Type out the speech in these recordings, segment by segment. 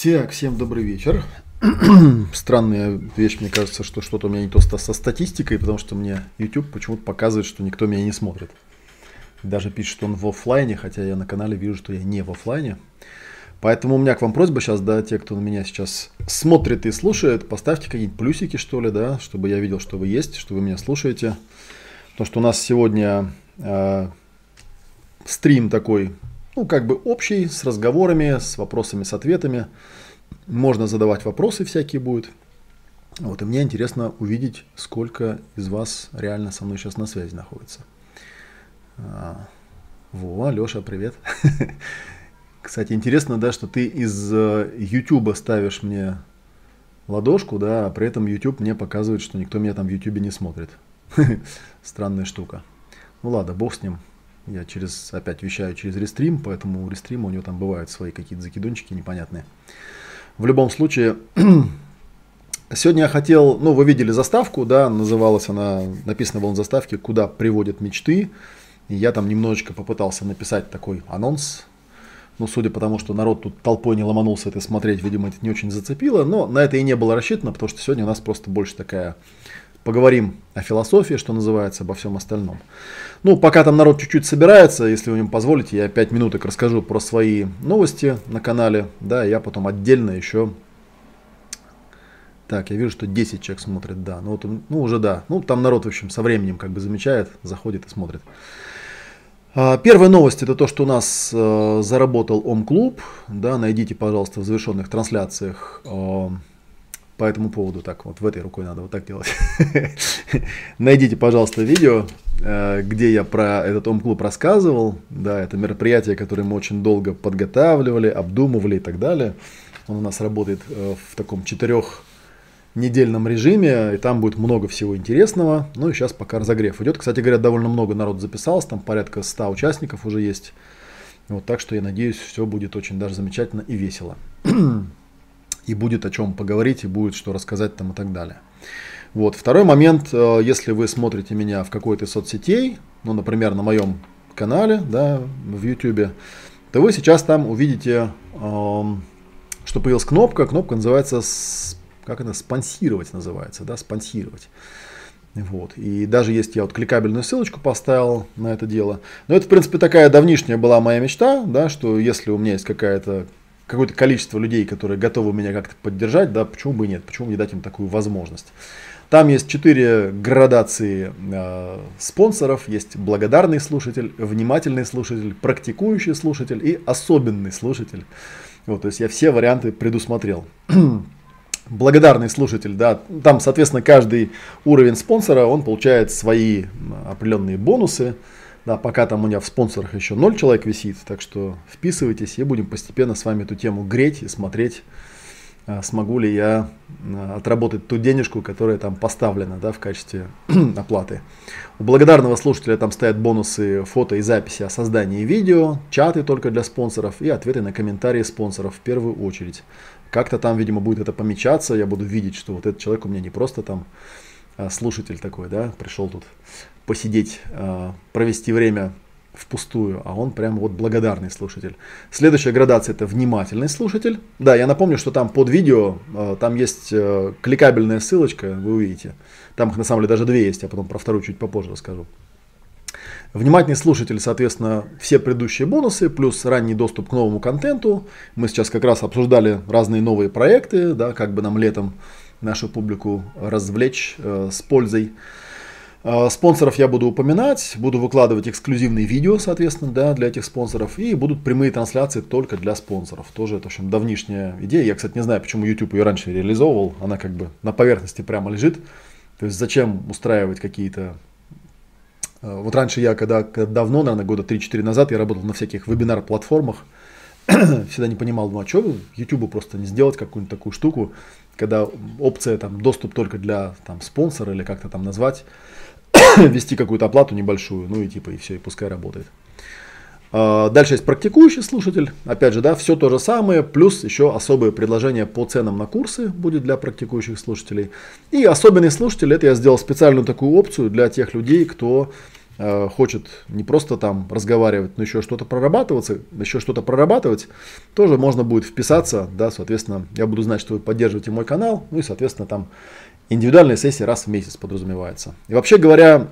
Так, всем добрый вечер. Странная вещь, мне кажется, что что-то у меня не то со статистикой, потому что мне YouTube почему-то показывает, что никто меня не смотрит. Даже пишет, что он в офлайне, хотя я на канале вижу, что я не в офлайне. Поэтому у меня к вам просьба сейчас, да, те, кто на меня сейчас смотрит и слушает, поставьте какие-нибудь плюсики, что ли, да, чтобы я видел, что вы есть, что вы меня слушаете. Потому что у нас сегодня э, стрим такой ну, как бы общий, с разговорами, с вопросами, с ответами. Можно задавать вопросы всякие будут. Вот, и мне интересно увидеть, сколько из вас реально со мной сейчас на связи находится. А, во, Леша, привет. Кстати, интересно, да, что ты из э, YouTube ставишь мне ладошку, да, а при этом YouTube мне показывает, что никто меня там в YouTube не смотрит. Странная штука. Ну ладно, бог с ним. Я через, опять вещаю через рестрим, поэтому у рестрима у него там бывают свои какие-то закидончики непонятные. В любом случае, сегодня я хотел, ну, вы видели заставку, да, называлась она, написано было на заставке «Куда приводят мечты». И я там немножечко попытался написать такой анонс. Ну, судя по тому, что народ тут толпой не ломанулся это смотреть, видимо, это не очень зацепило. Но на это и не было рассчитано, потому что сегодня у нас просто больше такая поговорим о философии, что называется, обо всем остальном. Ну, пока там народ чуть-чуть собирается, если вы мне позволите, я 5 минуток расскажу про свои новости на канале, да, я потом отдельно еще... Так, я вижу, что 10 человек смотрит, да, ну, вот, ну уже да, ну там народ, в общем, со временем как бы замечает, заходит и смотрит. А, первая новость это то, что у нас э, заработал Ом-клуб. Да, найдите, пожалуйста, в завершенных трансляциях э, по этому поводу. Так, вот в этой рукой надо вот так делать. Найдите, пожалуйста, видео, э, где я про этот ом-клуб рассказывал. Да, это мероприятие, которое мы очень долго подготавливали, обдумывали и так далее. Он у нас работает э, в таком четырех недельном режиме, и там будет много всего интересного. Ну и сейчас пока разогрев идет. Кстати говоря, довольно много народ записалось, там порядка 100 участников уже есть. Вот, так что я надеюсь, все будет очень даже замечательно и весело и будет о чем поговорить, и будет что рассказать там и так далее. Вот. Второй момент, э, если вы смотрите меня в какой-то соцсетей, ну, например, на моем канале, да, в YouTube, то вы сейчас там увидите, эм, что появилась кнопка, кнопка называется, как она, спонсировать называется, да, спонсировать. Вот. И даже есть я вот кликабельную ссылочку поставил на это дело. Но это, в принципе, такая давнишняя была моя мечта, да, что если у меня есть какая-то какое-то количество людей, которые готовы меня как-то поддержать, да, почему бы и нет, почему не дать им такую возможность. Там есть четыре градации э, спонсоров. Есть благодарный слушатель, внимательный слушатель, практикующий слушатель и особенный слушатель. Вот, то есть я все варианты предусмотрел. благодарный слушатель, да, там, соответственно, каждый уровень спонсора, он получает свои определенные бонусы. Да, пока там у меня в спонсорах еще 0 человек висит, так что вписывайтесь и будем постепенно с вами эту тему греть и смотреть, а, смогу ли я а, отработать ту денежку, которая там поставлена да, в качестве оплаты. У благодарного слушателя там стоят бонусы фото и записи о создании видео, чаты только для спонсоров и ответы на комментарии спонсоров в первую очередь. Как-то там, видимо, будет это помечаться, я буду видеть, что вот этот человек у меня не просто там а, слушатель такой, да, пришел тут посидеть, а, провести время впустую, а он прям вот благодарный слушатель. Следующая градация это внимательный слушатель. Да, я напомню, что там под видео, а, там есть э, кликабельная ссылочка, вы увидите. Там их на самом деле даже две есть, я потом про вторую чуть попозже расскажу. Внимательный слушатель, соответственно, все предыдущие бонусы, плюс ранний доступ к новому контенту. Мы сейчас как раз обсуждали разные новые проекты, да, как бы нам летом нашу публику развлечь э, с пользой. Э, спонсоров я буду упоминать, буду выкладывать эксклюзивные видео, соответственно, да, для этих спонсоров, и будут прямые трансляции только для спонсоров. Тоже это, в общем, давнишняя идея. Я, кстати, не знаю, почему YouTube ее раньше реализовывал, она как бы на поверхности прямо лежит. То есть зачем устраивать какие-то... Э, вот раньше я, когда, когда давно, наверное, года 3-4 назад, я работал на всяких вебинар-платформах, всегда не понимал, ну а что YouTube просто не сделать какую-нибудь такую штуку, когда опция там доступ только для там спонсора или как-то там назвать, ввести какую-то оплату небольшую, ну и типа и все, и пускай работает. А, дальше есть практикующий слушатель. Опять же, да, все то же самое, плюс еще особые предложения по ценам на курсы будет для практикующих слушателей. И особенный слушатель, это я сделал специальную такую опцию для тех людей, кто э, хочет не просто там разговаривать, но еще что-то прорабатываться, еще что-то прорабатывать, тоже можно будет вписаться, да, соответственно, я буду знать, что вы поддерживаете мой канал, ну и, соответственно, там индивидуальные сессии раз в месяц подразумевается. И вообще говоря,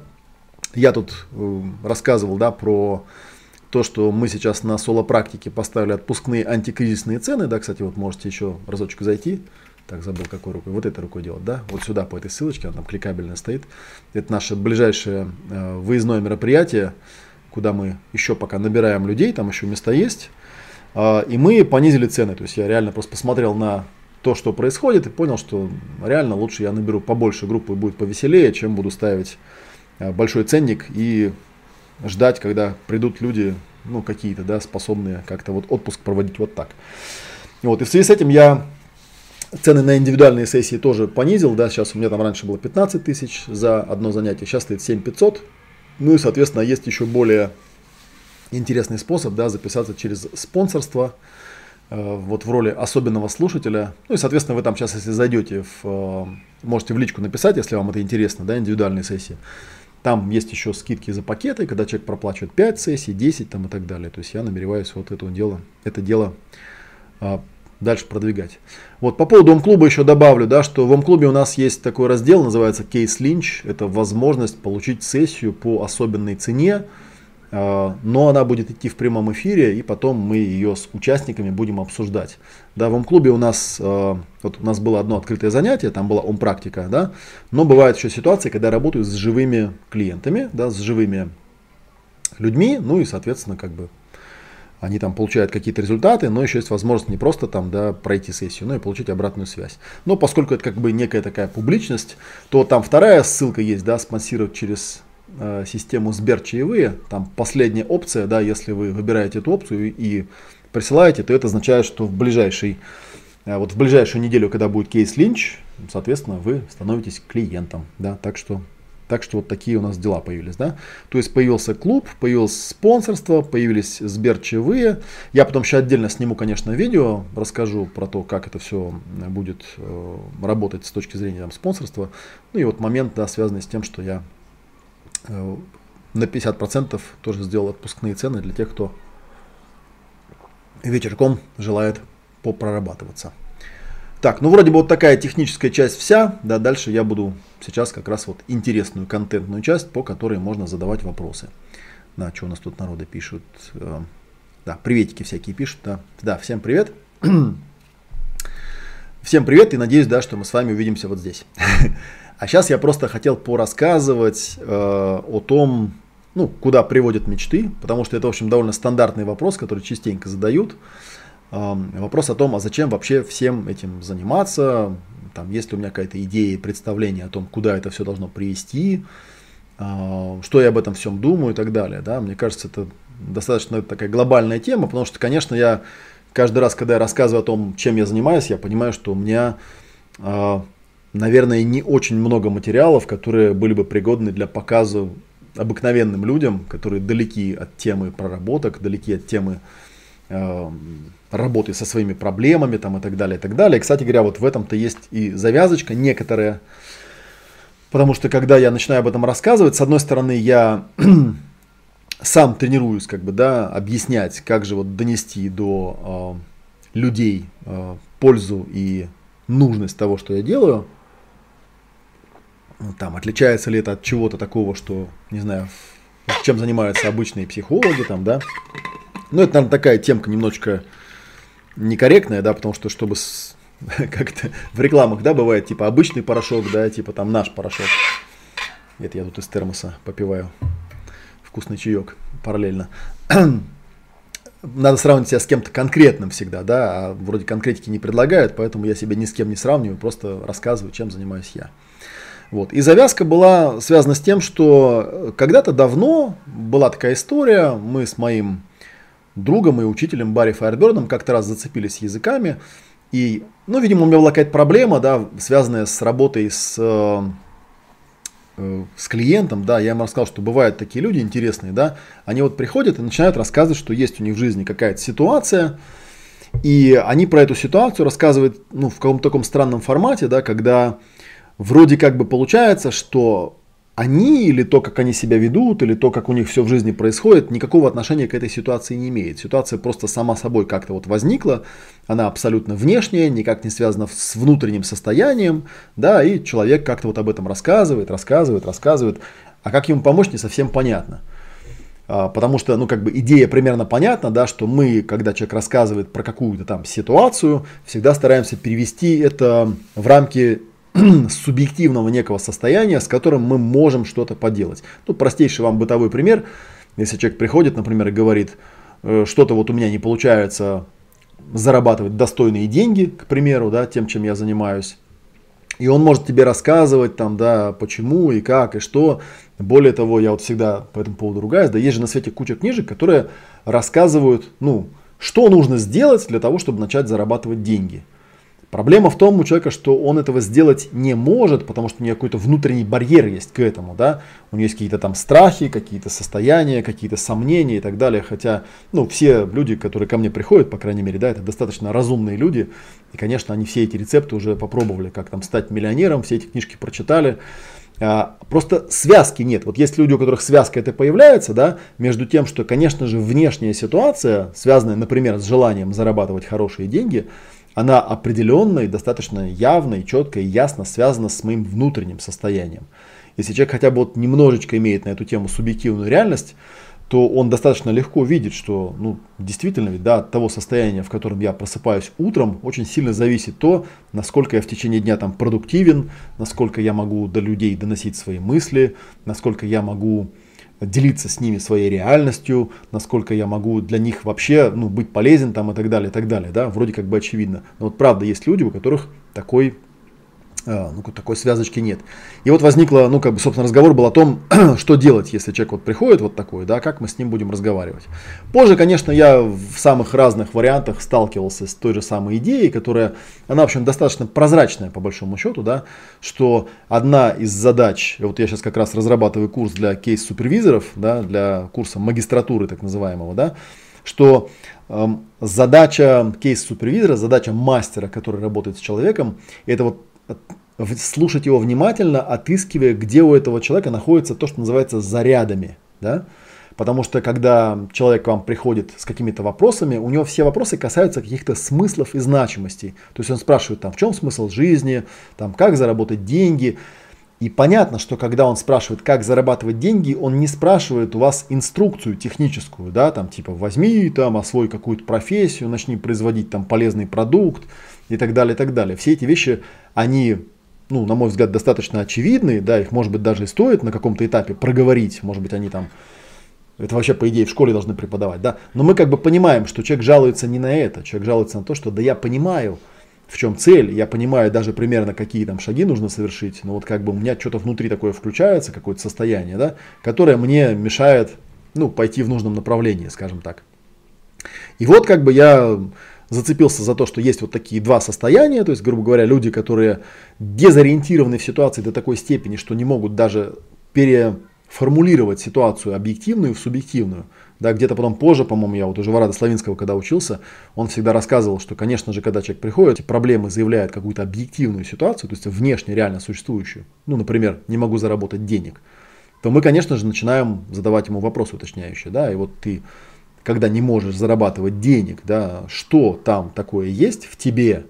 я тут э, рассказывал, да, про то, что мы сейчас на соло-практике поставили отпускные антикризисные цены, да, кстати, вот можете еще разочек зайти, так, забыл какой рукой, вот этой рукой делать, да, вот сюда по этой ссылочке, она там кликабельно стоит. Это наше ближайшее э, выездное мероприятие, куда мы еще пока набираем людей, там еще места есть. Э, и мы понизили цены, то есть я реально просто посмотрел на то, что происходит, и понял, что реально лучше я наберу побольше группы и будет повеселее, чем буду ставить э, большой ценник и ждать, когда придут люди, ну, какие-то, да, способные как-то вот отпуск проводить вот так. Вот, и в связи с этим я цены на индивидуальные сессии тоже понизил, да, сейчас у меня там раньше было 15 тысяч за одно занятие, сейчас стоит 7 500. Ну и, соответственно, есть еще более интересный способ, да, записаться через спонсорство, вот в роли особенного слушателя. Ну и, соответственно, вы там сейчас, если зайдете, в, э, можете в личку написать, если вам это интересно, да, индивидуальные сессии. Там есть еще скидки за пакеты, когда человек проплачивает 5 сессий, 10 там, и так далее. То есть я намереваюсь вот это дело, это дело а, дальше продвигать. Вот по поводу ом-клуба еще добавлю, да, что в ом-клубе у нас есть такой раздел, называется Case Lynch. Это возможность получить сессию по особенной цене, но она будет идти в прямом эфире, и потом мы ее с участниками будем обсуждать. Да, в ом-клубе у нас, а, вот у нас было одно открытое занятие, там была ом-практика, да, но бывают еще ситуации, когда я работаю с живыми клиентами, да, с живыми людьми, ну и, соответственно, как бы они там получают какие-то результаты, но еще есть возможность не просто там, да, пройти сессию, но и получить обратную связь. Но поскольку это как бы некая такая публичность, то там вторая ссылка есть, да, спонсировать через э, систему Сбер чаевые, там последняя опция, да, если вы выбираете эту опцию и присылаете, то это означает, что в ближайший э, вот в ближайшую неделю, когда будет кейс Линч, соответственно, вы становитесь клиентом, да, так что так что вот такие у нас дела появились, да. То есть появился клуб, появилось спонсорство, появились сберчевые. Я потом еще отдельно сниму, конечно, видео, расскажу про то, как это все будет э, работать с точки зрения там, спонсорства. Ну и вот момент, да, связанный с тем, что я на 50% тоже сделал отпускные цены для тех, кто вечерком желает попрорабатываться. Так, ну вроде бы вот такая техническая часть вся, да, дальше я буду сейчас как раз вот интересную контентную часть, по которой можно задавать вопросы. Да, что у нас тут народы пишут, э, да, приветики всякие пишут, да, да, всем привет. Всем привет и надеюсь, да, что мы с вами увидимся вот здесь. А сейчас я просто хотел порассказывать э, о том, ну, куда приводят мечты, потому что это, в общем, довольно стандартный вопрос, который частенько задают вопрос о том, а зачем вообще всем этим заниматься, там, есть ли у меня какая-то идея, представление о том, куда это все должно привести, а, что я об этом всем думаю и так далее. Да? Мне кажется, это достаточно такая глобальная тема, потому что, конечно, я каждый раз, когда я рассказываю о том, чем я занимаюсь, я понимаю, что у меня, а, наверное, не очень много материалов, которые были бы пригодны для показа обыкновенным людям, которые далеки от темы проработок, далеки от темы работы со своими проблемами там, и так далее, и так далее. Кстати говоря, вот в этом-то есть и завязочка некоторая, потому что когда я начинаю об этом рассказывать, с одной стороны, я сам тренируюсь, как бы, да, объяснять, как же вот донести до э, людей э, пользу и нужность того, что я делаю. Там, отличается ли это от чего-то такого, что, не знаю, чем занимаются обычные психологи, там, да. Ну, это, наверное, такая темка немножечко некорректная, да, потому что чтобы с, как-то в рекламах, да, бывает типа обычный порошок, да, типа там наш порошок. Это я тут из термоса попиваю вкусный чаек параллельно. Надо сравнивать себя с кем-то конкретным всегда, да, а вроде конкретики не предлагают, поэтому я себя ни с кем не сравниваю, просто рассказываю, чем занимаюсь я. Вот. И завязка была связана с тем, что когда-то давно была такая история, мы с моим другом и учителем Барри Файерберном как-то раз зацепились языками. И, ну, видимо, у меня была какая-то проблема, да, связанная с работой с, э, э, с клиентом, да, я ему рассказал, что бывают такие люди интересные, да, они вот приходят и начинают рассказывать, что есть у них в жизни какая-то ситуация, и они про эту ситуацию рассказывают, ну, в каком-то таком странном формате, да, когда вроде как бы получается, что они или то, как они себя ведут, или то, как у них все в жизни происходит, никакого отношения к этой ситуации не имеет. Ситуация просто сама собой как-то вот возникла, она абсолютно внешняя, никак не связана с внутренним состоянием, да, и человек как-то вот об этом рассказывает, рассказывает, рассказывает, а как ему помочь, не совсем понятно. А, потому что, ну, как бы идея примерно понятна, да, что мы, когда человек рассказывает про какую-то там ситуацию, всегда стараемся перевести это в рамки субъективного некого состояния, с которым мы можем что-то поделать. Ну, простейший вам бытовой пример. Если человек приходит, например, и говорит, «Э, что-то вот у меня не получается зарабатывать достойные деньги, к примеру, да, тем, чем я занимаюсь. И он может тебе рассказывать там, да, почему и как и что. Более того, я вот всегда по этому поводу ругаюсь, да, есть же на свете куча книжек, которые рассказывают, ну, что нужно сделать для того, чтобы начать зарабатывать деньги. Проблема в том у человека, что он этого сделать не может, потому что у него какой-то внутренний барьер есть к этому, да, у него есть какие-то там страхи, какие-то состояния, какие-то сомнения и так далее, хотя, ну, все люди, которые ко мне приходят, по крайней мере, да, это достаточно разумные люди, и, конечно, они все эти рецепты уже попробовали, как там стать миллионером, все эти книжки прочитали, а, Просто связки нет. Вот есть люди, у которых связка это появляется, да, между тем, что, конечно же, внешняя ситуация, связанная, например, с желанием зарабатывать хорошие деньги, она определенно и достаточно явно и четко и ясно связана с моим внутренним состоянием. Если человек хотя бы вот немножечко имеет на эту тему субъективную реальность, то он достаточно легко видит, что ну, действительно ведь, да, от того состояния, в котором я просыпаюсь утром, очень сильно зависит то, насколько я в течение дня там продуктивен, насколько я могу до людей доносить свои мысли, насколько я могу делиться с ними своей реальностью, насколько я могу для них вообще ну, быть полезен там и так далее, и так далее, да, вроде как бы очевидно. Но вот правда есть люди, у которых такой ну, такой связочки нет. И вот возникло, ну, как бы, собственно, разговор был о том, что делать, если человек вот приходит вот такой, да, как мы с ним будем разговаривать. Позже, конечно, я в самых разных вариантах сталкивался с той же самой идеей, которая, она, в общем, достаточно прозрачная, по большому счету, да, что одна из задач, вот я сейчас как раз разрабатываю курс для кейс-супервизоров, да, для курса магистратуры, так называемого, да, что эм, задача кейс-супервизора, задача мастера, который работает с человеком, это вот слушать его внимательно, отыскивая, где у этого человека находится то, что называется зарядами. Да? Потому что когда человек к вам приходит с какими-то вопросами, у него все вопросы касаются каких-то смыслов и значимостей. То есть он спрашивает, там, в чем смысл жизни, там, как заработать деньги. И понятно, что когда он спрашивает, как зарабатывать деньги, он не спрашивает у вас инструкцию техническую, да, там типа возьми там, освой какую-то профессию, начни производить там полезный продукт и так далее, и так далее. Все эти вещи, они, ну, на мой взгляд, достаточно очевидны, да, их, может быть, даже и стоит на каком-то этапе проговорить, может быть, они там, это вообще, по идее, в школе должны преподавать, да, но мы как бы понимаем, что человек жалуется не на это, человек жалуется на то, что, да, я понимаю, в чем цель, я понимаю даже примерно, какие там шаги нужно совершить, но вот как бы у меня что-то внутри такое включается, какое-то состояние, да, которое мне мешает, ну, пойти в нужном направлении, скажем так. И вот как бы я зацепился за то, что есть вот такие два состояния, то есть, грубо говоря, люди, которые дезориентированы в ситуации до такой степени, что не могут даже переформулировать ситуацию объективную в субъективную. Да, где-то потом позже, по-моему, я вот уже Варада Славинского, когда учился, он всегда рассказывал, что, конечно же, когда человек приходит, проблемы заявляют какую-то объективную ситуацию, то есть внешне реально существующую, ну, например, не могу заработать денег, то мы, конечно же, начинаем задавать ему вопросы уточняющие, да, и вот ты когда не можешь зарабатывать денег, да, что там такое есть в тебе,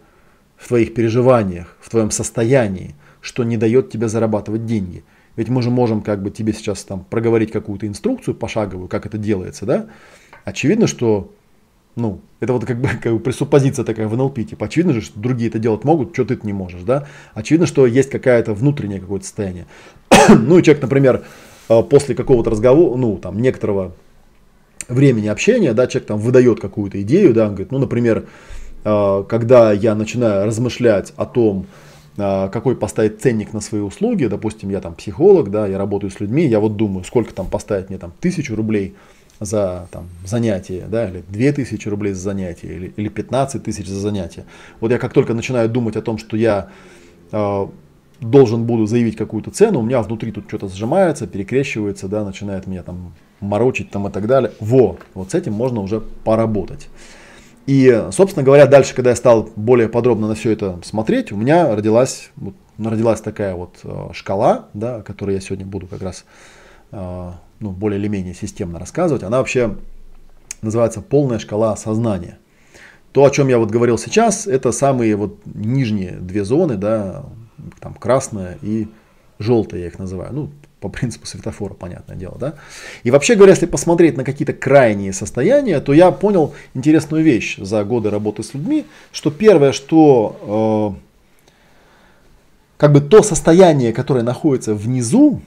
в твоих переживаниях, в твоем состоянии, что не дает тебе зарабатывать деньги. Ведь мы же можем как бы тебе сейчас там проговорить какую-то инструкцию пошаговую, как это делается, да? Очевидно, что ну, это вот как бы, как бы пресуппозиция такая в НЛП, типа, очевидно же, что другие это делать могут, что ты это не можешь, да? Очевидно, что есть какая-то внутреннее какое-то состояние. ну, и человек, например, э, после какого-то разговора, ну, там, некоторого времени общения, да, человек там выдает какую-то идею, да, он говорит, ну, например, э, когда я начинаю размышлять о том, э, какой поставить ценник на свои услуги, допустим, я там психолог, да, я работаю с людьми, я вот думаю, сколько там поставить мне там тысячу рублей за там, занятие, да, или две тысячи рублей за занятие, или, или 15 тысяч за занятие. Вот я как только начинаю думать о том, что я э, должен буду заявить какую-то цену, у меня внутри тут что-то сжимается, перекрещивается, да, начинает меня там морочить там и так далее. Во, вот с этим можно уже поработать. И, собственно говоря, дальше, когда я стал более подробно на все это смотреть, у меня родилась вот родилась такая вот э, шкала, да, о которой я сегодня буду как раз э, ну, более или менее системно рассказывать. Она вообще называется полная шкала сознания. То, о чем я вот говорил сейчас, это самые вот нижние две зоны, да, там красная и желтая я их называю. Ну, по принципу светофора, понятное дело, да. И вообще говоря, если посмотреть на какие-то крайние состояния, то я понял интересную вещь за годы работы с людьми, что первое, что э, как бы то состояние, которое находится внизу,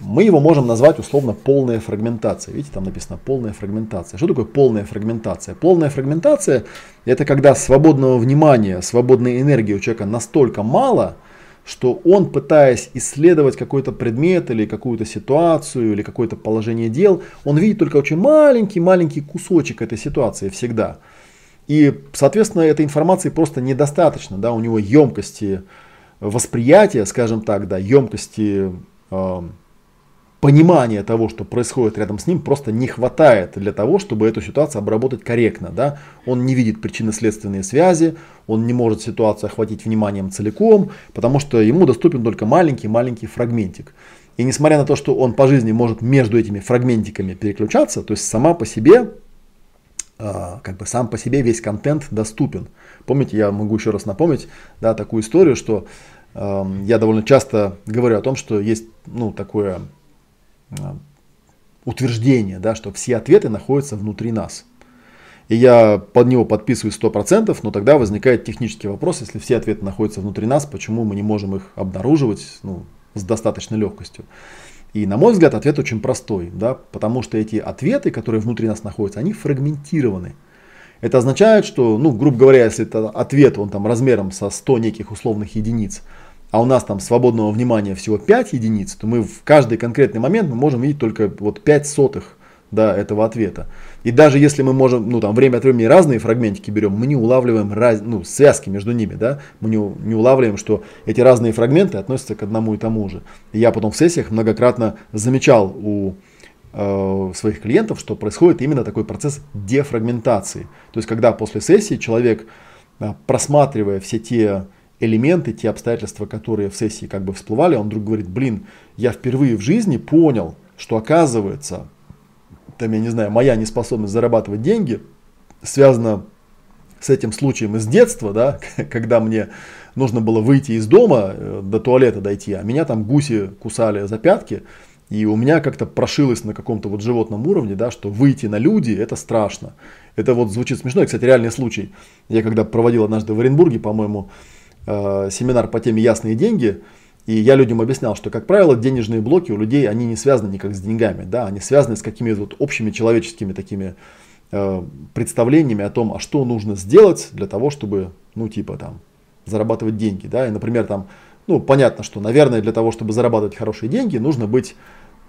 мы его можем назвать условно полная фрагментация. Видите, там написано полная фрагментация. Что такое полная фрагментация? Полная фрагментация это когда свободного внимания, свободной энергии у человека настолько мало, что он, пытаясь исследовать какой-то предмет или какую-то ситуацию или какое-то положение дел, он видит только очень маленький-маленький кусочек этой ситуации всегда. И, соответственно, этой информации просто недостаточно, да, у него емкости восприятия, скажем так, да, емкости э, понимания того, что происходит рядом с ним, просто не хватает для того, чтобы эту ситуацию обработать корректно. Да? Он не видит причинно-следственные связи, он не может ситуацию охватить вниманием целиком, потому что ему доступен только маленький-маленький фрагментик. И несмотря на то, что он по жизни может между этими фрагментиками переключаться, то есть сама по себе, э, как бы сам по себе весь контент доступен. Помните, я могу еще раз напомнить да, такую историю, что э, я довольно часто говорю о том, что есть ну, такое а, утверждение, да, что все ответы находятся внутри нас. И я под него подписываю 100%, но тогда возникает технический вопрос, если все ответы находятся внутри нас, почему мы не можем их обнаруживать ну, с достаточной легкостью. И на мой взгляд ответ очень простой, да, потому что эти ответы, которые внутри нас находятся, они фрагментированы. Это означает, что, ну, грубо говоря, если это ответ, он там размером со 100 неких условных единиц, а у нас там свободного внимания всего 5 единиц, то мы в каждый конкретный момент мы можем видеть только вот 5 сотых да, этого ответа. И даже если мы можем, ну там время от времени разные фрагментики берем, мы не улавливаем раз, ну, связки между ними, да, мы не, не улавливаем, что эти разные фрагменты относятся к одному и тому же. И я потом в сессиях многократно замечал у э, своих клиентов, что происходит именно такой процесс дефрагментации. То есть когда после сессии человек, э, просматривая все те элементы, те обстоятельства, которые в сессии как бы всплывали, он вдруг говорит, блин, я впервые в жизни понял, что оказывается, там, я не знаю, моя неспособность зарабатывать деньги связана с этим случаем из детства, да, когда мне нужно было выйти из дома, э, до туалета дойти, а меня там гуси кусали за пятки, и у меня как-то прошилось на каком-то вот животном уровне, да, что выйти на люди это страшно. Это вот звучит смешно. И, кстати, реальный случай. Я когда проводил однажды в Оренбурге, по-моему, Э, семинар по теме «Ясные деньги», и я людям объяснял, что, как правило, денежные блоки у людей, они не связаны никак с деньгами, да, они связаны с какими-то вот общими человеческими такими э, представлениями о том, а что нужно сделать для того, чтобы, ну, типа там, зарабатывать деньги, да, и, например, там, ну, понятно, что, наверное, для того, чтобы зарабатывать хорошие деньги, нужно быть,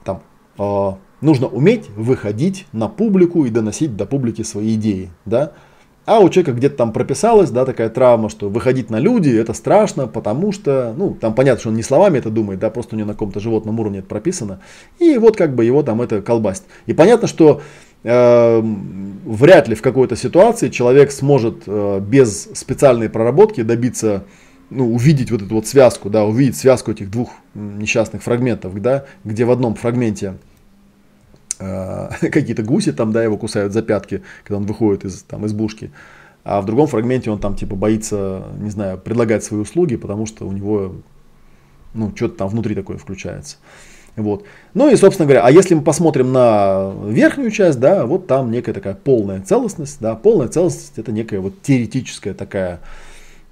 там, э, нужно уметь выходить на публику и доносить до публики свои идеи, да, а у человека где-то там прописалась, да, такая травма, что выходить на люди это страшно, потому что, ну, там понятно, что он не словами это думает, да, просто у него на каком-то животном уровне это прописано. И вот как бы его там это колбасит. И понятно, что э, вряд ли в какой-то ситуации человек сможет э, без специальной проработки добиться ну, увидеть вот эту вот связку, да, увидеть связку этих двух несчастных фрагментов, да, где в одном фрагменте какие-то гуси там, да, его кусают за пятки, когда он выходит из там, избушки. А в другом фрагменте он там типа боится, не знаю, предлагать свои услуги, потому что у него, ну, что-то там внутри такое включается. Вот. Ну и, собственно говоря, а если мы посмотрим на верхнюю часть, да, вот там некая такая полная целостность, да, полная целостность это некая вот теоретическая такая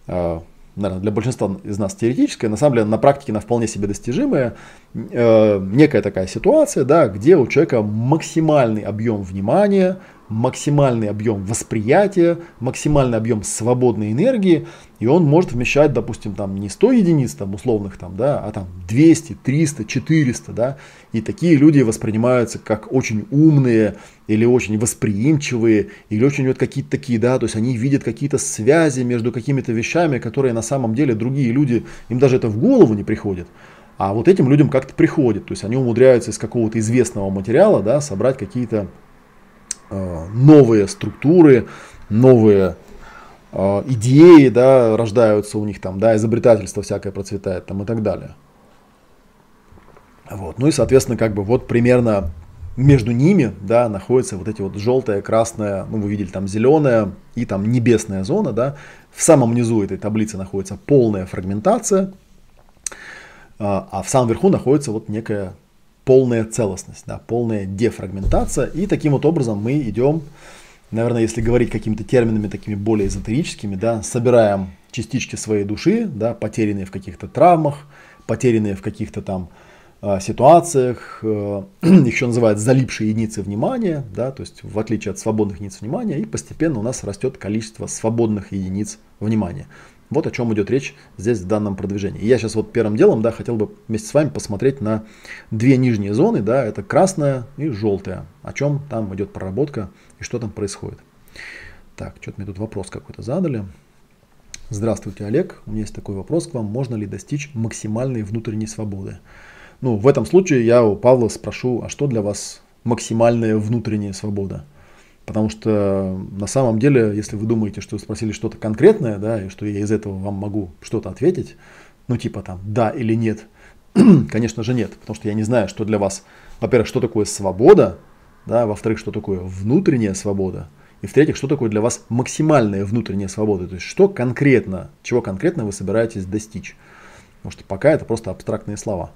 э, наверное, для большинства из нас теоретическая, на самом деле на практике она вполне себе достижимая, э, некая такая ситуация, да, где у человека максимальный объем внимания, максимальный объем восприятия, максимальный объем свободной энергии, и он может вмещать, допустим, там не 100 единиц там, условных, там, да, а там 200, 300, 400, да, и такие люди воспринимаются как очень умные или очень восприимчивые, или очень вот какие-то такие, да, то есть они видят какие-то связи между какими-то вещами, которые на самом деле другие люди, им даже это в голову не приходит. А вот этим людям как-то приходит, то есть они умудряются из какого-то известного материала, да, собрать какие-то Э, новые структуры, новые идеи, да, рождаются у них там, да, изобретательство всякое процветает там и так далее. Вот. Ну и, соответственно, как бы вот примерно между ними, да, находятся вот эти вот желтая, красная, ну вы видели там зеленая и там небесная зона, да. В самом низу этой таблицы находится полная фрагментация, а, а в самом верху находится вот некая полная целостность, да, полная дефрагментация. И таким вот образом мы идем, наверное, если говорить какими-то терминами такими более эзотерическими, да, собираем частички своей души, да, потерянные в каких-то травмах, потерянные в каких-то там э, ситуациях, э, еще называют залипшие единицы внимания, да, то есть в отличие от свободных единиц внимания, и постепенно у нас растет количество свободных единиц внимания. Вот о чем идет речь здесь в данном продвижении. Я сейчас вот первым делом, да, хотел бы вместе с вами посмотреть на две нижние зоны, да, это красная и желтая, о чем там идет проработка и что там происходит. Так, что-то мне тут вопрос какой-то задали. Здравствуйте, Олег. У меня есть такой вопрос к вам. Можно ли достичь максимальной внутренней свободы? Ну, в этом случае я у Павла спрошу, а что для вас максимальная внутренняя свобода? Потому что на самом деле, если вы думаете, что вы спросили что-то конкретное, да, и что я из этого вам могу что-то ответить, ну типа там да или нет, конечно же нет, потому что я не знаю, что для вас, во-первых, что такое свобода, да, во-вторых, что такое внутренняя свобода, и в-третьих, что такое для вас максимальная внутренняя свобода, то есть что конкретно, чего конкретно вы собираетесь достичь. Потому что пока это просто абстрактные слова.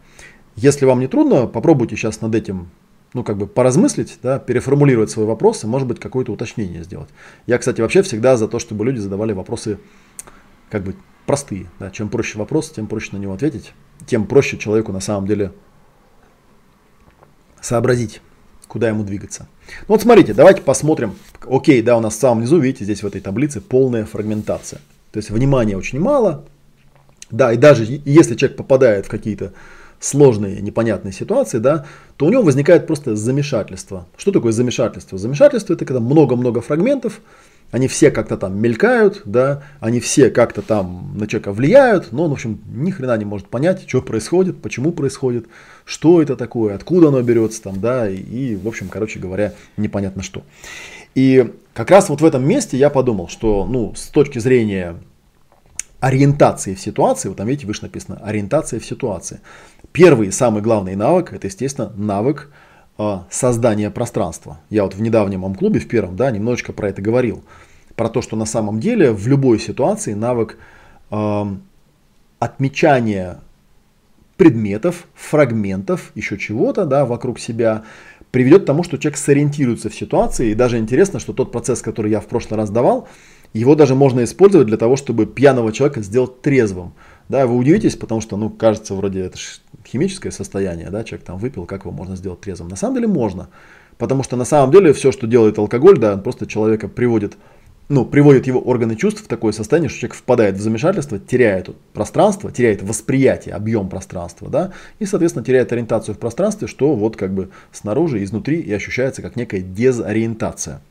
Если вам не трудно, попробуйте сейчас над этим ну, как бы поразмыслить, да, переформулировать свой вопрос и, может быть, какое-то уточнение сделать. Я, кстати, вообще всегда за то, чтобы люди задавали вопросы как бы простые. Да. Чем проще вопрос, тем проще на него ответить, тем проще человеку на самом деле сообразить, куда ему двигаться. Ну вот смотрите, давайте посмотрим. Окей, да, у нас в самом низу, видите, здесь в этой таблице полная фрагментация. То есть внимания очень мало. Да, и даже если человек попадает в какие-то сложные, непонятные ситуации, да, то у него возникает просто замешательство. Что такое замешательство? Замешательство это когда много-много фрагментов, они все как-то там мелькают, да, они все как-то там на человека влияют, но он, в общем, ни хрена не может понять, что происходит, почему происходит, что это такое, откуда оно берется там, да, и, и в общем, короче говоря, непонятно что. И как раз вот в этом месте я подумал, что, ну, с точки зрения ориентации в ситуации, вот там видите, выше написано ориентация в ситуации. Первый, самый главный навык, это, естественно, навык э, создания пространства. Я вот в недавнем ом-клубе, в первом, да, немножечко про это говорил. Про то, что на самом деле в любой ситуации навык э, отмечания предметов, фрагментов, еще чего-то, да, вокруг себя, приведет к тому, что человек сориентируется в ситуации. И даже интересно, что тот процесс, который я в прошлый раз давал, его даже можно использовать для того, чтобы пьяного человека сделать трезвым. Да, вы удивитесь, потому что, ну, кажется, вроде это химическое состояние, да, человек там выпил, как его можно сделать трезвым? На самом деле можно. Потому что на самом деле все, что делает алкоголь, да, он просто человека приводит, ну, приводит его органы чувств в такое состояние, что человек впадает в замешательство, теряет пространство, теряет восприятие, объем пространства, да, и, соответственно, теряет ориентацию в пространстве, что вот как бы снаружи, изнутри и ощущается как некая дезориентация.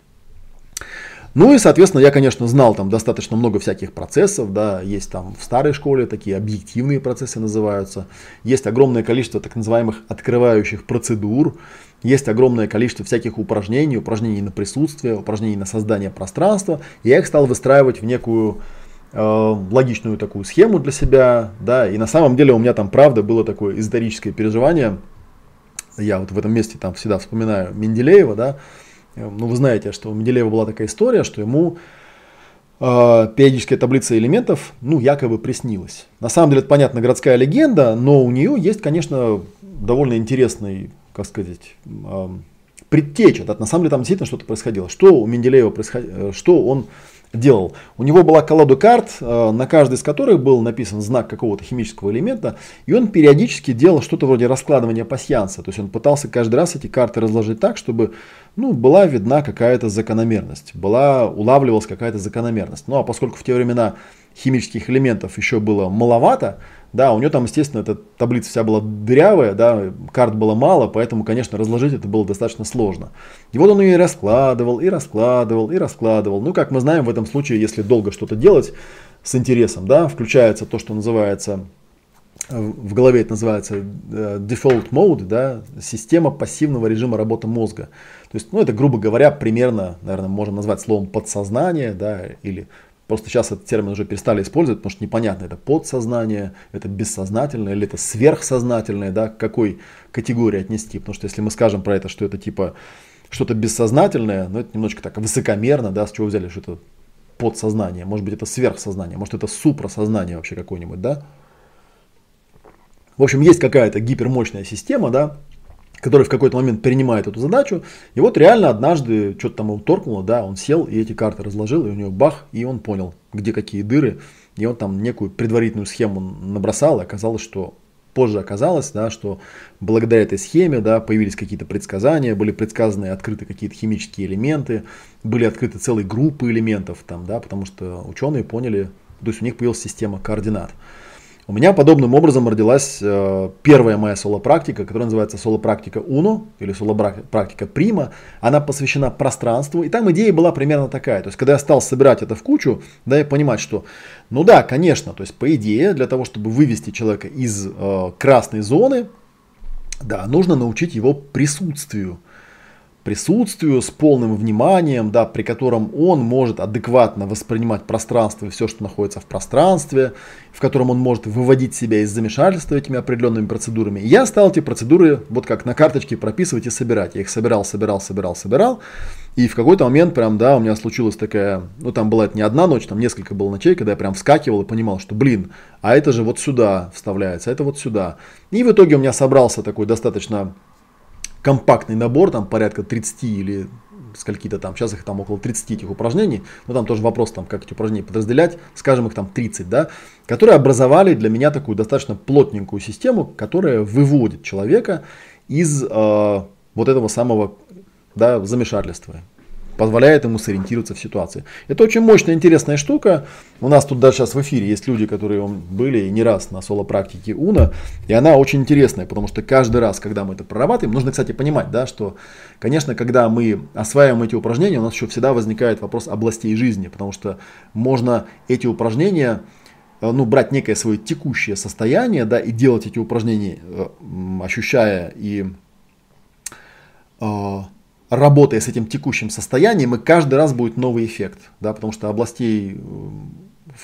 Ну и, соответственно, я, конечно, знал там достаточно много всяких процессов, да, есть там в старой школе такие объективные процессы называются, есть огромное количество так называемых открывающих процедур, есть огромное количество всяких упражнений, упражнений на присутствие, упражнений на создание пространства. Я их стал выстраивать в некую э, логичную такую схему для себя, да, и на самом деле у меня там правда было такое эзотерическое переживание. Я вот в этом месте там всегда вспоминаю Менделеева, да, ну, вы знаете, что у Менделеева была такая история, что ему э, периодическая таблица элементов, ну, якобы приснилась. На самом деле, это, понятно, городская легенда, но у нее есть, конечно, довольно интересный, как сказать, э, предтеча. Да, на самом деле, там действительно что-то происходило. Что у Менделеева происходило, э, что он делал. У него была колода карт, э, на каждой из которых был написан знак какого-то химического элемента, и он периодически делал что-то вроде раскладывания пасьянса. То есть он пытался каждый раз эти карты разложить так, чтобы ну, была видна какая-то закономерность, была, улавливалась какая-то закономерность. Ну а поскольку в те времена химических элементов еще было маловато, да, у него там, естественно, эта таблица вся была дырявая, да, карт было мало, поэтому, конечно, разложить это было достаточно сложно. И вот он ее раскладывал, и раскладывал, и раскладывал. Ну, как мы знаем, в этом случае, если долго что-то делать с интересом, да, включается то, что называется в голове это называется э, default mode, да, система пассивного режима работы мозга. То есть, ну, это, грубо говоря, примерно, наверное, можно назвать словом подсознание, да, или Просто сейчас этот термин уже перестали использовать, потому что непонятно, это подсознание, это бессознательное или это сверхсознательное, да, к какой категории отнести. Потому что если мы скажем про это, что это типа что-то бессознательное, ну это немножечко так высокомерно, да, с чего взяли, что это подсознание, может быть это сверхсознание, может это супросознание вообще какое-нибудь, да. В общем, есть какая-то гипермощная система, да, который в какой-то момент принимает эту задачу. И вот реально однажды что-то там ему торкнуло, да, он сел и эти карты разложил, и у него бах, и он понял, где какие дыры. И он там некую предварительную схему набросал, и оказалось, что позже оказалось, да, что благодаря этой схеме да, появились какие-то предсказания, были предсказаны открыты какие-то химические элементы, были открыты целые группы элементов, там, да, потому что ученые поняли, то есть у них появилась система координат. У меня подобным образом родилась э, первая моя соло-практика, которая называется соло-практика Uno или соло-практика Prima. Она посвящена пространству, и там идея была примерно такая. То есть, когда я стал собирать это в кучу, да, я понимать, что, ну да, конечно, то есть, по идее, для того, чтобы вывести человека из э, красной зоны, да, нужно научить его присутствию присутствию, с полным вниманием, да, при котором он может адекватно воспринимать пространство и все, что находится в пространстве, в котором он может выводить себя из замешательства этими определенными процедурами. Я стал эти процедуры вот как на карточке прописывать и собирать. Я их собирал, собирал, собирал, собирал. И в какой-то момент прям, да, у меня случилась такая, ну там была это не одна ночь, там несколько было ночей, когда я прям вскакивал и понимал, что, блин, а это же вот сюда вставляется, а это вот сюда. И в итоге у меня собрался такой достаточно компактный набор, там порядка 30 или скольки-то там, сейчас их там около 30 этих упражнений, но там тоже вопрос, там, как эти упражнения подразделять, скажем их там 30, да, которые образовали для меня такую достаточно плотненькую систему, которая выводит человека из э, вот этого самого да, замешательства позволяет ему сориентироваться в ситуации. Это очень мощная, интересная штука. У нас тут даже сейчас в эфире есть люди, которые были не раз на соло-практике УНА, и она очень интересная, потому что каждый раз, когда мы это прорабатываем, нужно, кстати, понимать, да, что, конечно, когда мы осваиваем эти упражнения, у нас еще всегда возникает вопрос областей жизни, потому что можно эти упражнения э, ну, брать некое свое текущее состояние, да, и делать эти упражнения, э, ощущая и э, работая с этим текущим состоянием, и каждый раз будет новый эффект, да, потому что областей э,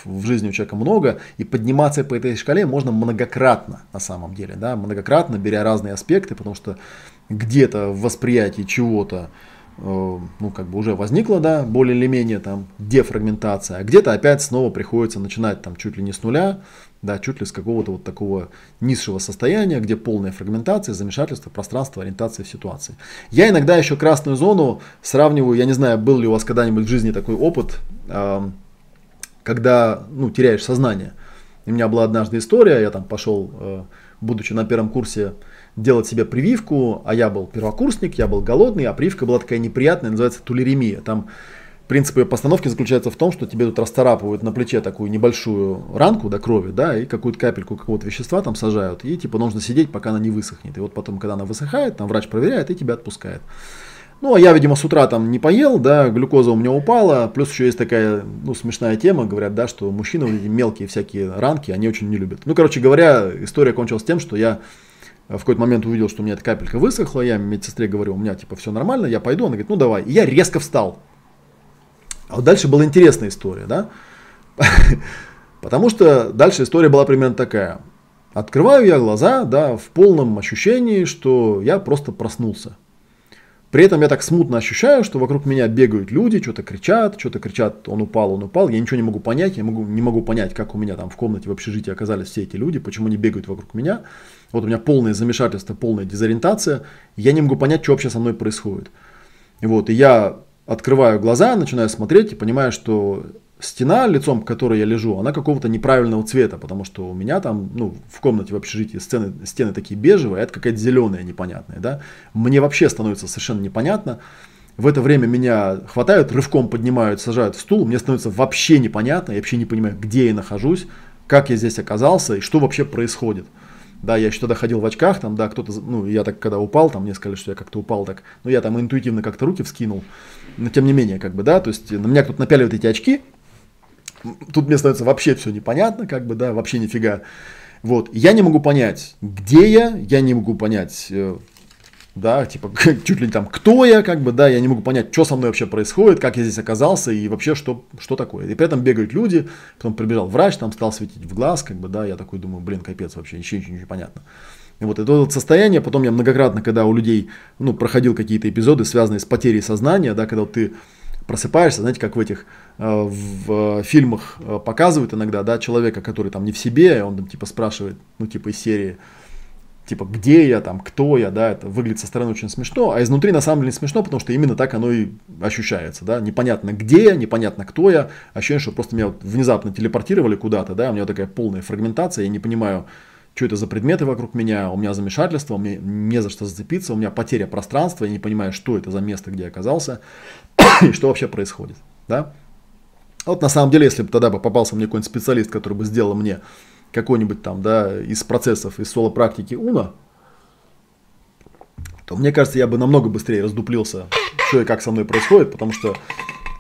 в жизни у человека много, и подниматься по этой шкале можно многократно на самом деле, да, многократно, беря разные аспекты, потому что где-то в восприятии чего-то Э, ну, как бы уже возникла, да, более или менее там дефрагментация, а где-то опять снова приходится начинать там чуть ли не с нуля, да, чуть ли с какого-то вот такого низшего состояния, где полная фрагментация, замешательство, пространство, ориентация в ситуации. Я иногда еще красную зону сравниваю, я не знаю, был ли у вас когда-нибудь в жизни такой опыт, когда, ну, теряешь сознание. У меня была однажды история, я там пошел, э, будучи на первом курсе делать себе прививку, а я был первокурсник, я был голодный, а прививка была такая неприятная, называется тулеремия. Там принцип ее постановки заключается в том, что тебе тут расторапывают на плече такую небольшую ранку до крови, да, и какую-то капельку какого-то вещества там сажают, и типа нужно сидеть, пока она не высохнет. И вот потом, когда она высыхает, там врач проверяет и тебя отпускает. Ну, а я, видимо, с утра там не поел, да, глюкоза у меня упала, плюс еще есть такая, ну, смешная тема, говорят, да, что мужчины вот эти мелкие всякие ранки, они очень не любят. Ну, короче говоря, история кончилась тем, что я в какой-то момент увидел, что у меня эта капелька высохла, я медсестре говорю, у меня типа все нормально, я пойду, она говорит, ну давай. И я резко встал. А вот дальше была интересная история, да? Потому что дальше история была примерно такая. Открываю я глаза, да, в полном ощущении, что я просто проснулся. При этом я так смутно ощущаю, что вокруг меня бегают люди, что-то кричат, что-то кричат, он упал, он упал. Я ничего не могу понять, я могу, не могу понять, как у меня там в комнате в общежитии оказались все эти люди, почему они бегают вокруг меня. Вот у меня полное замешательство, полная дезориентация. Я не могу понять, что вообще со мной происходит. И вот, и я открываю глаза, начинаю смотреть и понимаю, что стена, лицом к которой я лежу, она какого-то неправильного цвета, потому что у меня там, ну, в комнате в общежитии стены, стены такие бежевые, а это какая-то зеленая непонятная, да. Мне вообще становится совершенно непонятно. В это время меня хватают, рывком поднимают, сажают в стул, мне становится вообще непонятно, я вообще не понимаю, где я нахожусь, как я здесь оказался и что вообще происходит. Да, я еще тогда ходил в очках, там, да, кто-то, ну, я так, когда упал, там, мне сказали, что я как-то упал так, ну, я там интуитивно как-то руки вскинул, но тем не менее, как бы, да, то есть на меня кто-то напяливает эти очки, тут мне становится вообще все непонятно, как бы, да, вообще нифига. Вот, я не могу понять, где я, я не могу понять, э, да, типа, чуть ли там, кто я, как бы, да, я не могу понять, что со мной вообще происходит, как я здесь оказался и вообще, что, что такое. И при этом бегают люди, потом прибежал врач, там стал светить в глаз, как бы, да, я такой думаю, блин, капец вообще, еще ничего не понятно. И вот это вот состояние, потом я многократно, когда у людей, ну, проходил какие-то эпизоды, связанные с потерей сознания, да, когда вот ты просыпаешься, знаете, как в этих э, в фильмах э, показывают иногда, да, человека, который там не в себе, он там типа спрашивает, ну, типа из серии, типа, где я, там, кто я, да, это выглядит со стороны очень смешно, а изнутри на самом деле смешно, потому что именно так оно и ощущается, да, непонятно где я, непонятно кто я, ощущение, что просто меня вот внезапно телепортировали куда-то, да, у меня такая полная фрагментация, я не понимаю, что это за предметы вокруг меня, у меня замешательство, мне не за что зацепиться, у меня потеря пространства, я не понимаю, что это за место, где я оказался, и что вообще происходит. Да? Вот на самом деле, если бы тогда бы попался мне какой-нибудь специалист, который бы сделал мне какой-нибудь там, да, из процессов, из соло-практики Уна, то мне кажется, я бы намного быстрее раздуплился, что и как со мной происходит, потому что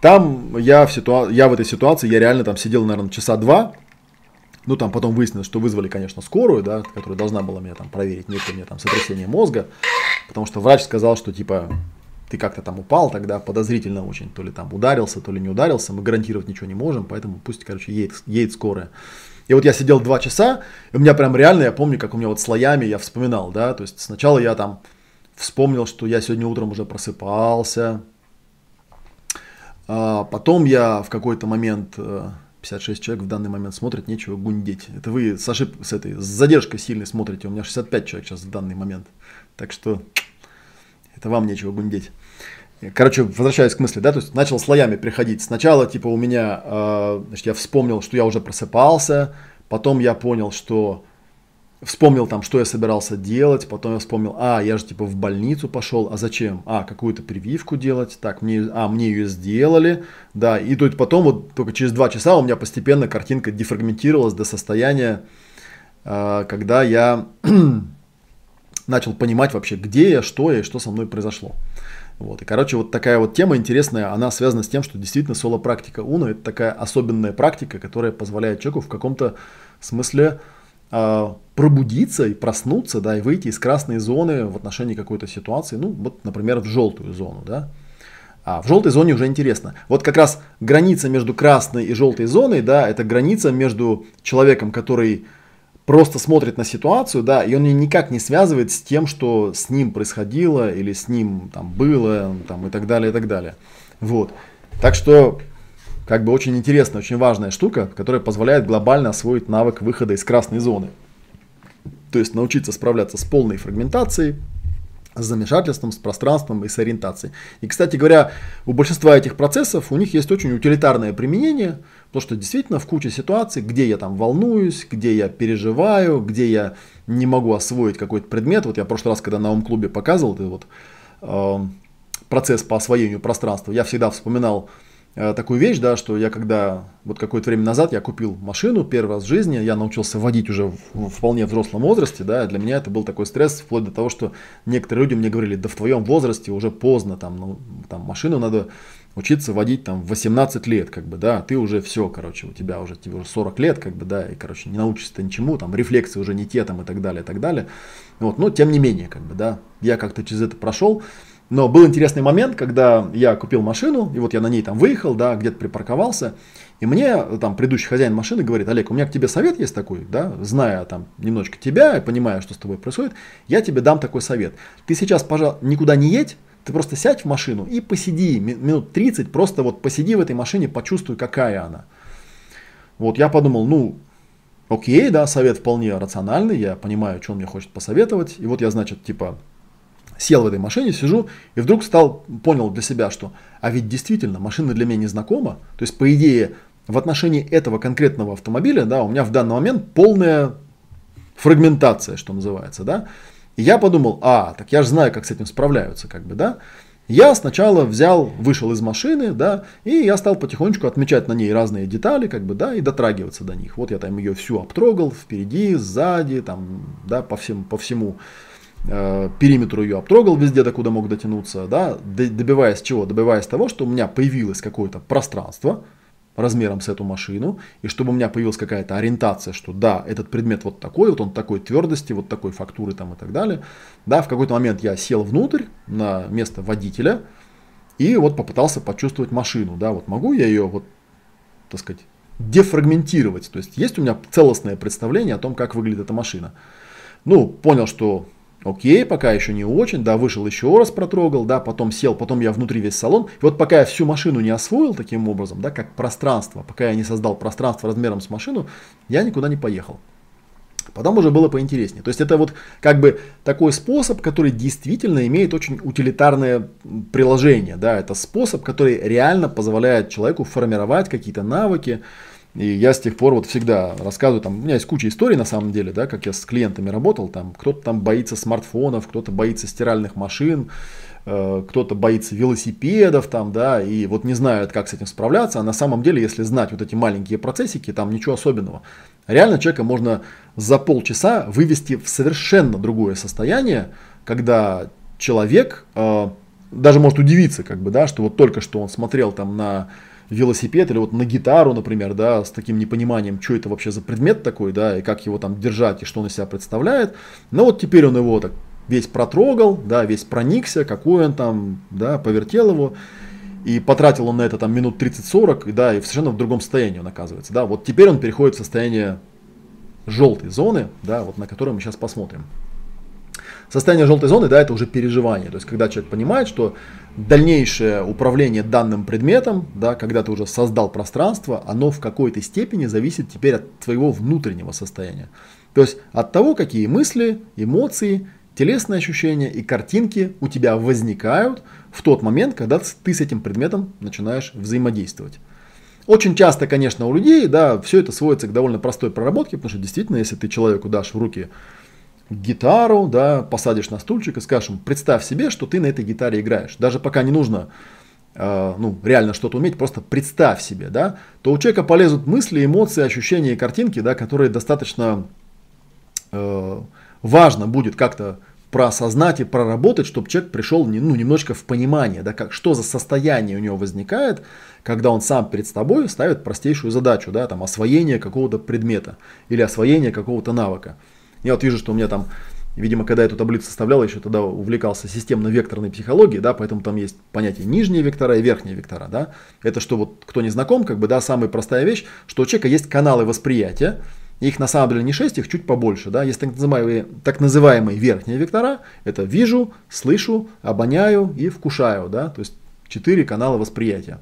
там я в, ситуа... я в этой ситуации, я реально там сидел, наверное, часа два, ну, там потом выяснилось, что вызвали, конечно, скорую, да, которая должна была меня там проверить, нет ли мне там сотрясение мозга, потому что врач сказал, что типа ты как-то там упал тогда подозрительно очень, то ли там ударился, то ли не ударился, мы гарантировать ничего не можем, поэтому пусть, короче, едет, едет скорая. И вот я сидел два часа, и у меня прям реально, я помню, как у меня вот слоями я вспоминал, да, то есть сначала я там вспомнил, что я сегодня утром уже просыпался, а потом я в какой-то момент, 56 э, человек в данный момент смотрят, нечего гундеть. Это вы с ошибкой, с этой, с задержкой сильной смотрите, у меня 65 человек сейчас в данный момент. Так что это вам нечего гундеть. Короче, возвращаясь к мысли, да, то есть начал слоями приходить. Сначала, типа, у меня, э, значит, я вспомнил, что я уже просыпался, потом я понял, что вспомнил там, что я собирался делать, потом я вспомнил, а, я же типа в больницу пошел, а зачем? А, какую-то прививку делать, так, мне, а, мне ее сделали, да, и тут потом вот только через два часа у меня постепенно картинка дефрагментировалась до состояния, э, когда я начал понимать вообще, где я, что я и что со мной произошло. Вот. И, короче, вот такая вот тема интересная, она связана с тем, что действительно соло-практика Уна – это такая особенная практика, которая позволяет человеку в каком-то смысле э, пробудиться и проснуться, да, и выйти из красной зоны в отношении какой-то ситуации, ну, вот, например, в желтую зону, да. А в желтой зоне уже интересно. Вот как раз граница между красной и желтой зоной, да, это граница между человеком, который просто смотрит на ситуацию, да, и он ее никак не связывает с тем, что с ним происходило или с ним там было, там и так далее, и так далее. Вот. Так что, как бы очень интересная, очень важная штука, которая позволяет глобально освоить навык выхода из красной зоны. То есть научиться справляться с полной фрагментацией, с замешательством, с пространством и с ориентацией. И, кстати говоря, у большинства этих процессов у них есть очень утилитарное применение, потому что действительно в куче ситуаций, где я там волнуюсь, где я переживаю, где я не могу освоить какой-то предмет. Вот я в прошлый раз, когда на ум-клубе показывал этот вот, э, процесс по освоению пространства, я всегда вспоминал Э, такую вещь, да, что я когда, вот какое-то время назад я купил машину первый раз в жизни, я научился водить уже в, в вполне взрослом возрасте, да, для меня это был такой стресс, вплоть до того, что некоторые люди мне говорили, да в твоем возрасте уже поздно, там, ну, там машину надо учиться водить там в 18 лет, как бы, да, ты уже все, короче, у тебя уже, тебе уже 40 лет, как бы, да, и, короче, не научишься ты ничему, там, рефлексы уже не те, там, и так далее, и так далее, вот, но тем не менее, как бы, да, я как-то через это прошел, но был интересный момент, когда я купил машину, и вот я на ней там выехал, да, где-то припарковался, и мне там предыдущий хозяин машины говорит, Олег, у меня к тебе совет есть такой, да, зная там немножечко тебя и понимая, что с тобой происходит, я тебе дам такой совет. Ты сейчас, пожалуйста, никуда не едь, ты просто сядь в машину и посиди минут 30, просто вот посиди в этой машине, почувствуй, какая она. Вот я подумал, ну, окей, да, совет вполне рациональный, я понимаю, что он мне хочет посоветовать, и вот я, значит, типа, сел в этой машине, сижу, и вдруг стал, понял для себя, что, а ведь действительно, машина для меня не знакома, то есть, по идее, в отношении этого конкретного автомобиля, да, у меня в данный момент полная фрагментация, что называется, да, и я подумал, а, так я же знаю, как с этим справляются, как бы, да, я сначала взял, вышел из машины, да, и я стал потихонечку отмечать на ней разные детали, как бы, да, и дотрагиваться до них. Вот я там ее всю обтрогал, впереди, сзади, там, да, по, всем, по всему Э, периметру ее обтрогал везде, докуда мог дотянуться, да, добиваясь чего? Добиваясь того, что у меня появилось какое-то пространство, размером с эту машину, и чтобы у меня появилась какая-то ориентация, что да, этот предмет вот такой, вот он такой твердости, вот такой фактуры там и так далее. Да, в какой-то момент я сел внутрь на место водителя и вот попытался почувствовать машину, да, вот могу я ее вот, так сказать, дефрагментировать, то есть есть у меня целостное представление о том, как выглядит эта машина. Ну, понял, что Окей, пока еще не очень, да, вышел еще раз протрогал, да, потом сел, потом я внутри весь салон. И вот пока я всю машину не освоил таким образом, да, как пространство, пока я не создал пространство размером с машину, я никуда не поехал. Потом уже было поинтереснее. То есть это вот как бы такой способ, который действительно имеет очень утилитарное приложение. Да? Это способ, который реально позволяет человеку формировать какие-то навыки, и я с тех пор вот всегда рассказываю, там, у меня есть куча историй на самом деле, да, как я с клиентами работал, там, кто-то там боится смартфонов, кто-то боится стиральных машин, э, кто-то боится велосипедов, там, да, и вот не знают, как с этим справляться, а на самом деле, если знать вот эти маленькие процессики, там ничего особенного. Реально человека можно за полчаса вывести в совершенно другое состояние, когда человек э, даже может удивиться, как бы, да, что вот только что он смотрел там на велосипед или вот на гитару, например, да, с таким непониманием, что это вообще за предмет такой, да, и как его там держать и что он из себя представляет. Но вот теперь он его так весь протрогал, да, весь проникся, какой он там, да, повертел его. И потратил он на это там минут 30-40, и да, и совершенно в другом состоянии он оказывается. Да, вот теперь он переходит в состояние желтой зоны, да, вот на которую мы сейчас посмотрим. Состояние желтой зоны, да, это уже переживание. То есть, когда человек понимает, что дальнейшее управление данным предметом, да, когда ты уже создал пространство, оно в какой-то степени зависит теперь от твоего внутреннего состояния. То есть от того, какие мысли, эмоции, телесные ощущения и картинки у тебя возникают в тот момент, когда ты с этим предметом начинаешь взаимодействовать. Очень часто, конечно, у людей, да, все это сводится к довольно простой проработке, потому что действительно, если ты человеку дашь в руки гитару, да, посадишь на стульчик и скажешь представь себе, что ты на этой гитаре играешь. Даже пока не нужно э, ну, реально что-то уметь, просто представь себе, да, то у человека полезут мысли, эмоции, ощущения и картинки, да, которые достаточно э, важно будет как-то проосознать и проработать, чтобы человек пришел ну, немножечко в понимание, да, как, что за состояние у него возникает, когда он сам перед тобой ставит простейшую задачу, да, там, освоение какого-то предмета или освоение какого-то навыка. Я вот вижу, что у меня там, видимо, когда я эту таблицу составлял, еще тогда увлекался системно-векторной психологией, да, поэтому там есть понятие нижние вектора и верхние вектора, да. Это что вот, кто не знаком, как бы, да, самая простая вещь, что у человека есть каналы восприятия, их на самом деле не 6, их чуть побольше. Да? Есть так называемые, так называемые верхние вектора. Это вижу, слышу, обоняю и вкушаю. Да? То есть четыре канала восприятия.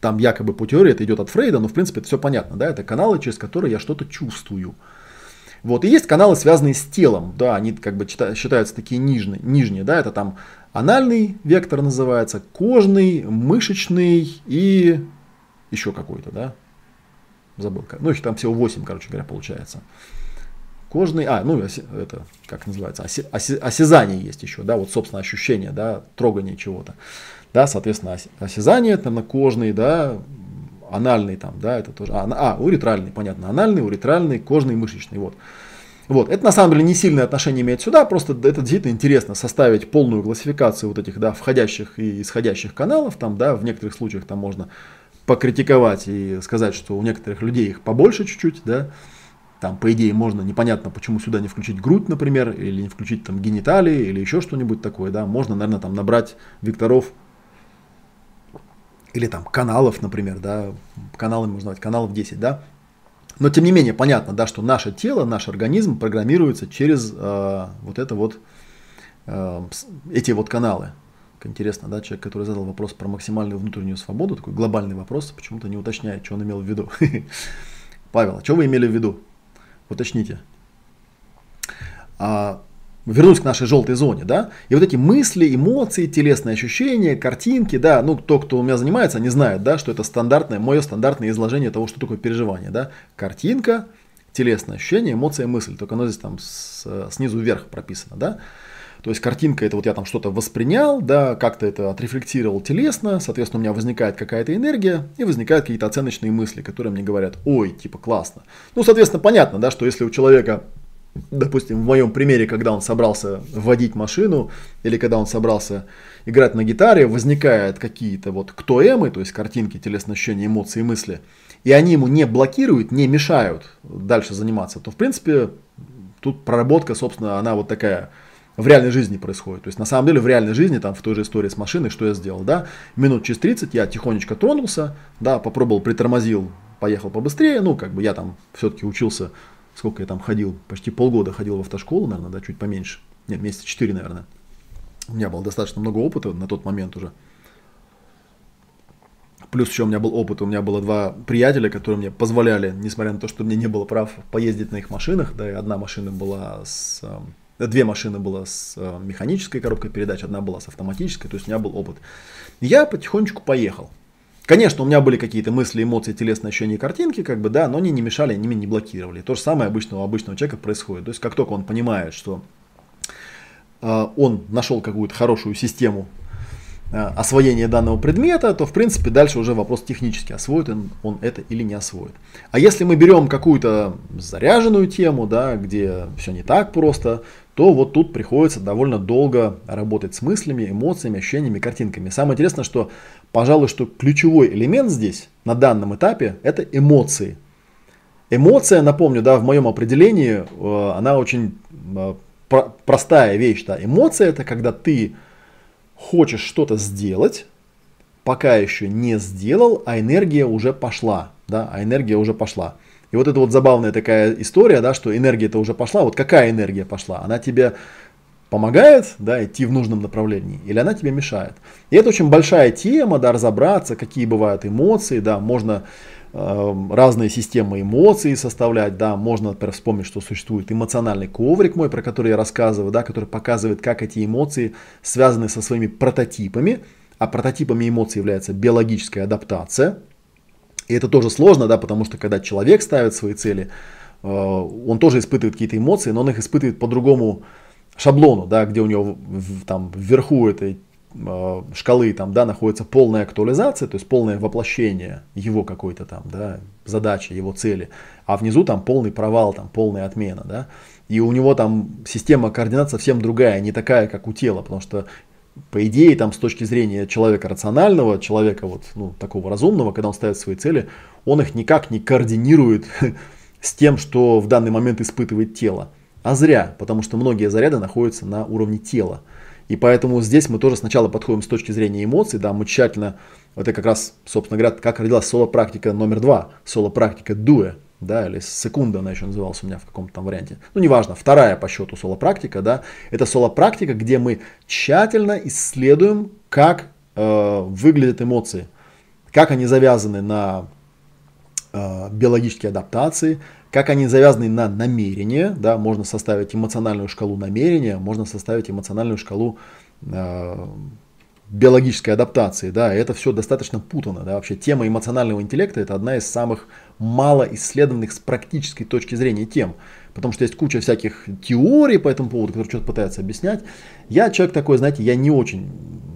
Там якобы по теории это идет от Фрейда, но в принципе это все понятно. Да? Это каналы, через которые я что-то чувствую. Вот. И есть каналы, связанные с телом, да, они как бы считаются такие нижние, нижние, да, это там анальный вектор называется, кожный, мышечный и еще какой-то, да, забыл, ну их там всего 8, короче говоря, получается. Кожный, а, ну это, как называется, осязание есть еще, да, вот собственно ощущение, да, трогание чего-то, да, соответственно, осязание, там, на кожный, да, анальный там, да, это тоже, а, а уретральный, понятно, анальный, уретральный, кожный, мышечный, вот. Вот. Это на самом деле не сильное отношение имеет сюда, просто это действительно интересно составить полную классификацию вот этих да, входящих и исходящих каналов. Там, да, в некоторых случаях там можно покритиковать и сказать, что у некоторых людей их побольше чуть-чуть, да. Там, по идее, можно непонятно, почему сюда не включить грудь, например, или не включить там гениталии, или еще что-нибудь такое, да. Можно, наверное, там набрать векторов или там каналов, например, да, каналы можно назвать, каналов 10, да. Но тем не менее понятно, да, что наше тело, наш организм программируется через э, вот это вот, э, эти вот каналы. Интересно, да, человек, который задал вопрос про максимальную внутреннюю свободу, такой глобальный вопрос, почему-то не уточняет, что он имел в виду. Павел, а что вы имели в виду? Уточните. А, вернусь к нашей желтой зоне, да, и вот эти мысли, эмоции, телесные ощущения, картинки, да, ну, кто, кто у меня занимается, они знают, да, что это стандартное, мое стандартное изложение того, что такое переживание, да, картинка, телесное ощущение, эмоция, мысль, только оно здесь там с, снизу вверх прописано, да, то есть картинка это вот я там что-то воспринял, да, как-то это отрефлектировал телесно, соответственно, у меня возникает какая-то энергия и возникают какие-то оценочные мысли, которые мне говорят, ой, типа классно. Ну, соответственно, понятно, да, что если у человека допустим, в моем примере, когда он собрался водить машину, или когда он собрался играть на гитаре, возникают какие-то вот кто эмы, то есть картинки, телесные ощущения, эмоции, мысли, и они ему не блокируют, не мешают дальше заниматься, то, в принципе, тут проработка, собственно, она вот такая в реальной жизни происходит. То есть, на самом деле, в реальной жизни, там, в той же истории с машиной, что я сделал, да, минут через 30 я тихонечко тронулся, да, попробовал, притормозил, поехал побыстрее, ну, как бы я там все-таки учился, сколько я там ходил, почти полгода ходил в автошколу, наверное, да, чуть поменьше, нет, месяца 4, наверное. У меня было достаточно много опыта на тот момент уже. Плюс еще у меня был опыт, у меня было два приятеля, которые мне позволяли, несмотря на то, что мне не было прав, поездить на их машинах, да, и одна машина была с эм, Две машины было с э, механической коробкой передач, одна была с автоматической, то есть у меня был опыт. Я потихонечку поехал. Конечно, у меня были какие-то мысли, эмоции, телесные ощущения, картинки, как бы, да, но они не мешали, они меня не блокировали. То же самое обычного, обычного человека происходит. То есть, как только он понимает, что э, он нашел какую-то хорошую систему Э, освоение данного предмета, то в принципе дальше уже вопрос технически, освоит он, он это или не освоит. А если мы берем какую-то заряженную тему, да, где все не так просто, то вот тут приходится довольно долго работать с мыслями, эмоциями, ощущениями, картинками. Самое интересное, что, пожалуй, что ключевой элемент здесь, на данном этапе, это эмоции. Эмоция, напомню, да, в моем определении, э, она очень э, простая вещь. Да. Эмоция это когда ты хочешь что-то сделать, пока еще не сделал, а энергия уже пошла, да, а энергия уже пошла. И вот это вот забавная такая история, да, что энергия-то уже пошла. Вот какая энергия пошла? Она тебе помогает, да, идти в нужном направлении, или она тебе мешает? И это очень большая тема, да, разобраться, какие бывают эмоции, да, можно Эм, разные системы эмоций составлять, да, можно, например, вспомнить, что существует эмоциональный коврик мой, про который я рассказываю, да, который показывает, как эти эмоции связаны со своими прототипами, а прототипами эмоций является биологическая адаптация, и это тоже сложно, да, потому что когда человек ставит свои цели, э, он тоже испытывает какие-то эмоции, но он их испытывает по другому шаблону, да, где у него там вверху этой Э, шкалы там, да, находится полная актуализация, то есть полное воплощение его какой-то там, да, задачи, его цели, а внизу там полный провал, там полная отмена, да, и у него там система координат совсем другая, не такая, как у тела, потому что по идее, там, с точки зрения человека рационального, человека вот, ну, такого разумного, когда он ставит свои цели, он их никак не координирует с тем, что в данный момент испытывает тело. А зря, потому что многие заряды находятся на уровне тела. И поэтому здесь мы тоже сначала подходим с точки зрения эмоций, да, мы тщательно, это как раз, собственно говоря, как родилась соло-практика номер два, соло-практика дуэ, да, или секунда она еще называлась у меня в каком-то там варианте. Ну, неважно, вторая по счету соло-практика, да, это соло-практика, где мы тщательно исследуем, как э, выглядят эмоции, как они завязаны на биологические адаптации, как они завязаны на намерение, да, можно составить эмоциональную шкалу намерения, можно составить эмоциональную шкалу э, биологической адаптации, да, это все достаточно путано, да, вообще тема эмоционального интеллекта это одна из самых мало исследованных с практической точки зрения тем, потому что есть куча всяких теорий по этому поводу, которые что-то пытаются объяснять. Я человек такой, знаете, я не очень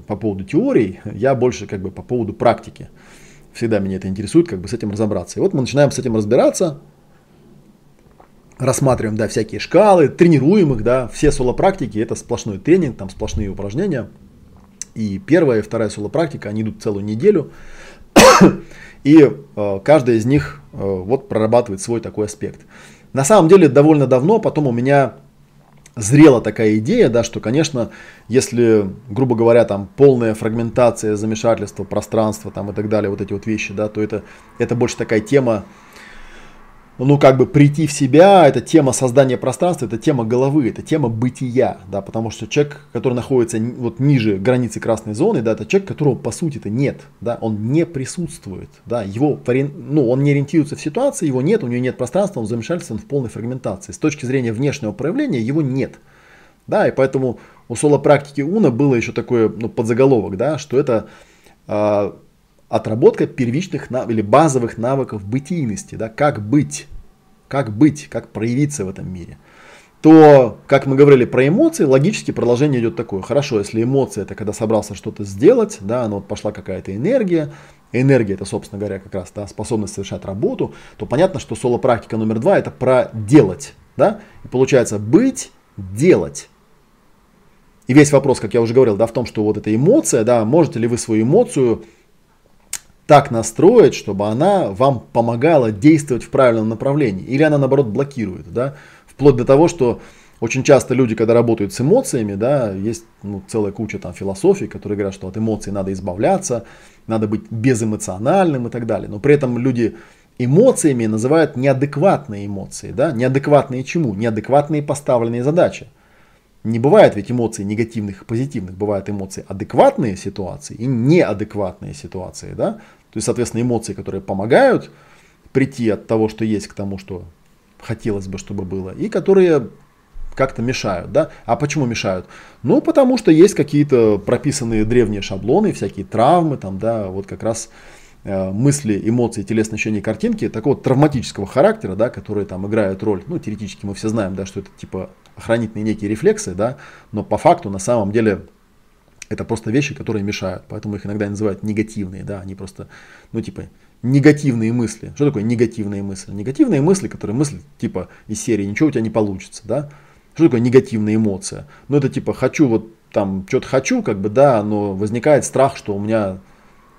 по поводу теорий, я больше как бы по поводу практики. Всегда меня это интересует, как бы с этим разобраться. И вот мы начинаем с этим разбираться, рассматриваем, да, всякие шкалы, тренируем их, да, все соло-практики это сплошной тренинг, там сплошные упражнения. И первая и вторая соло-практика, они идут целую неделю. И э, каждая из них э, вот прорабатывает свой такой аспект. На самом деле довольно давно потом у меня зрела такая идея, да, что, конечно, если, грубо говоря, там полная фрагментация, замешательство, пространство там и так далее, вот эти вот вещи, да, то это, это больше такая тема ну, как бы прийти в себя, это тема создания пространства, это тема головы, это тема бытия, да, потому что человек, который находится вот ниже границы красной зоны, да, это человек, которого по сути-то нет, да, он не присутствует, да, его, ну, он не ориентируется в ситуации, его нет, у него нет пространства, он замешательство, он в полной фрагментации. С точки зрения внешнего проявления его нет, да, и поэтому у соло-практики Уна было еще такое, ну, подзаголовок, да, что это э, отработка первичных или базовых навыков бытийности, да, как быть, как быть, как проявиться в этом мире. то, как мы говорили про эмоции, логически продолжение идет такое. Хорошо, если эмоция это когда собрался что-то сделать, да, ну вот пошла какая-то энергия, энергия это, собственно говоря, как раз да, способность совершать работу, то понятно, что соло-практика номер два это про делать. Да? И получается быть, делать. И весь вопрос, как я уже говорил, да, в том, что вот эта эмоция, да, можете ли вы свою эмоцию так настроить, чтобы она вам помогала действовать в правильном направлении, или она наоборот блокирует, да, вплоть до того, что очень часто люди, когда работают с эмоциями, да, есть ну, целая куча там философий, которые говорят, что от эмоций надо избавляться, надо быть безэмоциональным и так далее. Но при этом люди эмоциями называют неадекватные эмоции. Да? Неадекватные чему? Неадекватные поставленные задачи. Не бывает ведь эмоций негативных и позитивных, бывают эмоции адекватные ситуации и неадекватные ситуации. Да? То есть, соответственно, эмоции, которые помогают прийти от того, что есть, к тому, что хотелось бы, чтобы было, и которые как-то мешают, да? А почему мешают? Ну, потому что есть какие-то прописанные древние шаблоны, всякие травмы, там, да, вот как раз э, мысли, эмоции, телесные ощущения, картинки такого травматического характера, да, которые там играют роль, ну, теоретически мы все знаем, да, что это типа охранительные некие рефлексы, да, но по факту на самом деле это просто вещи, которые мешают, поэтому их иногда называют негативные, да, они просто, ну, типа, негативные мысли. Что такое негативные мысли? Негативные мысли, которые мысли типа из серии «ничего у тебя не получится», да, что такое негативная эмоция? Ну, это типа хочу вот там что-то хочу, как бы, да, но возникает страх, что у меня,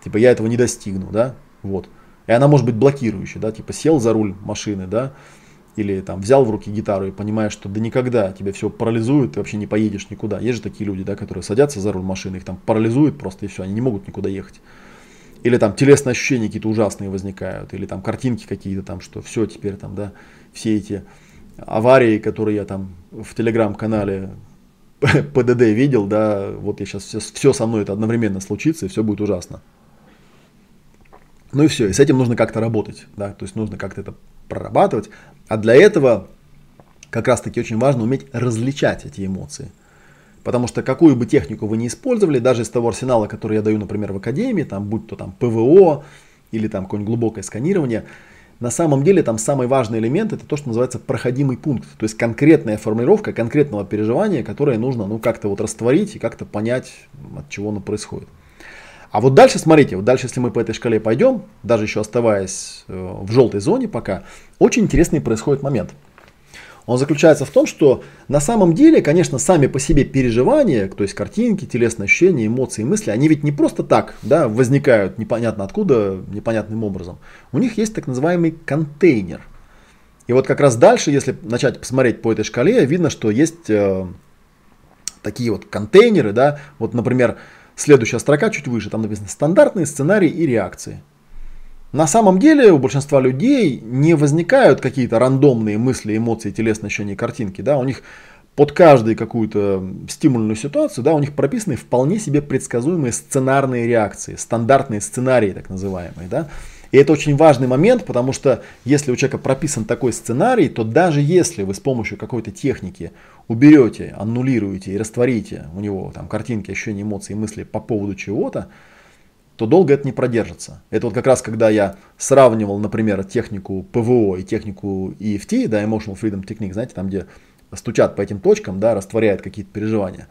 типа, я этого не достигну, да, вот. И она может быть блокирующей, да, типа сел за руль машины, да, или там взял в руки гитару и понимаешь, что да никогда тебя все парализует, ты вообще не поедешь никуда. Есть же такие люди, да, которые садятся за руль машины, их там парализует просто и все, они не могут никуда ехать. Или там телесные ощущения какие-то ужасные возникают, или там картинки какие-то там, что все теперь там, да, все эти аварии, которые я там в телеграм-канале ПДД видел, да, вот я сейчас все, все со мной это одновременно случится, и все будет ужасно. Ну и все, и с этим нужно как-то работать, да, то есть нужно как-то это прорабатывать. А для этого как раз таки очень важно уметь различать эти эмоции. Потому что какую бы технику вы не использовали, даже из того арсенала, который я даю, например, в академии, там, будь то там ПВО или там какое-нибудь глубокое сканирование, на самом деле там самый важный элемент это то, что называется проходимый пункт. То есть конкретная формулировка конкретного переживания, которое нужно ну, как-то вот растворить и как-то понять, от чего оно происходит. А вот дальше, смотрите, вот дальше, если мы по этой шкале пойдем, даже еще оставаясь э, в желтой зоне пока, очень интересный происходит момент – он заключается в том, что на самом деле, конечно, сами по себе переживания, то есть картинки, телесные ощущения, эмоции, мысли, они ведь не просто так да, возникают непонятно откуда, непонятным образом. У них есть так называемый контейнер. И вот как раз дальше, если начать посмотреть по этой шкале, видно, что есть э, такие вот контейнеры, да, вот, например, следующая строка чуть выше, там написано стандартные сценарии и реакции. На самом деле у большинства людей не возникают какие-то рандомные мысли, эмоции, телесные ощущения, картинки. Да? У них под каждую какую-то стимульную ситуацию, да, у них прописаны вполне себе предсказуемые сценарные реакции, стандартные сценарии так называемые. Да? И это очень важный момент, потому что если у человека прописан такой сценарий, то даже если вы с помощью какой-то техники уберете, аннулируете и растворите у него там картинки, ощущения, эмоции, мысли по поводу чего-то, то долго это не продержится. Это вот как раз когда я сравнивал, например, технику ПВО и технику EFT, да, Emotional Freedom Technique, знаете, там где стучат по этим точкам, да, растворяют какие-то переживания.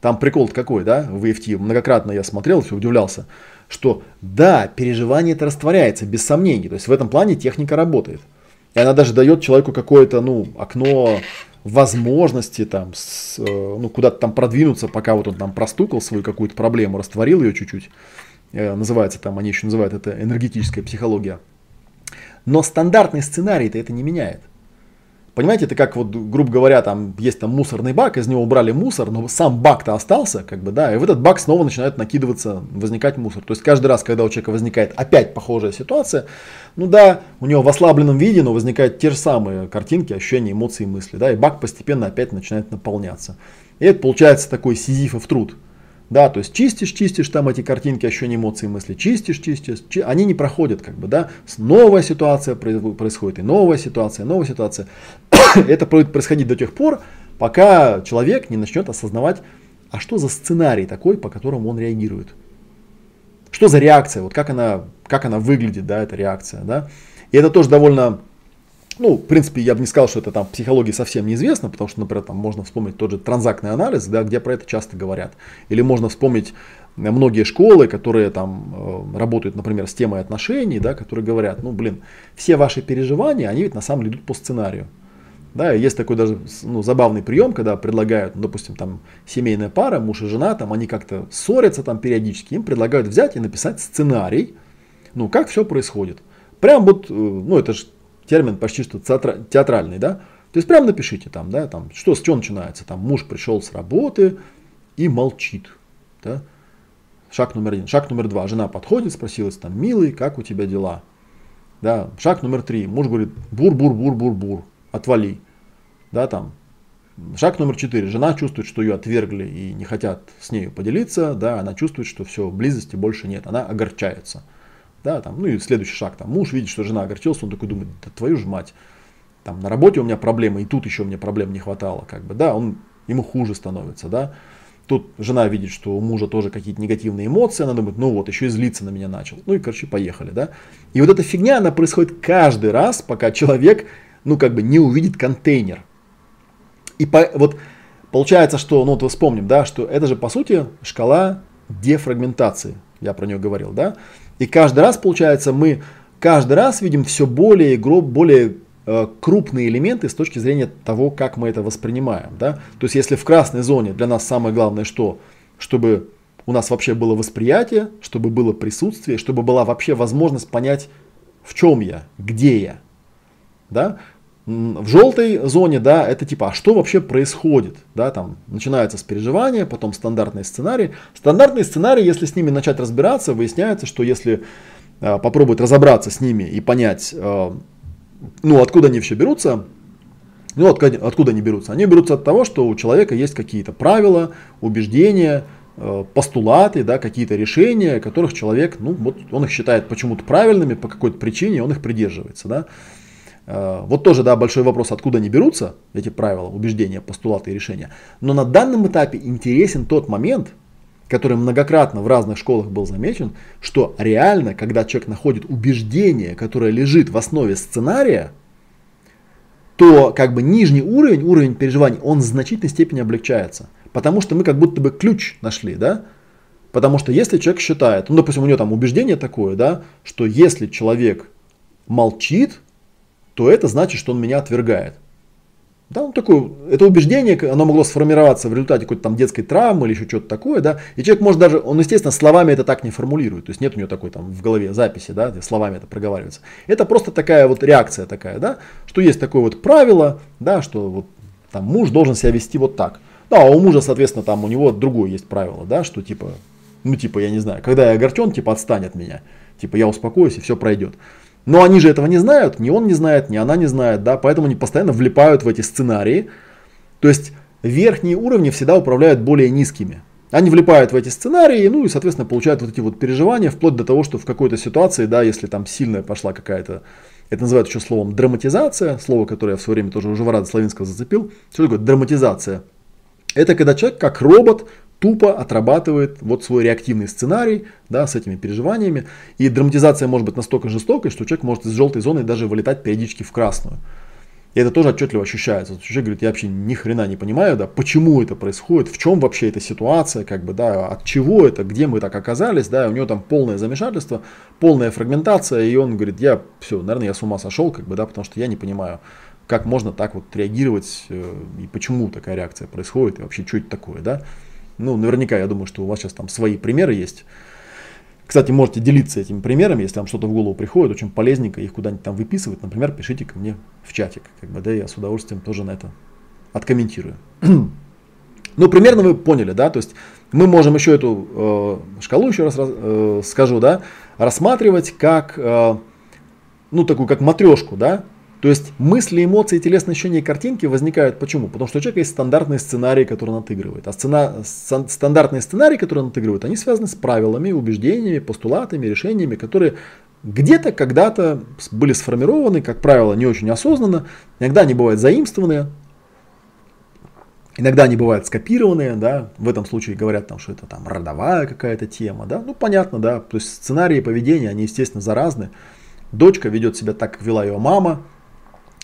Там прикол какой, да, в EFT, многократно я смотрел, все удивлялся, что да, переживание это растворяется, без сомнений, то есть в этом плане техника работает. И она даже дает человеку какое-то, ну, окно возможности там, с, э, ну, куда-то там продвинуться, пока вот он там простукал свою какую-то проблему, растворил ее чуть-чуть, Э, называется там, они еще называют это энергетическая психология. Но стандартный сценарий-то это не меняет. Понимаете, это как вот, грубо говоря, там есть там мусорный бак, из него убрали мусор, но сам бак-то остался, как бы, да, и в этот бак снова начинает накидываться, возникать мусор. То есть каждый раз, когда у человека возникает опять похожая ситуация, ну да, у него в ослабленном виде, но возникают те же самые картинки, ощущения, эмоции, мысли, да, и бак постепенно опять начинает наполняться. И это получается такой сизифов труд. Да, то есть чистишь, чистишь там эти картинки, ощущения, эмоции, мысли, чистишь, чистишь, чи... они не проходят, как бы, да, новая ситуация происходит, и новая ситуация, новая ситуация. Это будет происходить до тех пор, пока человек не начнет осознавать, а что за сценарий такой, по которому он реагирует. Что за реакция, вот как она, как она выглядит, да, эта реакция, да. И это тоже довольно ну, в принципе, я бы не сказал, что это там психологии совсем неизвестно, потому что, например, там можно вспомнить тот же транзактный анализ, да, где про это часто говорят. Или можно вспомнить многие школы, которые там э, работают, например, с темой отношений, да, которые говорят, ну, блин, все ваши переживания, они ведь на самом деле идут по сценарию. Да, есть такой даже ну, забавный прием, когда предлагают, ну, допустим, там семейная пара, муж и жена, там они как-то ссорятся там периодически, им предлагают взять и написать сценарий, ну, как все происходит. Прям вот, э, ну, это же термин почти что театральный, да, то есть прям напишите там, да, там, что, с чего начинается, там, муж пришел с работы и молчит, да, Шаг номер один. Шаг номер два. Жена подходит, спросилась там, милый, как у тебя дела? Да. Шаг номер три. Муж говорит, бур-бур-бур-бур-бур, отвали. Да, там. Шаг номер четыре. Жена чувствует, что ее отвергли и не хотят с нею поделиться. Да, она чувствует, что все, близости больше нет. Она огорчается. Да, там, ну и следующий шаг. Там, муж видит, что жена огорчилась, он такой думает, да твою же мать. Там на работе у меня проблемы, и тут еще мне проблем не хватало. Как бы, да, он, ему хуже становится. Да. Тут жена видит, что у мужа тоже какие-то негативные эмоции, она думает, ну вот, еще и злиться на меня начал. Ну и, короче, поехали, да. И вот эта фигня, она происходит каждый раз, пока человек, ну как бы не увидит контейнер. И по, вот получается, что, ну вот вспомним, да, что это же по сути шкала дефрагментации, я про нее говорил, да. И каждый раз, получается, мы каждый раз видим все более, более Э, крупные элементы с точки зрения того, как мы это воспринимаем. Да? То есть если в красной зоне для нас самое главное что? Чтобы у нас вообще было восприятие, чтобы было присутствие, чтобы была вообще возможность понять, в чем я, где я. Да? В желтой зоне, да, это типа, а что вообще происходит? Да, там начинается с переживания, потом стандартные сценарии. Стандартные сценарии, если с ними начать разбираться, выясняется, что если э, попробовать разобраться с ними и понять, э, ну, откуда они все берутся? Ну, откуда, откуда они берутся? Они берутся от того, что у человека есть какие-то правила, убеждения, э, постулаты, да, какие-то решения, которых человек, ну, вот он их считает почему-то правильными, по какой-то причине он их придерживается, да. Э, вот тоже, да, большой вопрос, откуда они берутся, эти правила, убеждения, постулаты и решения. Но на данном этапе интересен тот момент, который многократно в разных школах был замечен, что реально, когда человек находит убеждение, которое лежит в основе сценария, то как бы нижний уровень, уровень переживаний, он в значительной степени облегчается. Потому что мы как будто бы ключ нашли, да? Потому что если человек считает, ну, допустим, у него там убеждение такое, да, что если человек молчит, то это значит, что он меня отвергает. Да, ну, такое, это убеждение, оно могло сформироваться в результате какой-то там детской травмы или еще что-то такое, да, и человек может даже, он, естественно, словами это так не формулирует, то есть нет у него такой там в голове записи, да, где словами это проговаривается. Это просто такая вот реакция такая, да, что есть такое вот правило, да, что вот там муж должен себя вести вот так. Да, а у мужа, соответственно, там у него другое есть правило, да, что типа, ну типа, я не знаю, когда я огорчен, типа отстань от меня, типа я успокоюсь и все пройдет. Но они же этого не знают, ни он не знает, ни она не знает, да, поэтому они постоянно влипают в эти сценарии. То есть верхние уровни всегда управляют более низкими. Они влипают в эти сценарии, ну и, соответственно, получают вот эти вот переживания, вплоть до того, что в какой-то ситуации, да, если там сильная пошла какая-то, это называют еще словом драматизация, слово, которое я в свое время тоже уже в Славинского зацепил. Что такое драматизация? Это когда человек как робот тупо отрабатывает вот свой реактивный сценарий да, с этими переживаниями. И драматизация может быть настолько жестокой, что человек может из желтой зоны даже вылетать периодически в красную. И это тоже отчетливо ощущается. Человек говорит, я вообще ни хрена не понимаю, да, почему это происходит, в чем вообще эта ситуация, как бы, да, от чего это, где мы так оказались, да, у него там полное замешательство, полная фрагментация, и он говорит, я все, наверное, я с ума сошел, как бы, да, потому что я не понимаю, как можно так вот реагировать, э, и почему такая реакция происходит, и вообще, что это такое, да. Ну, наверняка, я думаю, что у вас сейчас там свои примеры есть. Кстати, можете делиться этими примерами, если вам что-то в голову приходит, очень полезненько их куда-нибудь там выписывать. Например, пишите ко мне в чатик, как бы, да, я с удовольствием тоже на это откомментирую. ну, примерно вы поняли, да, то есть мы можем еще эту э, шкалу, еще раз э, скажу, да, рассматривать как, э, ну, такую, как матрешку, да, то есть мысли, эмоции, телесные ощущения и картинки возникают почему? Потому что у человека есть стандартные сценарии, которые он отыгрывает. А сцена, стандартные сценарии, которые он отыгрывает, они связаны с правилами, убеждениями, постулатами, решениями, которые где-то когда-то были сформированы, как правило, не очень осознанно. Иногда они бывают заимствованные, Иногда они бывают скопированные, да, в этом случае говорят, там, что это там родовая какая-то тема, да, ну понятно, да, то есть сценарии поведения, они, естественно, заразны. Дочка ведет себя так, как вела ее мама,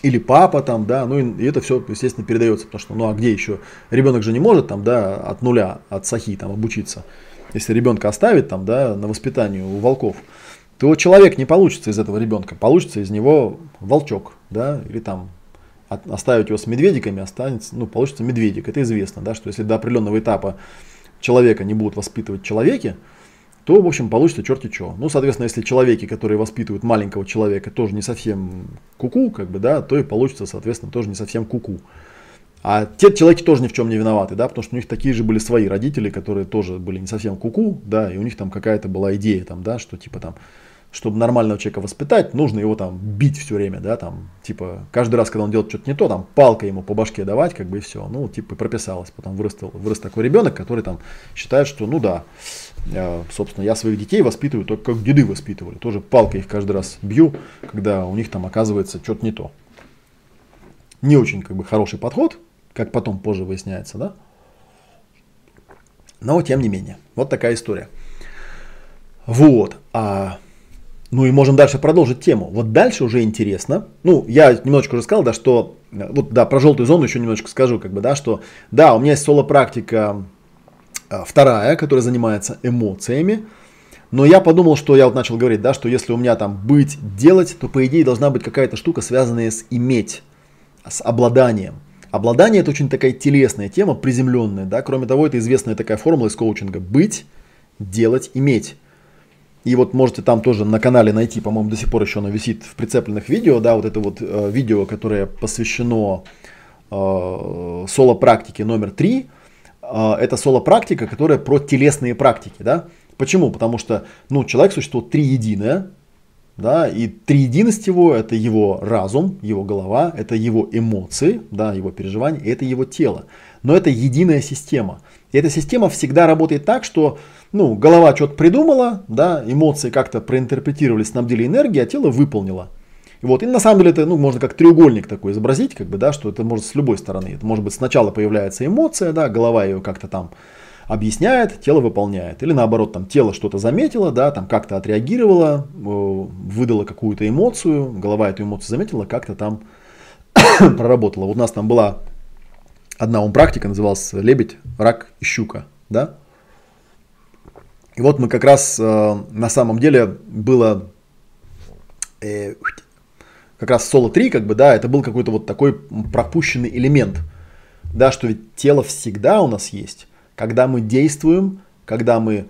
или папа там, да, ну и, это все, естественно, передается, потому что, ну а где еще? Ребенок же не может там, да, от нуля, от сахи там обучиться. Если ребенка оставить там, да, на воспитании у волков, то человек не получится из этого ребенка, получится из него волчок, да, или там оставить его с медведиками, останется, ну, получится медведик. Это известно, да, что если до определенного этапа человека не будут воспитывать человеки, то, в общем, получится черти что. Ну, соответственно, если человеки, которые воспитывают маленького человека, тоже не совсем куку, как бы, да, то и получится, соответственно, тоже не совсем куку. А те человеки тоже ни в чем не виноваты, да, потому что у них такие же были свои родители, которые тоже были не совсем куку, да, и у них там какая-то была идея, там, да, что типа там, чтобы нормального человека воспитать, нужно его там бить все время, да, там, типа, каждый раз, когда он делает что-то не то, там, палкой ему по башке давать, как бы и все, ну, типа, прописалось, потом вырос, вырос такой ребенок, который там считает, что, ну да, я, собственно, я своих детей воспитываю только как деды воспитывали, тоже палкой их каждый раз бью, когда у них там оказывается что-то не то. Не очень, как бы, хороший подход, как потом позже выясняется, да, но тем не менее, вот такая история. Вот, а ну и можем дальше продолжить тему. Вот дальше уже интересно. Ну, я немножечко уже сказал, да, что, вот да, про желтую зону еще немножечко скажу, как бы, да, что, да, у меня есть соло-практика а, вторая, которая занимается эмоциями. Но я подумал, что я вот начал говорить, да, что если у меня там быть, делать, то по идее должна быть какая-то штука, связанная с иметь, с обладанием. Обладание это очень такая телесная тема, приземленная, да. Кроме того, это известная такая формула из коучинга. Быть, делать, иметь. И вот можете там тоже на канале найти, по-моему, до сих пор еще оно висит в прицепленных видео, да, вот это вот э, видео, которое посвящено э, соло-практике номер три. Э, это соло-практика, которая про телесные практики, да. Почему? Потому что, ну, человек существует триединое, да, и триединость его это его разум, его голова, это его эмоции, да, его переживания, это его тело. Но это единая система. И эта система всегда работает так, что ну, голова что-то придумала, да, эмоции как-то проинтерпретировали, снабдили энергией, а тело выполнило. И вот, и на самом деле это, ну, можно как треугольник такой изобразить, как бы, да, что это может с любой стороны. Это может быть сначала появляется эмоция, да, голова ее как-то там объясняет, тело выполняет. Или наоборот, там тело что-то заметило, да, там как-то отреагировало, выдало какую-то эмоцию, голова эту эмоцию заметила, как-то там проработала. Вот у нас там была одна практика, называлась лебедь, рак и щука, да, и вот мы как раз э, на самом деле было э, как раз соло 3, как бы, да, это был какой-то вот такой пропущенный элемент. Да, что ведь тело всегда у нас есть. Когда мы действуем, когда мы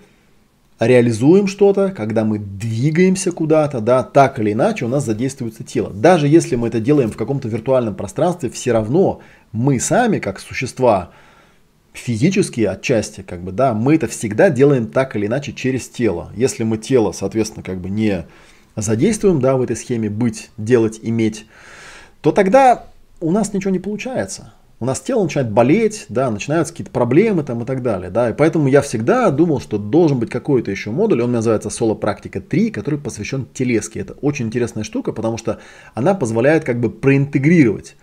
реализуем что-то, когда мы двигаемся куда-то, да, так или иначе у нас задействуется тело. Даже если мы это делаем в каком-то виртуальном пространстве, все равно мы сами, как существа, физически отчасти, как бы, да, мы это всегда делаем так или иначе через тело. Если мы тело, соответственно, как бы не задействуем, да, в этой схеме быть, делать, иметь, то тогда у нас ничего не получается. У нас тело начинает болеть, да, начинаются какие-то проблемы там и так далее, да, и поэтому я всегда думал, что должен быть какой-то еще модуль, он называется Соло Практика 3, который посвящен телеске. Это очень интересная штука, потому что она позволяет как бы проинтегрировать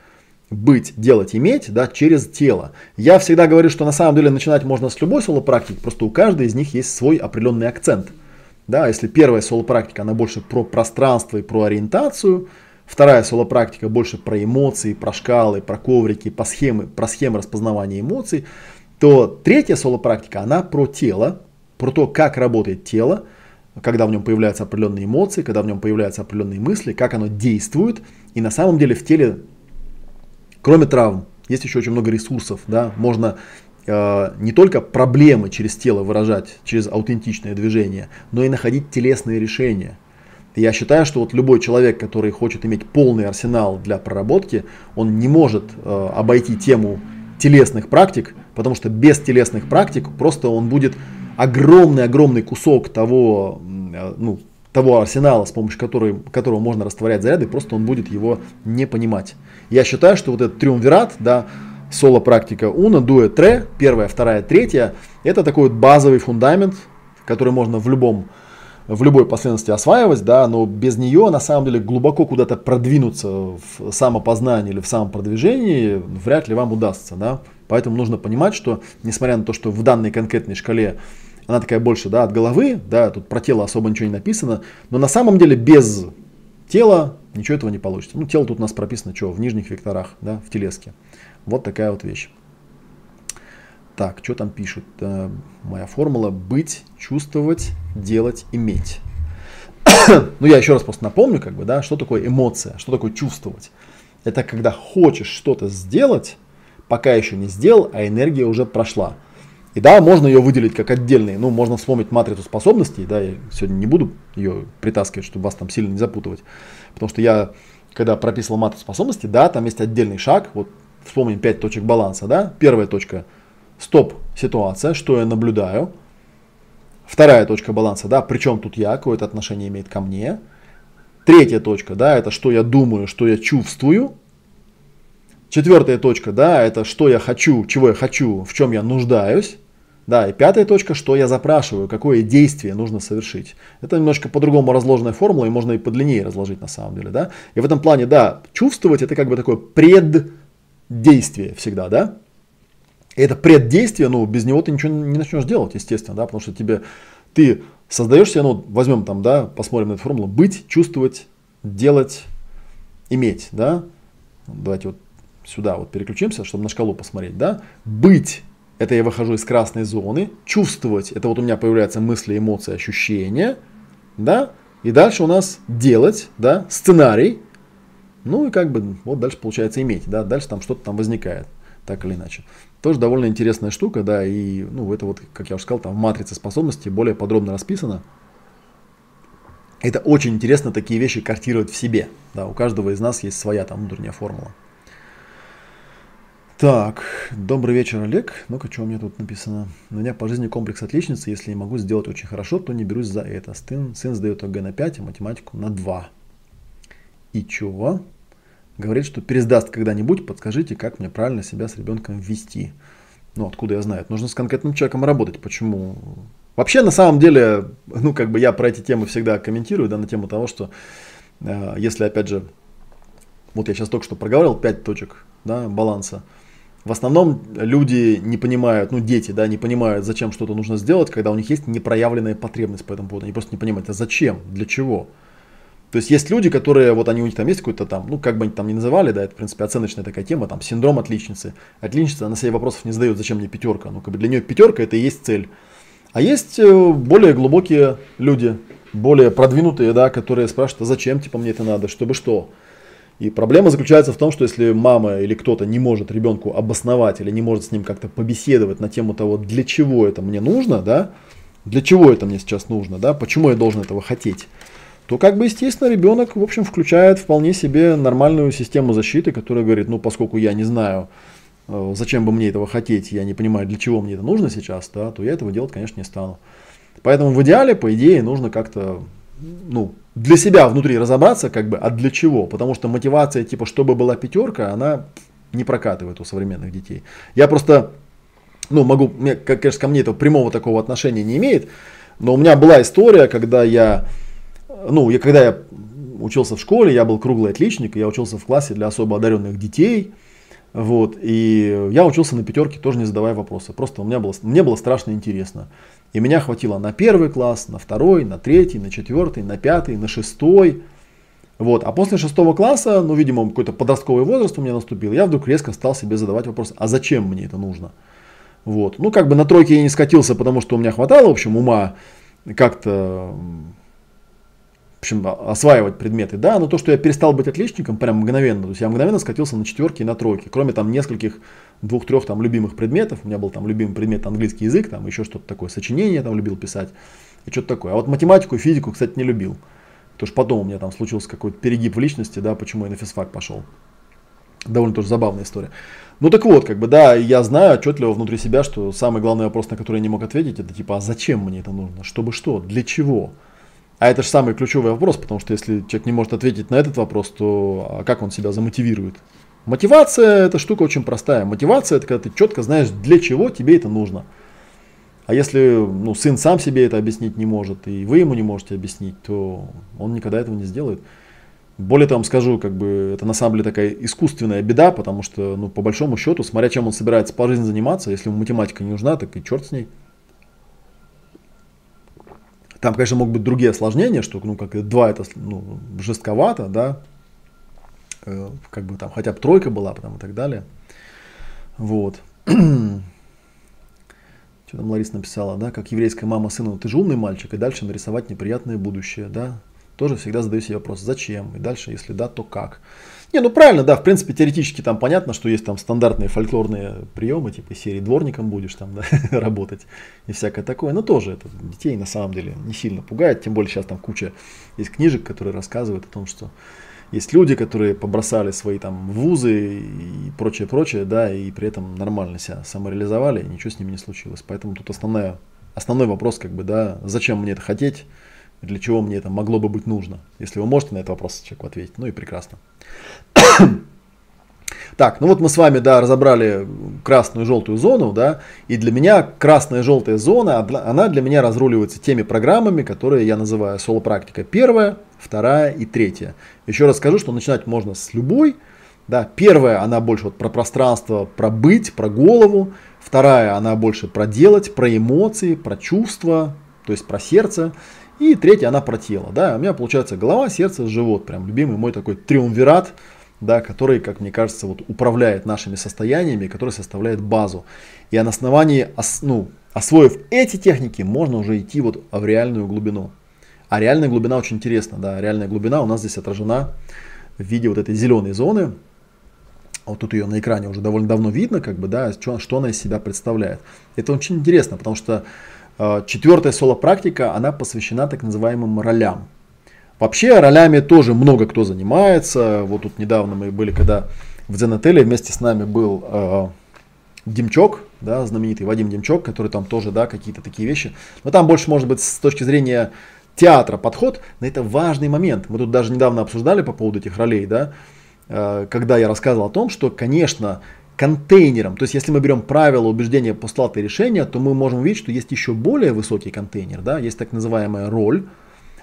быть, делать, иметь, да, через тело. Я всегда говорю, что на самом деле начинать можно с любой соло-практики, просто у каждой из них есть свой определенный акцент. Да, если первая соло-практика, она больше про пространство и про ориентацию, вторая соло-практика больше про эмоции, про шкалы, про коврики, по схемы, про схемы распознавания эмоций, то третья соло-практика, она про тело, про то, как работает тело, когда в нем появляются определенные эмоции, когда в нем появляются определенные мысли, как оно действует. И на самом деле в теле Кроме травм, есть еще очень много ресурсов, да, можно э, не только проблемы через тело выражать, через аутентичное движение, но и находить телесные решения. я считаю, что вот любой человек, который хочет иметь полный арсенал для проработки, он не может э, обойти тему телесных практик, потому что без телесных практик просто он будет огромный-огромный кусок того, э, ну, того арсенала, с помощью которого, которого можно растворять заряды, просто он будет его не понимать. Я считаю, что вот этот триумвират, да, соло-практика уна, дуэ, тре, первая, вторая, третья, это такой вот базовый фундамент, который можно в любом в любой последовательности осваивать, да, но без нее на самом деле глубоко куда-то продвинуться в самопознании или в самопродвижении вряд ли вам удастся, да. Поэтому нужно понимать, что несмотря на то, что в данной конкретной шкале она такая больше, да, от головы, да, тут про тело особо ничего не написано, но на самом деле без тело, ничего этого не получится. Ну, тело тут у нас прописано, что, в нижних векторах, да, в телеске. Вот такая вот вещь. Так, что там пишут? Э, моя формула быть, чувствовать, делать, иметь. ну, я еще раз просто напомню, как бы, да, что такое эмоция, что такое чувствовать. Это когда хочешь что-то сделать, пока еще не сделал, а энергия уже прошла. И да, можно ее выделить как отдельный, ну, можно вспомнить матрицу способностей, да, я сегодня не буду ее притаскивать, чтобы вас там сильно не запутывать, потому что я, когда прописывал матрицу способностей, да, там есть отдельный шаг, вот вспомним 5 точек баланса, да, первая точка, стоп, ситуация, что я наблюдаю, вторая точка баланса, да, причем тут я, какое-то отношение имеет ко мне, третья точка, да, это что я думаю, что я чувствую, Четвертая точка, да, это что я хочу, чего я хочу, в чем я нуждаюсь. Да, и пятая точка, что я запрашиваю, какое действие нужно совершить. Это немножко по-другому разложенная формула, и можно и подлиннее разложить на самом деле, да. И в этом плане, да, чувствовать это как бы такое преддействие всегда, да. И это преддействие, ну, без него ты ничего не начнешь делать, естественно, да, потому что тебе, ты создаешь себе, ну, возьмем там, да, посмотрим на эту формулу, быть, чувствовать, делать, иметь, да. Давайте вот сюда вот переключимся, чтобы на шкалу посмотреть, да, быть, это я выхожу из красной зоны, чувствовать, это вот у меня появляются мысли, эмоции, ощущения, да, и дальше у нас делать, да, сценарий, ну и как бы вот дальше получается иметь, да, дальше там что-то там возникает, так или иначе. Тоже довольно интересная штука, да, и, ну, это вот, как я уже сказал, там в матрице способностей более подробно расписано. Это очень интересно такие вещи картировать в себе, да, у каждого из нас есть своя там внутренняя формула. Так, добрый вечер, Олег. Ну-ка, что у меня тут написано? У меня по жизни комплекс отличницы. Если не могу сделать очень хорошо, то не берусь за это. Сын, сын сдает ОГЭ на 5, а математику на 2. И чего? Говорит, что пересдаст когда-нибудь. Подскажите, как мне правильно себя с ребенком вести. Ну, откуда я знаю? Нужно с конкретным человеком работать. Почему? Вообще, на самом деле, ну, как бы я про эти темы всегда комментирую, да, на тему того, что э, если, опять же, вот я сейчас только что проговорил 5 точек да, баланса, в основном люди не понимают, ну дети, да, не понимают, зачем что-то нужно сделать, когда у них есть непроявленная потребность по этому поводу. Они просто не понимают, а зачем, для чего. То есть есть люди, которые, вот они у них там есть какой-то там, ну как бы они там не называли, да, это в принципе оценочная такая тема, там синдром отличницы. Отличница, она себе вопросов не задает, зачем мне пятерка. Ну как бы для нее пятерка это и есть цель. А есть э, более глубокие люди, более продвинутые, да, которые спрашивают, а зачем типа мне это надо, чтобы что. И проблема заключается в том, что если мама или кто-то не может ребенку обосновать или не может с ним как-то побеседовать на тему того, для чего это мне нужно, да, для чего это мне сейчас нужно, да, почему я должен этого хотеть, то как бы естественно ребенок, в общем, включает вполне себе нормальную систему защиты, которая говорит, ну поскольку я не знаю, э, зачем бы мне этого хотеть, я не понимаю, для чего мне это нужно сейчас, да, то я этого делать, конечно, не стану. Поэтому в идеале, по идее, нужно как-то ну, для себя внутри разобраться, как бы, а для чего? Потому что мотивация, типа, чтобы была пятерка, она не прокатывает у современных детей. Я просто, ну, могу, мне, конечно, ко мне этого прямого такого отношения не имеет, но у меня была история, когда я, ну, я, когда я учился в школе, я был круглый отличник, я учился в классе для особо одаренных детей, вот, и я учился на пятерке, тоже не задавая вопросы. Просто у меня было, мне было страшно интересно. И меня хватило на первый класс, на второй, на третий, на четвертый, на пятый, на шестой. Вот. А после шестого класса, ну, видимо, какой-то подростковый возраст у меня наступил, я вдруг резко стал себе задавать вопрос, а зачем мне это нужно? Вот. Ну, как бы на тройке я не скатился, потому что у меня хватало, в общем, ума как-то в общем, осваивать предметы, да, но то, что я перестал быть отличником, прям мгновенно, то есть я мгновенно скатился на четверки и на тройки, кроме там нескольких, двух-трех там любимых предметов, у меня был там любимый предмет английский язык, там еще что-то такое, сочинение там любил писать, и что-то такое. А вот математику и физику, кстати, не любил, потому что потом у меня там случился какой-то перегиб в личности, да, почему я на физфак пошел. Довольно тоже забавная история. Ну так вот, как бы, да, я знаю отчетливо внутри себя, что самый главный вопрос, на который я не мог ответить, это типа, а зачем мне это нужно? Чтобы что? Для чего? А это же самый ключевой вопрос, потому что если человек не может ответить на этот вопрос, то а как он себя замотивирует? Мотивация – это штука очень простая. Мотивация – это когда ты четко знаешь, для чего тебе это нужно. А если ну, сын сам себе это объяснить не может, и вы ему не можете объяснить, то он никогда этого не сделает. Более того, скажу, как бы это на самом деле такая искусственная беда, потому что, ну, по большому счету, смотря чем он собирается по жизни заниматься, если ему математика не нужна, так и черт с ней. Там, конечно, могут быть другие осложнения, что, ну, как 2 это ну, жестковато, да, э, как бы там хотя бы тройка была, потом и так далее. Вот. Что там Лариса написала, да, как еврейская мама сыну, ты же умный мальчик, и дальше нарисовать неприятное будущее, да. Тоже всегда задаю себе вопрос, зачем, и дальше, если да, то как. Не, ну правильно, да, в принципе, теоретически там понятно, что есть там стандартные фольклорные приемы, типа серии дворником будешь там да, работать и всякое такое, но тоже это детей на самом деле не сильно пугает, тем более сейчас там куча есть книжек, которые рассказывают о том, что есть люди, которые побросали свои там вузы и прочее, прочее, да, и при этом нормально себя самореализовали, ничего с ними не случилось. Поэтому тут основная, основной вопрос, как бы, да, зачем мне это хотеть, для чего мне это могло бы быть нужно. Если вы можете на этот вопрос человеку ответить, ну и прекрасно. Так, ну вот мы с вами, да, разобрали красную и желтую зону, да, и для меня красная и желтая зона, она для меня разруливается теми программами, которые я называю соло-практика первая, вторая и третья. Еще раз скажу, что начинать можно с любой, да, первая, она больше вот про пространство, про быть, про голову, вторая, она больше про делать, про эмоции, про чувства, то есть про сердце, и третья, она про тело, да, у меня получается голова, сердце, живот, прям любимый мой такой триумвират, да, который, как мне кажется, вот управляет нашими состояниями, который составляет базу. И на основании, ну, освоив эти техники, можно уже идти вот в реальную глубину. А реальная глубина очень интересна, да, реальная глубина у нас здесь отражена в виде вот этой зеленой зоны. Вот тут ее на экране уже довольно давно видно, как бы, да, что, что она из себя представляет. Это очень интересно, потому что четвертая соло-практика, она посвящена так называемым ролям. Вообще ролями тоже много кто занимается. Вот тут недавно мы были, когда в Дзен-отеле вместе с нами был э, Демчок, да, знаменитый Вадим Демчок, который там тоже, да, какие-то такие вещи. Но там больше, может быть, с точки зрения театра подход, но это важный момент. Мы тут даже недавно обсуждали по поводу этих ролей, да, э, когда я рассказывал о том, что, конечно, контейнером, то есть если мы берем правила, убеждения, постулаты решения, то мы можем увидеть, что есть еще более высокий контейнер, да, есть так называемая роль,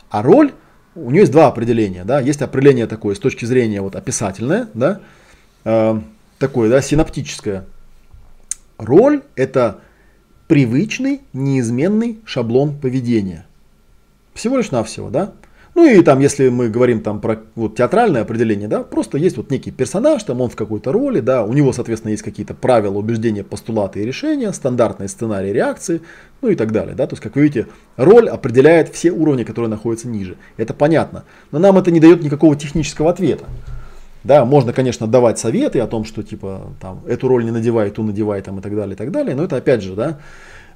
а роль у нее есть два определения. Да? Есть определение такое с точки зрения вот, описательное, да? э, такое да, синаптическое. Роль – это привычный, неизменный шаблон поведения. Всего лишь навсего, да? Ну и там, если мы говорим там про вот, театральное определение, да, просто есть вот некий персонаж, там он в какой-то роли, да, у него, соответственно, есть какие-то правила, убеждения, постулаты и решения, стандартные сценарии реакции, ну и так далее, да, то есть, как вы видите, роль определяет все уровни, которые находятся ниже, это понятно, но нам это не дает никакого технического ответа. Да, можно, конечно, давать советы о том, что типа там эту роль не надевай, ту надевай там и так далее, и так далее, но это опять же, да,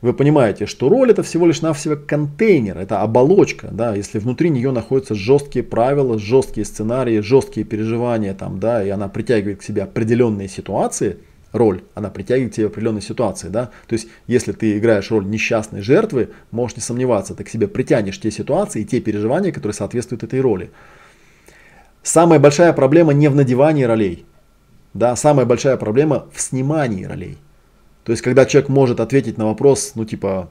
вы понимаете, что роль это всего лишь навсего контейнер, это оболочка, да, если внутри нее находятся жесткие правила, жесткие сценарии, жесткие переживания, там, да, и она притягивает к себе определенные ситуации, роль, она притягивает к себе определенные ситуации, да, то есть если ты играешь роль несчастной жертвы, можешь не сомневаться, ты к себе притянешь те ситуации и те переживания, которые соответствуют этой роли. Самая большая проблема не в надевании ролей, да, самая большая проблема в снимании ролей. То есть, когда человек может ответить на вопрос, ну, типа,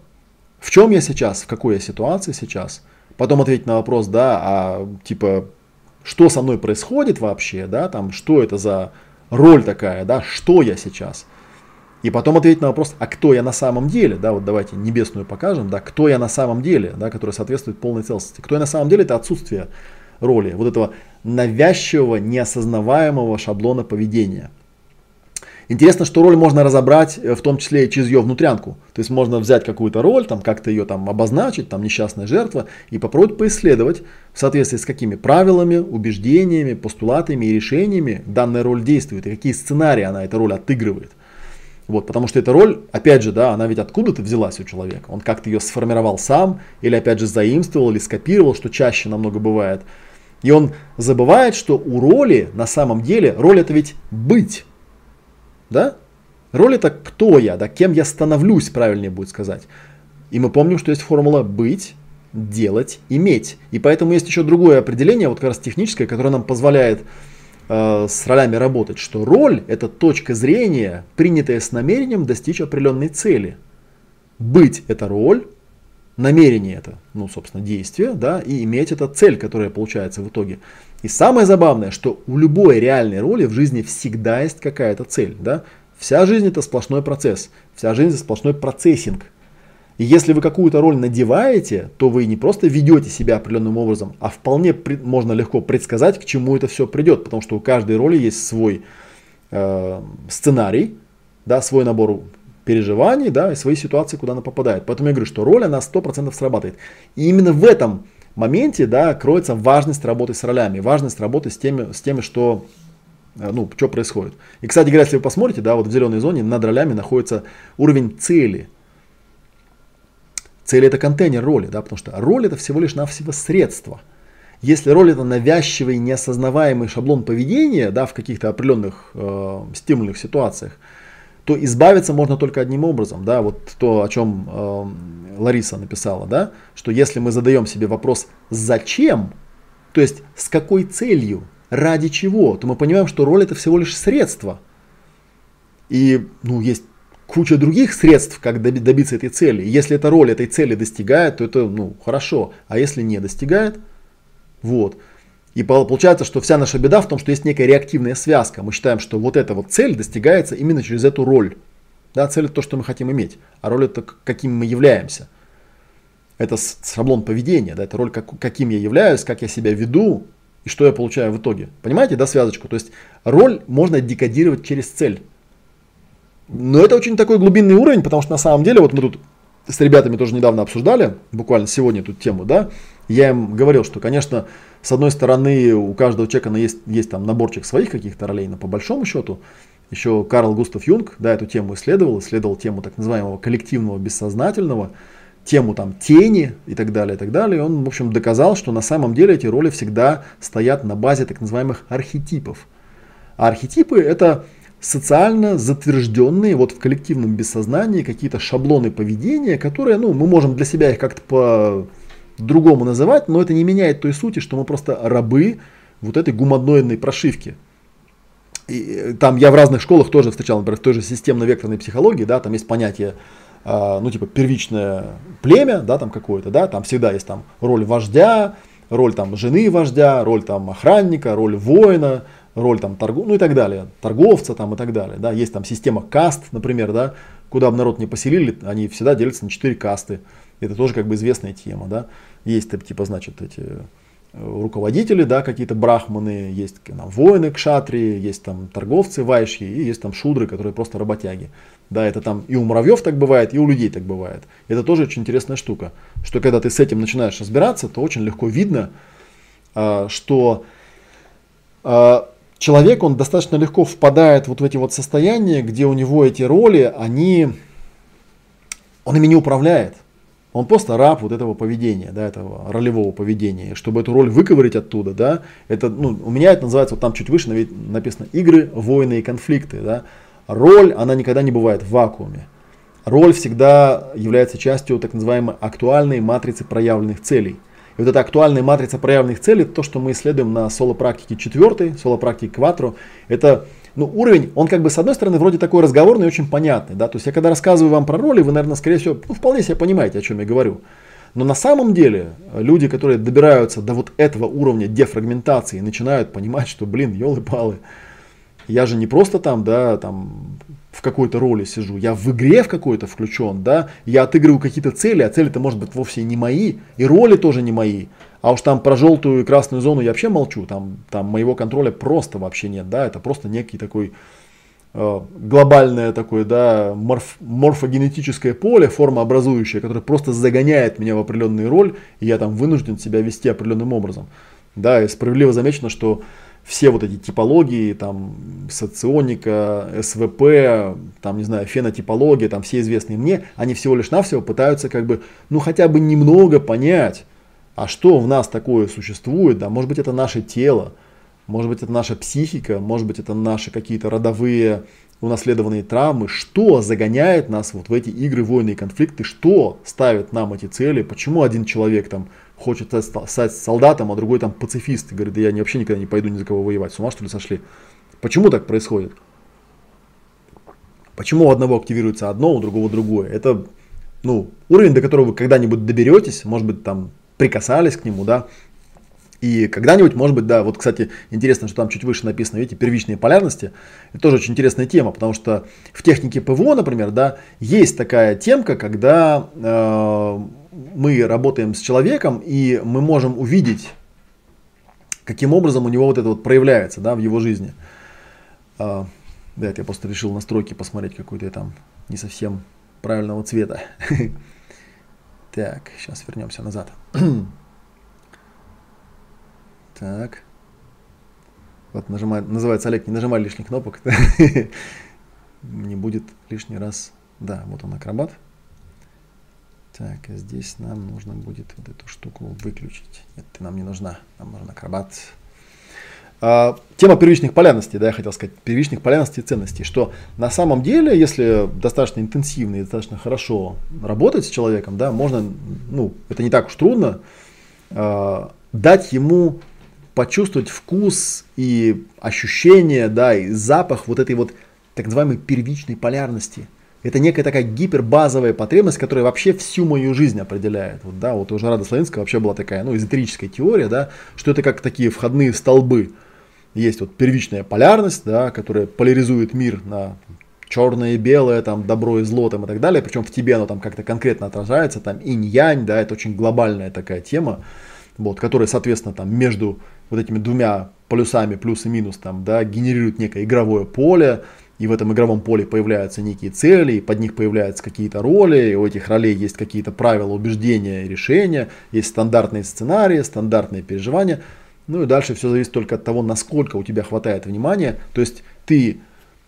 в чем я сейчас, в какой я ситуации сейчас, потом ответить на вопрос, да, а, типа, что со мной происходит вообще, да, там, что это за роль такая, да, что я сейчас. И потом ответить на вопрос, а кто я на самом деле, да, вот давайте небесную покажем, да, кто я на самом деле, да, который соответствует полной целостности. Кто я на самом деле, это отсутствие роли, вот этого навязчивого, неосознаваемого шаблона поведения – Интересно, что роль можно разобрать, э, в том числе и через ее внутрянку. То есть можно взять какую-то роль, там как-то ее там обозначить, там несчастная жертва, и попробовать поисследовать, в соответствии с какими правилами, убеждениями, постулатами и решениями данная роль действует, и какие сценарии она, эта роль отыгрывает. Вот, потому что эта роль, опять же, да, она ведь откуда-то взялась у человека. Он как-то ее сформировал сам, или опять же заимствовал, или скопировал, что чаще намного бывает. И он забывает, что у роли на самом деле, роль это ведь быть. Да? Роль это кто я, да, кем я становлюсь, правильнее будет сказать. И мы помним, что есть формула быть, делать, иметь. И поэтому есть еще другое определение, вот как раз техническое, которое нам позволяет э, с ролями работать, что роль это точка зрения, принятая с намерением достичь определенной цели. Быть это роль, намерение это, ну, собственно, действие, да, и иметь это цель, которая получается в итоге. И самое забавное, что у любой реальной роли в жизни всегда есть какая-то цель, да. Вся жизнь это сплошной процесс, вся жизнь это сплошной процессинг. И если вы какую-то роль надеваете, то вы не просто ведете себя определенным образом, а вполне можно легко предсказать, к чему это все придет, потому что у каждой роли есть свой э, сценарий, да, свой набор переживаний, да, и свои ситуации, куда она попадает. Поэтому я говорю, что роль, она 100% срабатывает. И именно в этом моменте, да, кроется важность работы с ролями, важность работы с теми, с теми что э, ну, что происходит. И, кстати говоря, если вы посмотрите, да, вот в зеленой зоне над ролями находится уровень цели – Цель это контейнер роли, да, потому что роль это всего лишь навсего средство. Если роль это навязчивый, неосознаваемый шаблон поведения, да, в каких-то определенных э, стимульных ситуациях, то избавиться можно только одним образом, да, вот то, о чем э, Лариса написала, да, что если мы задаем себе вопрос «зачем?», то есть с какой целью, ради чего, то мы понимаем, что роль это всего лишь средство. И ну, есть куча других средств, как добиться этой цели. Если эта роль этой цели достигает, то это ну, хорошо. А если не достигает, вот. И получается, что вся наша беда в том, что есть некая реактивная связка. Мы считаем, что вот эта вот цель достигается именно через эту роль. Да, цель это то, что мы хотим иметь, а роль это каким мы являемся. Это шаблон поведения, да, это роль, как, каким я являюсь, как я себя веду и что я получаю в итоге. Понимаете, да, связочку? То есть роль можно декодировать через цель. Но это очень такой глубинный уровень, потому что на самом деле, вот мы тут с ребятами тоже недавно обсуждали, буквально сегодня эту тему, да, я им говорил, что, конечно, с одной стороны, у каждого человека есть, есть там наборчик своих каких-то ролей, но по большому счету, еще Карл Густав Юнг, да, эту тему исследовал, исследовал тему так называемого коллективного бессознательного, тему там тени и так далее, и так далее. Он, в общем, доказал, что на самом деле эти роли всегда стоят на базе так называемых архетипов. А архетипы это социально затвержденные вот в коллективном бессознании какие-то шаблоны поведения, которые, ну, мы можем для себя их как-то по-другому называть, но это не меняет той сути, что мы просто рабы вот этой гуманоидной прошивки. И э, там я в разных школах тоже встречал, например, в той же системно-векторной психологии, да, там есть понятие, э, ну, типа, первичное племя, да, там какое-то, да, там всегда есть там роль вождя, роль там жены вождя, роль там охранника, роль воина, роль там торгу, ну и так далее, торговца там и так далее, да, есть там система каст, например, да, куда бы народ не поселили, они всегда делятся на четыре касты, это тоже как бы известная тема, да, есть типа, значит, эти э, руководители, да, какие-то брахманы, есть там, воины кшатри, есть там торговцы вайши и есть там шудры, которые просто работяги. Да, это там и у муравьев так бывает, и у людей так бывает. Это тоже очень интересная штука, что когда ты с этим начинаешь разбираться, то очень легко видно, а, что а, человек, он достаточно легко впадает вот в эти вот состояния, где у него эти роли, они, он ими не управляет. Он просто раб вот этого поведения, да, этого ролевого поведения. Чтобы эту роль выковырить оттуда, да, это, ну, у меня это называется, вот там чуть выше написано игры, войны и конфликты, да. Роль, она никогда не бывает в вакууме. Роль всегда является частью так называемой актуальной матрицы проявленных целей – и вот эта актуальная матрица проявленных целей, то, что мы исследуем на соло-практике 4, соло-практике кватро, это ну, уровень, он как бы с одной стороны вроде такой разговорный очень понятный. Да? То есть я когда рассказываю вам про роли, вы, наверное, скорее всего, ну, вполне себе понимаете, о чем я говорю. Но на самом деле люди, которые добираются до вот этого уровня дефрагментации, начинают понимать, что, блин, елы-палы, я же не просто там, да, там в какой-то роли сижу, я в игре в какой-то включен, да, я отыгрываю какие-то цели, а цели-то может быть вовсе не мои, и роли тоже не мои. А уж там про желтую и красную зону я вообще молчу, там, там моего контроля просто вообще нет, да, это просто некий такой э, глобальное такое, да, морф, морфогенетическое поле, формообразующее, которое просто загоняет меня в определенную роль, и я там вынужден себя вести определенным образом. Да, и справедливо замечено, что все вот эти типологии, там, соционика, СВП, там, не знаю, фенотипология, там, все известные мне, они всего лишь навсего пытаются, как бы, ну, хотя бы немного понять, а что в нас такое существует, да, может быть, это наше тело, может быть, это наша психика, может быть, это наши какие-то родовые унаследованные травмы, что загоняет нас вот в эти игры, войны и конфликты, что ставит нам эти цели, почему один человек там хочет стать солдатом, а другой там пацифист. И говорит, да я вообще никогда не пойду ни за кого воевать. С ума что ли сошли? Почему так происходит? Почему у одного активируется одно, у другого другое? Это ну, уровень, до которого вы когда-нибудь доберетесь, может быть, там прикасались к нему, да, И когда-нибудь, может быть, да, вот, кстати, интересно, что там чуть выше написано, видите, первичные полярности. Это тоже очень интересная тема, потому что в технике ПВО, например, да, есть такая темка, когда э, мы работаем с человеком, и мы можем увидеть, каким образом у него вот это вот проявляется, да, в его жизни. Э, да, это я просто решил настройки посмотреть, какой-то там не совсем правильного цвета. Так, сейчас вернемся назад. Так. Вот нажимает, называется Олег, не нажимай лишних кнопок. Не будет лишний раз. Да, вот он акробат. Так, здесь нам нужно будет вот эту штуку выключить. Ты нам не нужна. Нам нужен акробат. А, тема первичных полярностей, да, я хотел сказать, первичных полярностей и ценностей, что на самом деле, если достаточно интенсивно и достаточно хорошо работать с человеком, да, можно, ну, это не так уж трудно, э, дать ему почувствовать вкус и ощущение, да, и запах вот этой вот так называемой первичной полярности. Это некая такая гипербазовая потребность, которая вообще всю мою жизнь определяет. Вот, да, вот у Жарада Славинского вообще была такая, ну, эзотерическая теория, да, что это как такие входные столбы. Есть вот первичная полярность, да, которая поляризует мир на черное и белое, там, добро и зло там, и так далее. Причем в тебе оно там как-то конкретно отражается, там инь-янь, да, это очень глобальная такая тема, вот, которая, соответственно, там между вот этими двумя полюсами, плюс и минус, там, да, генерирует некое игровое поле, и в этом игровом поле появляются некие цели, и под них появляются какие-то роли, и у этих ролей есть какие-то правила, убеждения и решения, есть стандартные сценарии, стандартные переживания. Ну и дальше все зависит только от того, насколько у тебя хватает внимания. То есть ты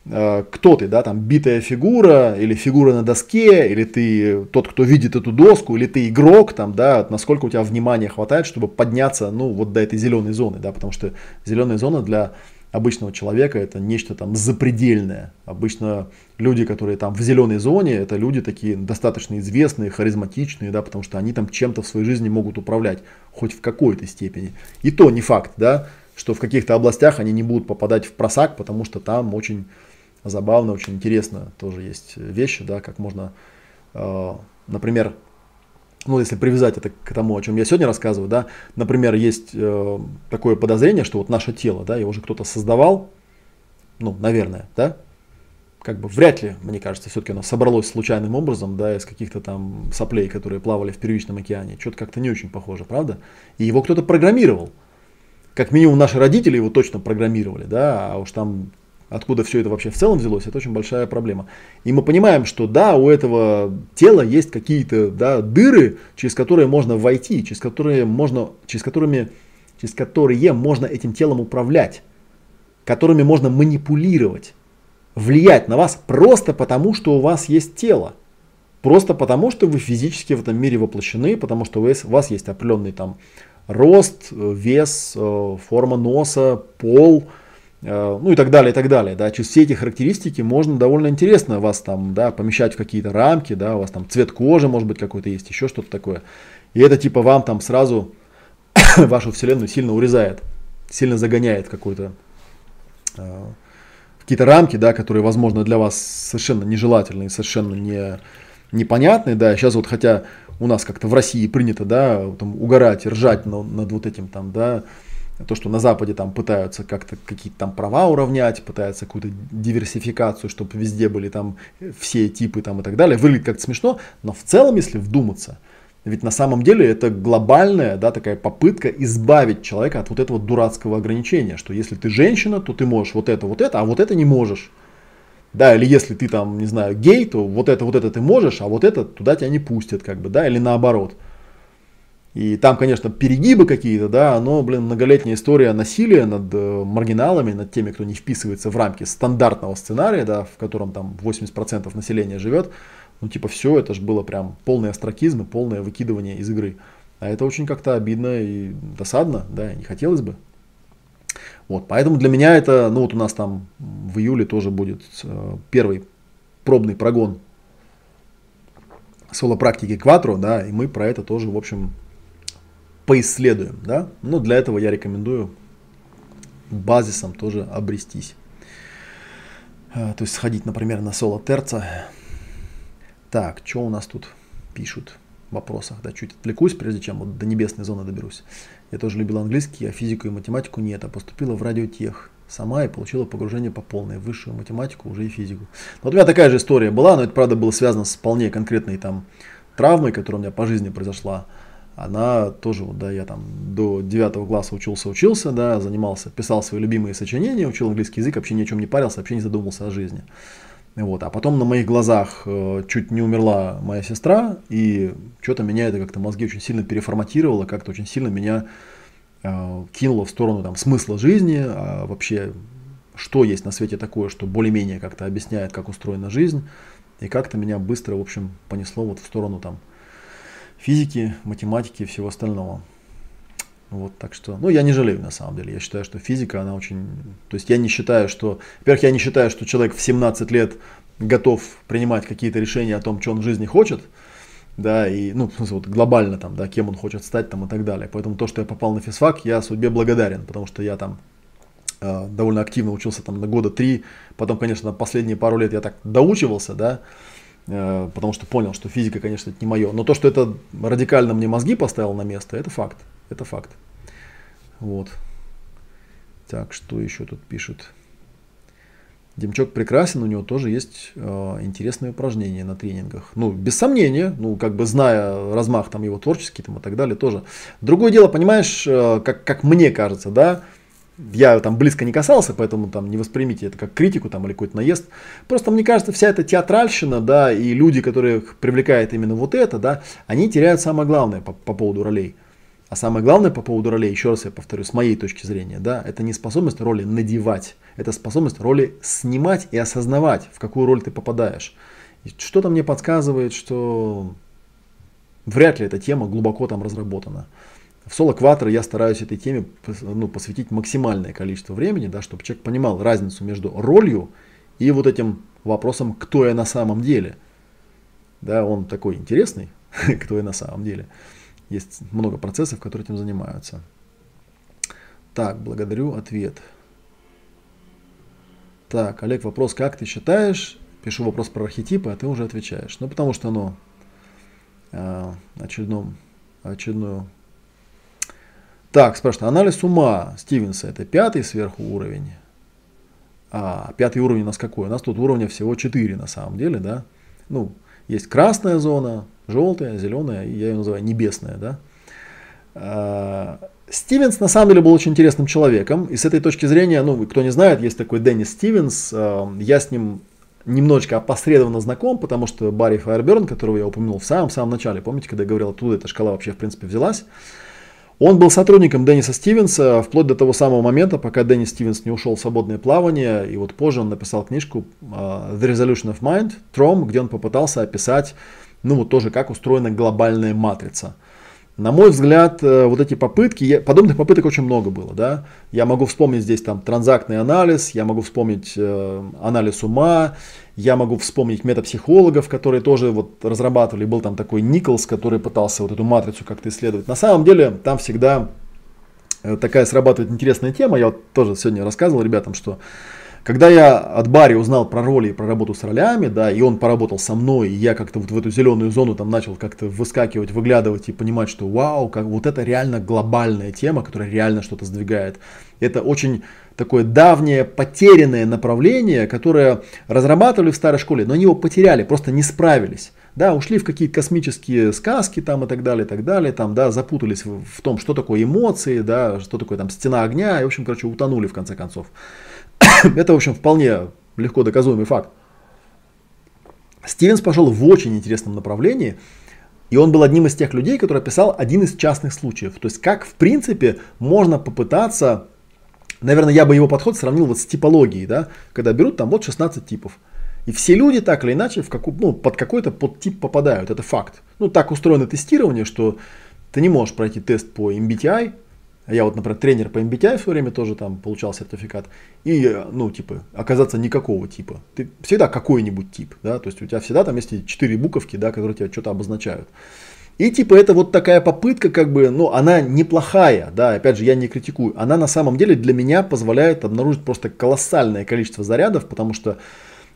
Э, кто ты, да, там битая фигура, или фигура на доске, или ты тот, кто видит эту доску, или ты игрок, там, да, насколько у тебя внимания хватает, чтобы подняться, ну, вот до этой зеленой зоны, да, потому что зеленая зона для обычного человека это нечто там запредельное. Обычно люди, которые там в зеленой зоне, это люди такие достаточно известные, харизматичные, да, потому что они там чем-то в своей жизни могут управлять, хоть в какой-то степени. И то не факт, да, что в каких-то областях они не будут попадать в просак, потому что там очень забавно, очень интересно тоже есть вещи, да, как можно, э, например, ну, если привязать это к тому, о чем я сегодня рассказываю, да, например, есть э, такое подозрение, что вот наше тело, да, его же кто-то создавал, ну, наверное, да, как бы вряд ли, мне кажется, все-таки оно собралось случайным образом, да, из каких-то там соплей, которые плавали в первичном океане. Что-то как-то не очень похоже, правда? И его кто-то программировал. Как минимум наши родители его точно программировали, да, а уж там откуда все это вообще в целом взялось, это очень большая проблема. И мы понимаем, что да, у этого тела есть какие-то да, дыры, через которые можно войти, через которые можно, через которыми, через которые можно этим телом управлять, которыми можно манипулировать, влиять на вас просто потому, что у вас есть тело. Просто потому, что вы физически в этом мире воплощены, потому что у вас есть определенный там рост, вес, э, форма носа, пол – Э, ну и так далее, и так далее, да, через все эти характеристики можно довольно интересно вас там, да, помещать в какие-то рамки, да, у вас там цвет кожи, может быть, какой-то есть, еще что-то такое. И это типа вам там сразу вашу вселенную сильно урезает, сильно загоняет какой-то э, какие-то рамки, да, которые, возможно, для вас совершенно нежелательные, совершенно не, непонятные, да, сейчас вот хотя у нас как-то в России принято, да, там угорать, ржать над, над вот этим там, да, то, что на Западе там пытаются как-то какие-то там права уравнять, пытаются какую-то диверсификацию, чтобы везде были там все типы там и так далее, выглядит как-то смешно, но в целом, если вдуматься, ведь на самом деле это глобальная да, такая попытка избавить человека от вот этого дурацкого ограничения, что если ты женщина, то ты можешь вот это, вот это, а вот это не можешь. Да, или если ты там, не знаю, гей, то вот это, вот это ты можешь, а вот это туда тебя не пустят, как бы, да, или наоборот. И там, конечно, перегибы какие-то, да, но, блин, многолетняя история насилия над э, маргиналами, над теми, кто не вписывается в рамки стандартного сценария, да, в котором там 80% населения живет, ну, типа, все, это же было прям полный астракизм и полное выкидывание из игры. А это очень как-то обидно и досадно, да, не хотелось бы. Вот, поэтому для меня это, ну, вот у нас там в июле тоже будет э, первый пробный прогон соло-практики Кватро, да, и мы про это тоже, в общем, поисследуем, да. Но для этого я рекомендую базисом тоже обрестись. А, то есть сходить, например, на соло терца. Так, что у нас тут пишут? вопросах, да, чуть отвлекусь, прежде чем вот до небесной зоны доберусь. Я тоже любил английский, а физику и математику нет, а поступила в радиотех сама и получила погружение по полной, высшую математику, уже и физику. Вот у меня такая же история была, но это, правда, было связано с вполне конкретной там травмой, которая у меня по жизни произошла. Она тоже, вот, да, я там до 9 класса учился, учился, да, занимался, писал свои любимые сочинения, учил английский язык, вообще ни о чем не парился, вообще не задумывался о жизни. Вот. А потом на моих глазах э, чуть не умерла моя сестра, и что-то меня это как-то мозги очень сильно переформатировало, как-то очень сильно меня э, кинуло в сторону там, смысла жизни, а вообще что есть на свете такое, что более-менее как-то объясняет, как устроена жизнь, и как-то меня быстро, в общем, понесло вот в сторону там физики, математики и всего остального. Вот, так что, ну, я не жалею на самом деле. Я считаю, что физика, она очень... То есть я не считаю, что... Во-первых, я не считаю, что человек в 17 лет готов принимать какие-то решения о том, что он в жизни хочет, да, и, ну, вот глобально там, да, кем он хочет стать там и так далее. Поэтому то, что я попал на физфак, я судьбе благодарен, потому что я там э, довольно активно учился там на года три, потом, конечно, на последние пару лет я так доучивался, да, э, потому что понял, что физика, конечно, это не мое. Но то, что это радикально мне мозги поставило на место, это факт. Это факт. Вот. Так, что еще тут пишут? Демчок прекрасен, у него тоже есть э, интересные упражнения на тренингах. Ну, без сомнения, ну, как бы зная размах там его творческий там и так далее тоже. Другое дело, понимаешь, э, как, как мне кажется, да, я там близко не касался, поэтому там не воспримите это как критику там или какой-то наезд. Просто мне кажется, вся эта театральщина, да, и люди, которых привлекает именно вот это, да, они теряют самое главное по, по поводу ролей. А самое главное по поводу ролей, еще раз я повторю, с моей точки зрения, да, это не способность роли надевать, это способность роли снимать и осознавать, в какую роль ты попадаешь. Что-то мне подсказывает, что вряд ли эта тема глубоко там разработана. В соло кватро я стараюсь этой теме ну, посвятить максимальное количество времени, да, чтобы человек понимал разницу между ролью и вот этим вопросом, кто я на самом деле. Да, он такой интересный, кто я на самом деле. Есть много процессов, которые этим занимаются. Так, благодарю, ответ. Так, Олег, вопрос, как ты считаешь? Пишу вопрос про архетипы, а ты уже отвечаешь. Ну, потому что оно э, очередном, очередную... Так, спрашивает, анализ ума Стивенса, это пятый сверху уровень? А, пятый уровень у нас какой? У нас тут уровня всего четыре на самом деле, да? Ну, есть красная зона, желтая, зеленая, я ее называю небесная, да. А, Стивенс на самом деле был очень интересным человеком, и с этой точки зрения, ну, кто не знает, есть такой Деннис Стивенс, а, я с ним немножечко опосредованно знаком, потому что Барри Файерберн, которого я упомянул в самом-самом начале, помните, когда я говорил, оттуда эта шкала вообще в принципе взялась, он был сотрудником Денниса Стивенса вплоть до того самого момента, пока Деннис Стивенс не ушел в свободное плавание, и вот позже он написал книжку uh, The Resolution of Mind, Тром, где он попытался описать ну вот тоже как устроена глобальная матрица. На мой взгляд, э, вот эти попытки, подобных попыток очень много было, да. Я могу вспомнить здесь там транзактный анализ, я могу вспомнить э, анализ ума, я могу вспомнить метапсихологов, которые тоже вот разрабатывали, был там такой Николс, который пытался вот эту матрицу как-то исследовать. На самом деле там всегда э, такая срабатывает интересная тема, я вот тоже сегодня рассказывал ребятам, что когда я от Барри узнал про роли и про работу с ролями, да, и он поработал со мной, и я как-то вот в эту зеленую зону там начал как-то выскакивать, выглядывать и понимать, что вау, как вот это реально глобальная тема, которая реально что-то сдвигает. Это очень такое давнее потерянное направление, которое разрабатывали в старой школе, но они его потеряли, просто не справились. Да, ушли в какие-то космические сказки там и так далее, и так далее, там, да, запутались в, в том, что такое эмоции, да, что такое там стена огня, и, в общем, короче, утонули в конце концов. Это, в общем, вполне легко доказуемый факт. Стивенс пошел в очень интересном направлении, и он был одним из тех людей, который описал один из частных случаев. То есть, как, в принципе, можно попытаться, наверное, я бы его подход сравнил вот с типологией, да, когда берут там вот 16 типов. И все люди так или иначе в каку, ну, под какой-то подтип попадают, это факт. Ну, так устроено тестирование, что ты не можешь пройти тест по MBTI, я вот, например, тренер по MBTI в свое время тоже там получал сертификат. И, ну, типа, оказаться никакого типа. Ты всегда какой-нибудь тип, да, то есть у тебя всегда там есть четыре буковки, да, которые тебя что-то обозначают. И типа это вот такая попытка, как бы, ну, она неплохая, да, опять же, я не критикую. Она на самом деле для меня позволяет обнаружить просто колоссальное количество зарядов, потому что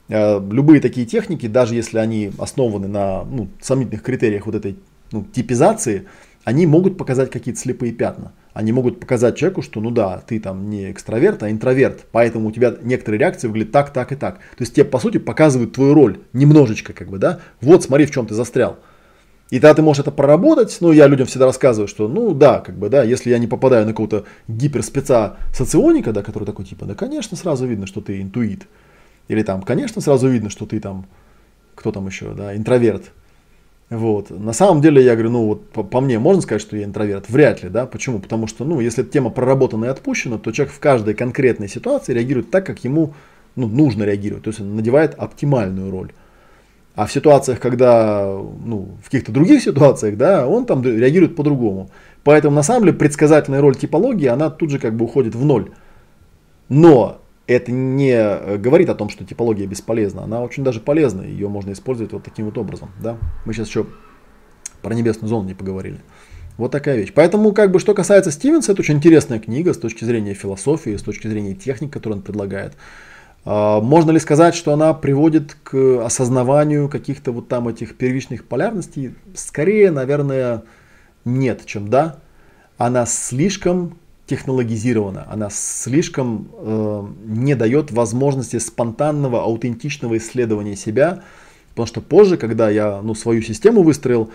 э, любые такие техники, даже если они основаны на ну, сомнительных критериях вот этой ну, типизации, они могут показать какие-то слепые пятна. Они могут показать человеку, что ну да, ты там не экстраверт, а интроверт, поэтому у тебя некоторые реакции выглядят так, так и так. То есть тебе по сути показывают твою роль немножечко как бы, да, вот смотри в чем ты застрял. И тогда ты можешь это проработать, ну, я людям всегда рассказываю, что, ну, да, как бы, да, если я не попадаю на какого-то гиперспеца соционика, да, который такой, типа, да, конечно, сразу видно, что ты интуит. Или там, конечно, сразу видно, что ты там, кто там еще, да, интроверт. Вот. На самом деле, я говорю, ну, вот по, по мне можно сказать, что я интроверт? Вряд ли, да, почему? Потому что, ну, если тема проработана и отпущена, то человек в каждой конкретной ситуации реагирует так, как ему, ну, нужно реагировать, то есть он надевает оптимальную роль. А в ситуациях, когда, ну, в каких-то других ситуациях, да, он там реагирует по-другому. Поэтому, на самом деле, предсказательная роль типологии, она тут же как бы уходит в ноль. Но это не говорит о том, что типология бесполезна. Она очень даже полезна, ее можно использовать вот таким вот образом. Да? Мы сейчас еще про небесную зону не поговорили. Вот такая вещь. Поэтому, как бы, что касается Стивенса, это очень интересная книга с точки зрения философии, с точки зрения техник, которые он предлагает. А, можно ли сказать, что она приводит к осознаванию каких-то вот там этих первичных полярностей? Скорее, наверное, нет, чем да. Она слишком технологизирована, она слишком э, не дает возможности спонтанного, аутентичного исследования себя, потому что позже, когда я ну, свою систему выстроил,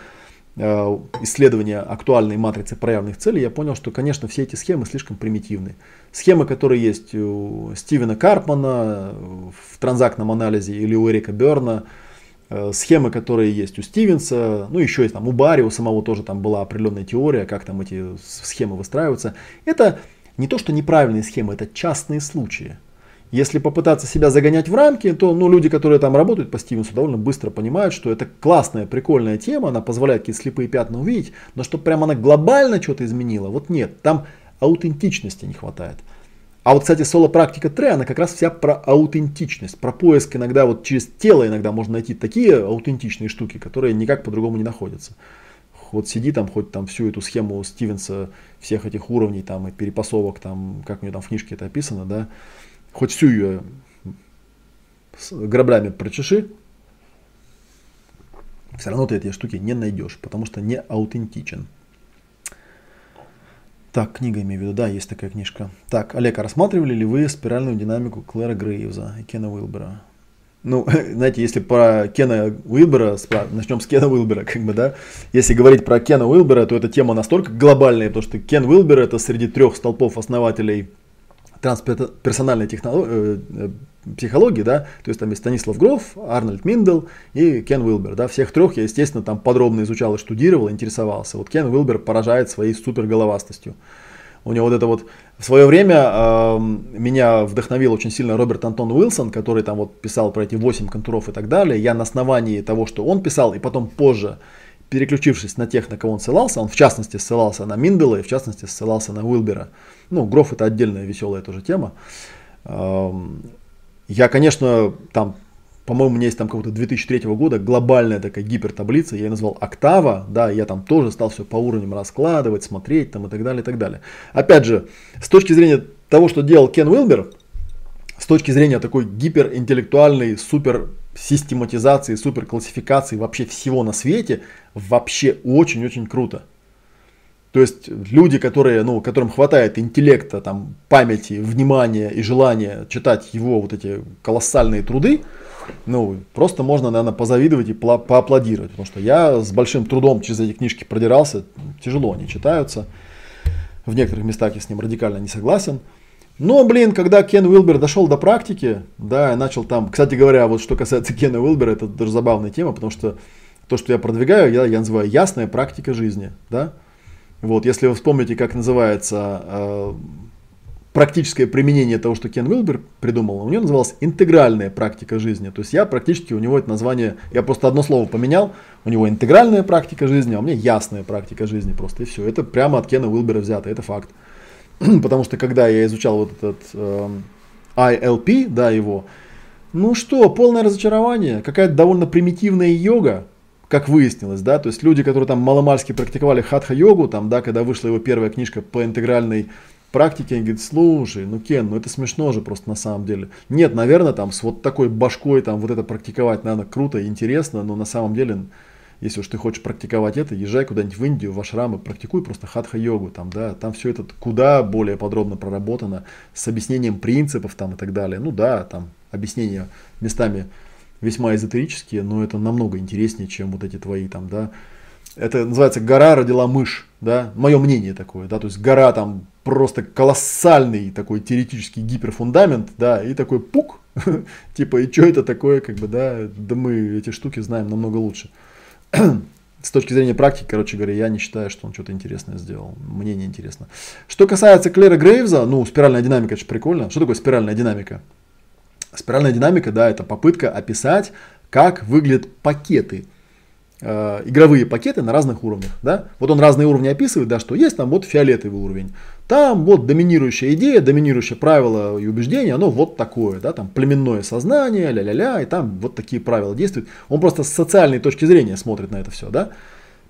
Э, исследования актуальной матрицы проявленных целей, я понял, что, конечно, все эти схемы слишком примитивны. Схемы, которые есть у Стивена Карпмана в транзактном анализе или у Эрика Берна, э, схемы, которые есть у Стивенса, ну еще есть там у Барри, у самого тоже там была определенная теория, как там эти схемы выстраиваются. Это не то, что неправильные схемы, это частные случаи. Если попытаться себя загонять в рамки, то ну, люди, которые там работают по Стивенсу, довольно быстро понимают, что это классная, прикольная тема, она позволяет какие-то слепые пятна увидеть, но чтобы прямо она глобально что-то изменила, вот нет, там аутентичности не хватает. А вот, кстати, соло-практика Тре, она как раз вся про аутентичность, про поиск иногда вот через тело иногда можно найти такие аутентичные штуки, которые никак по-другому не находятся. Вот сиди там, хоть там всю эту схему Стивенса, всех этих уровней там и перепасовок, там, как у него там в книжке это описано, да, хоть всю ее граблями прочеши, все равно ты эти штуки не найдешь, потому что не аутентичен. Так, книга имею в виду, да, есть такая книжка. Так, Олег, а рассматривали ли вы спиральную динамику Клэра Грейвза и Кена Уилбера? Ну, знаете, если про Кена Уилбера, начнем с Кена Уилбера, как бы, да, если говорить про Кена Уилбера, то эта тема настолько глобальная, потому что Кен Уилбер это среди трех столпов основателей трансперсональной технолог... Психологии, да, то есть там есть Станислав Гроф, Арнольд Миндел и Кен Уилбер, да, всех трех я, естественно, там подробно изучал и штудировал, интересовался. Вот Кен Уилбер поражает своей супер головастостью. У него вот это вот в свое время э, меня вдохновил очень сильно Роберт Антон Уилсон, который там вот писал про эти 8 контуров и так далее. Я на основании того, что он писал, и потом позже переключившись на тех, на кого он ссылался, он в частности ссылался на Миндела и в частности ссылался на Уилбера. Ну, Гроф это отдельная веселая тоже тема. Я, конечно, там, по-моему, у меня есть там какого-то 2003 года глобальная такая гипертаблица, я ее назвал Октава, да, я там тоже стал все по уровням раскладывать, смотреть там и так далее, и так далее. Опять же, с точки зрения того, что делал Кен Уилбер, с точки зрения такой гиперинтеллектуальной, супер систематизации, супер классификации вообще всего на свете, вообще очень-очень круто. То есть люди, которые, ну, которым хватает интеллекта, там, памяти, внимания и желания читать его вот эти колоссальные труды, ну, просто можно, наверное, позавидовать и поаплодировать, потому что я с большим трудом через эти книжки продирался, тяжело они читаются, в некоторых местах я с ним радикально не согласен, но, блин, когда Кен Уилбер дошел до практики, да, начал там, кстати говоря, вот что касается Кена Уилбера, это даже забавная тема, потому что то, что я продвигаю, я, я называю ясная практика жизни, да, вот, если вы вспомните, как называется э, практическое применение того, что Кен Уилбер придумал, у него называлась интегральная практика жизни. То есть я практически у него это название, я просто одно слово поменял, у него интегральная практика жизни, а у меня ясная практика жизни просто и все. Это прямо от Кена Уилбера взято, это факт. Потому что когда я изучал вот этот э, ILP, да, его, ну что, полное разочарование, какая-то довольно примитивная йога, как выяснилось, да, то есть люди, которые там маломальски практиковали хатха-йогу, там, да, когда вышла его первая книжка по интегральной практике, они говорят, слушай, ну, Кен, ну это смешно же просто на самом деле. Нет, наверное, там с вот такой башкой там вот это практиковать, наверное, круто и интересно, но на самом деле если уж ты хочешь практиковать это, езжай куда-нибудь в Индию, в ашрамы, практикуй просто хатха-йогу, там, да, там все это куда более подробно проработано, с объяснением принципов там и так далее. Ну да, там объяснения местами весьма эзотерические, но это намного интереснее, чем вот эти твои там, да, это называется гора родила мышь, да, мое мнение такое, да, то есть гора там просто колоссальный такой теоретический гиперфундамент, да, и такой пук, типа, и что это такое, как бы, да, да мы эти штуки знаем намного лучше. С точки зрения практики, короче говоря, я не считаю, что он что-то интересное сделал. Мне не интересно. Что касается Клера Грейвза, ну, спиральная динамика, это же прикольно. Что такое спиральная динамика? Спиральная динамика, да, это попытка описать, как выглядят пакеты э, игровые пакеты на разных уровнях. Да? Вот он разные уровни описывает, да, что есть там вот фиолетовый уровень. Там вот доминирующая идея, доминирующее правило и убеждение, оно вот такое, да, там племенное сознание, ля-ля-ля, и там вот такие правила действуют. Он просто с социальной точки зрения смотрит на это все, да.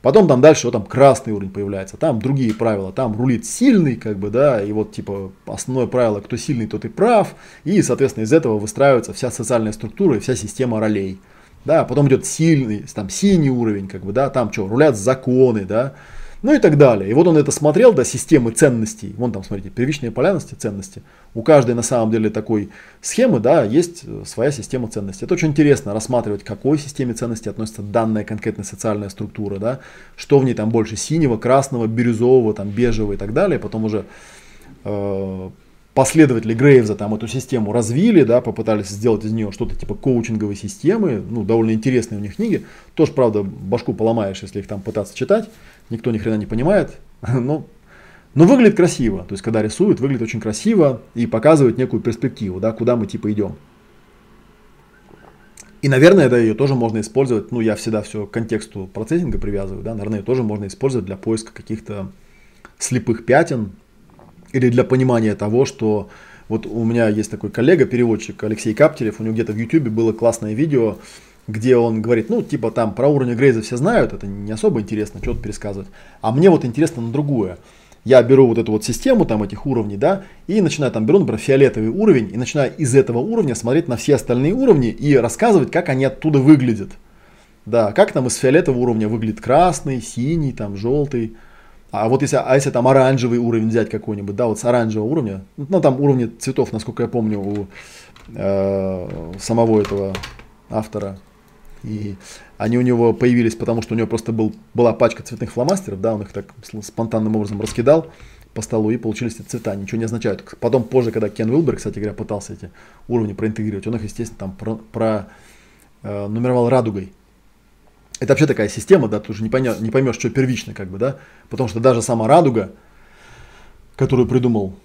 Потом там дальше вот там красный уровень появляется, там другие правила, там рулит сильный, как бы, да, и вот типа основное правило, кто сильный, тот и прав, и, соответственно, из этого выстраивается вся социальная структура и вся система ролей. Да, потом идет сильный, там синий уровень, как бы, да, там что, рулят законы, да, ну и так далее. И вот он это смотрел, да, системы ценностей, вон там, смотрите, первичные полярности, ценности. У каждой на самом деле такой схемы, да, есть э, своя система ценностей. Это очень интересно рассматривать, к какой системе ценностей относится данная конкретная социальная структура, да, что в ней там больше синего, красного, бирюзового, там бежевого и так далее. Потом уже э, последователи Грейвза там эту систему развили, да, попытались сделать из нее что-то типа коучинговой системы, ну, довольно интересные у них книги, тоже, правда, башку поломаешь, если их там пытаться читать, никто ни хрена не понимает, но, но выглядит красиво, то есть, когда рисуют, выглядит очень красиво и показывает некую перспективу, да, куда мы типа идем. И, наверное, это ее тоже можно использовать, ну, я всегда все к контексту процессинга привязываю, да, наверное, ее тоже можно использовать для поиска каких-то слепых пятен, или для понимания того, что вот у меня есть такой коллега, переводчик Алексей Каптерев, у него где-то в YouTube было классное видео, где он говорит, ну, типа там про уровень Грейза все знают, это не особо интересно, что-то пересказывать. А мне вот интересно на другое. Я беру вот эту вот систему там этих уровней, да, и начинаю там, беру, например, фиолетовый уровень, и начинаю из этого уровня смотреть на все остальные уровни и рассказывать, как они оттуда выглядят. Да, как там из фиолетового уровня выглядит красный, синий, там, желтый. А вот если, а если там оранжевый уровень взять какой-нибудь, да, вот с оранжевого уровня, ну там уровни цветов, насколько я помню, у э, самого этого автора, и они у него появились, потому что у него просто был, была пачка цветных фломастеров, да, он их так спонтанным образом раскидал по столу, и получились эти цвета, ничего не означают. Потом позже, когда Кен Уилбер, кстати говоря, пытался эти уровни проинтегрировать, он их, естественно, там про, про э, нумеровал радугой. Это вообще такая система, да, ты уже не, поймешь, не поймешь, что первично, как бы, да, потому что даже сама радуга, которую придумал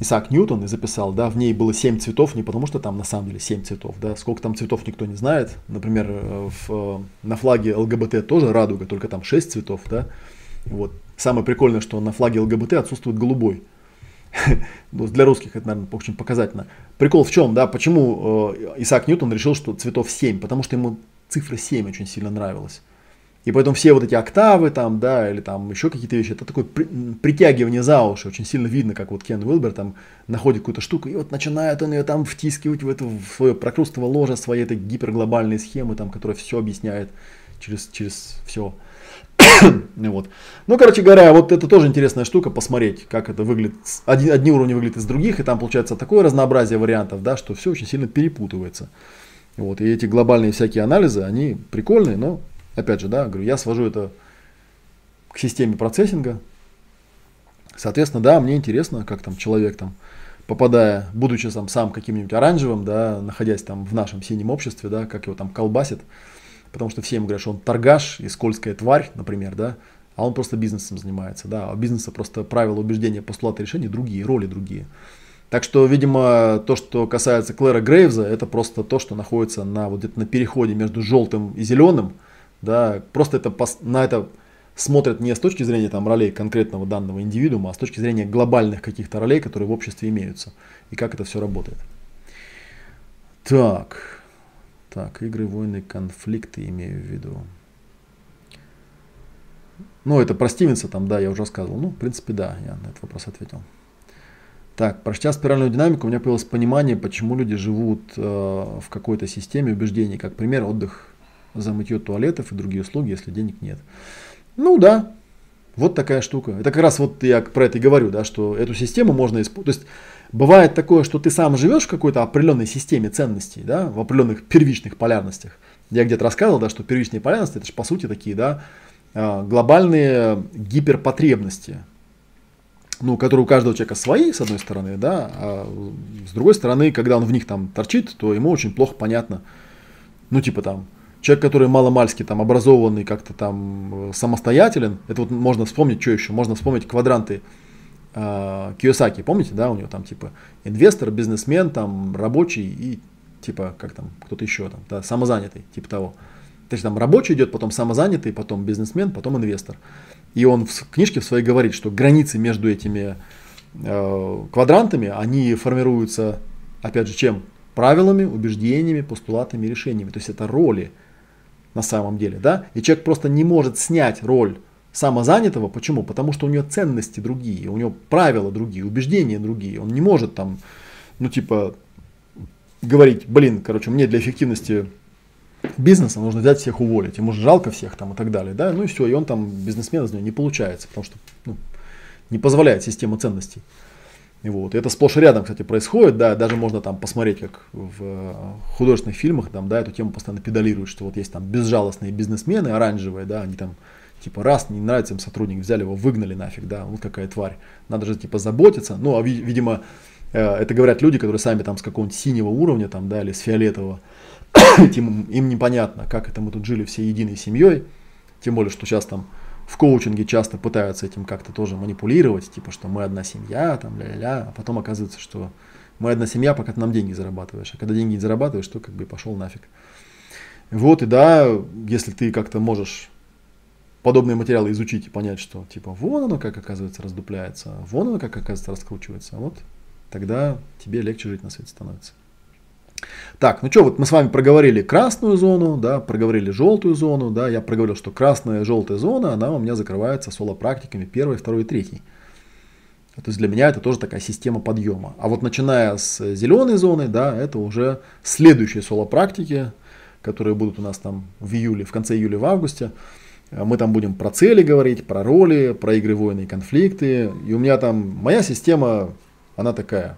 Исаак Ньютон и записал, да, в ней было 7 цветов, не потому что там на самом деле 7 цветов, да, сколько там цветов никто не знает, например, э, в, э, на флаге ЛГБТ тоже радуга, только там 6 цветов, да, вот. Самое прикольное, что на флаге ЛГБТ отсутствует голубой. Для русских это, наверное, очень показательно. Прикол в чем, да, почему э, Исаак Ньютон решил, что цветов 7, потому что ему цифра 7 очень сильно нравилась. И поэтому все вот эти октавы там, да, или там еще какие-то вещи, это такое при, притягивание за уши. Очень сильно видно, как вот Кен Уилбер там находит какую-то штуку, и вот начинает он ее там втискивать в это в свое прокрустово ложе, своей этой гиперглобальной схемы, там, которая все объясняет через, через все. вот. Ну, короче говоря, вот это тоже интересная штука, посмотреть, как это выглядит. Одни, одни уровни выглядят из других, и там получается такое разнообразие вариантов, да, что все очень сильно перепутывается. Вот, и эти глобальные всякие анализы, они прикольные, но, опять же, да, говорю, я свожу это к системе процессинга. Соответственно, да, мне интересно, как там человек там, попадая, будучи там сам каким-нибудь оранжевым, да, находясь там в нашем синем обществе, да, как его там колбасит, потому что все ему говорят, что он торгаш и скользкая тварь, например, да, а он просто бизнесом занимается, да, а у бизнеса просто правила убеждения, постулаты решения другие, роли другие. Так что, видимо, то, что касается Клэра Грейвза, это просто то, что находится на, вот где-то на переходе между желтым и зеленым. Да, просто это, на это смотрят не с точки зрения там, ролей конкретного данного индивидуума, а с точки зрения глобальных каких-то ролей, которые в обществе имеются. И как это все работает. Так. Так, игры, войны, конфликты имею в виду. Ну, это про Стивенса там, да, я уже рассказывал. Ну, в принципе, да, я на этот вопрос ответил. Так, прочтя спиральную динамику, у меня появилось понимание, почему люди живут э, в какой-то системе убеждений. Как пример, отдых за мытье туалетов и другие услуги, если денег нет. Ну да, вот такая штука. Это как раз вот я про это и говорю, да, что эту систему можно использовать. То есть бывает такое, что ты сам живешь в какой-то определенной системе ценностей, да, в определенных первичных полярностях. Я где-то рассказывал, да, что первичные полярности это же по сути такие, да, а, глобальные гиперпотребности, ну, которые у каждого человека свои, с одной стороны, да, а с другой стороны, когда он в них там торчит, то ему очень плохо понятно, ну, типа там, человек, который маломальски там образованный, как-то там э, самостоятелен, это вот можно вспомнить, что еще, можно вспомнить квадранты э, Кiyosaki, помните, да, у него там типа инвестор, бизнесмен, там рабочий и типа, как там, кто-то еще там, да, самозанятый, типа того. То есть там рабочий идет, потом самозанятый, потом бизнесмен, потом инвестор. И он в книжке в своей говорит, что границы между этими э, квадрантами, они формируются, опять же, чем? Правилами, убеждениями, постулатами, решениями. То есть это роли на самом деле, да? И человек просто не может снять роль самозанятого. Почему? Потому что у него ценности другие, у него правила другие, убеждения другие. Он не может там, ну типа, говорить, блин, короче, мне для эффективности бизнеса нужно взять всех уволить, ему же жалко всех там и так далее, да, ну и все, и он там бизнесмен из него не получается, потому что ну, не позволяет система ценностей. Вот. И это сплошь и рядом, кстати, происходит, да, даже можно там посмотреть, как в художественных фильмах, там, да, эту тему постоянно педалируют, что вот есть там безжалостные бизнесмены, оранжевые, да, они там, типа, раз, не нравится им сотрудник, взяли его, выгнали нафиг, да, вот какая тварь, надо же, типа, заботиться, ну, а, видимо, э, это говорят люди, которые сами там с какого-нибудь синего уровня, там, да, или с фиолетового, им, им непонятно, как это мы тут жили все единой семьей, тем более, что сейчас там в коучинге часто пытаются этим как-то тоже манипулировать, типа, что мы одна семья, там, ля-ля-ля, а потом оказывается, что мы одна семья, пока ты нам деньги зарабатываешь, а когда деньги не зарабатываешь, то как бы пошел нафиг. Вот, и да, если ты как-то можешь подобные материалы изучить и понять, что типа вон оно как оказывается раздупляется, вон оно как оказывается раскручивается, вот тогда тебе легче жить на свете становится. Так, ну что, вот мы с вами проговорили красную зону, да, проговорили желтую зону, да, я проговорил, что красная и желтая зона, она у меня закрывается соло-практиками первой, второй и третьей. То есть для меня это тоже такая система подъема. А вот начиная с зеленой зоны, да, это уже следующие соло-практики, которые будут у нас там в июле, в конце июля, в августе. Мы там будем про цели говорить, про роли, про игры, войны и конфликты. И у меня там, моя система, она такая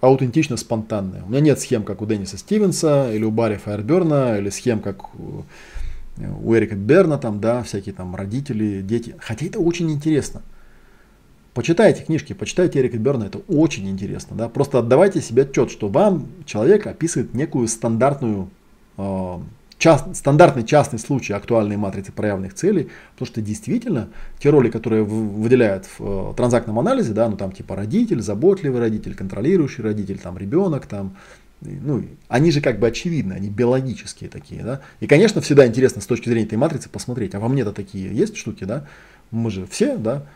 аутентично спонтанная. У меня нет схем, как у Денниса Стивенса или у Барри Файерберна, или схем, как у Эрика Берна, там, да, всякие там родители, дети. Хотя это очень интересно. Почитайте книжки, почитайте Эрика Берна, это очень интересно. Да? Просто отдавайте себе отчет, что вам человек описывает некую стандартную э, част, стандартный частный случай актуальной матрицы проявленных целей, потому что действительно те роли, которые выделяют в э, транзактном анализе, да, ну там типа родитель, заботливый родитель, контролирующий родитель, там ребенок, там, ну, они же как бы очевидны, они биологические такие, да. И, конечно, всегда интересно с точки зрения этой матрицы посмотреть, а во мне-то такие есть штуки, да, мы же все, да,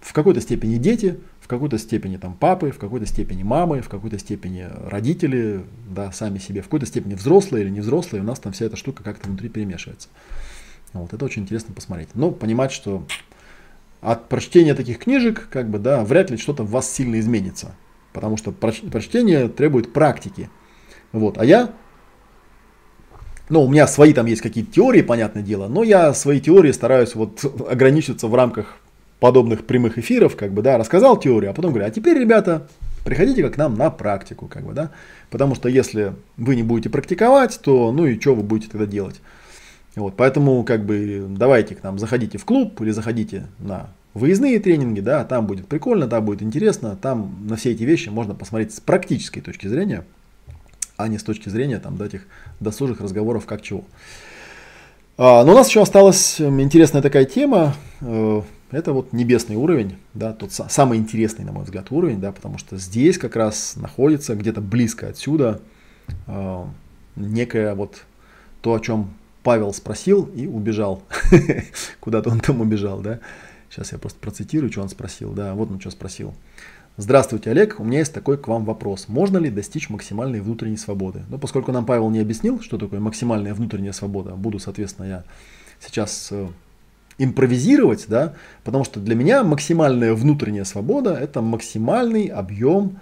в какой-то степени дети, в какой-то степени там папы, в какой-то степени мамы, в какой-то степени родители, да, сами себе, в какой-то степени взрослые или не взрослые, у нас там вся эта штука как-то внутри перемешивается. Вот, это очень интересно посмотреть. Но понимать, что от прочтения таких книжек, как бы, да, вряд ли что-то в вас сильно изменится. Потому что прочтение требует практики. Вот, а я ну, у меня свои там есть какие-то теории, понятное дело, но я свои теории стараюсь вот ограничиться в рамках подобных прямых эфиров, как бы, да, рассказал теорию, а потом говорю, а теперь, ребята, приходите к нам на практику, как бы, да, потому что если вы не будете практиковать, то, ну и что вы будете тогда делать? Вот, поэтому, как бы, давайте к нам, заходите в клуб или заходите на выездные тренинги, да, там будет прикольно, там будет интересно, там на все эти вещи можно посмотреть с практической точки зрения, а не с точки зрения там, да, этих досужих разговоров как чего. А, но у нас еще осталась интересная такая тема, э, это вот небесный уровень, да, тот самый интересный, на мой взгляд, уровень, да, потому что здесь как раз находится где-то близко отсюда э, некое вот то, о чем Павел спросил и убежал. Куда-то он там убежал, да. Сейчас я просто процитирую, что он спросил. Да, вот он что спросил. Здравствуйте, Олег. У меня есть такой к вам вопрос. Можно ли достичь максимальной внутренней свободы? Ну, поскольку нам Павел не объяснил, что такое максимальная внутренняя свобода, буду, соответственно, я сейчас э, импровизировать, да, потому что для меня максимальная внутренняя свобода – это максимальный объем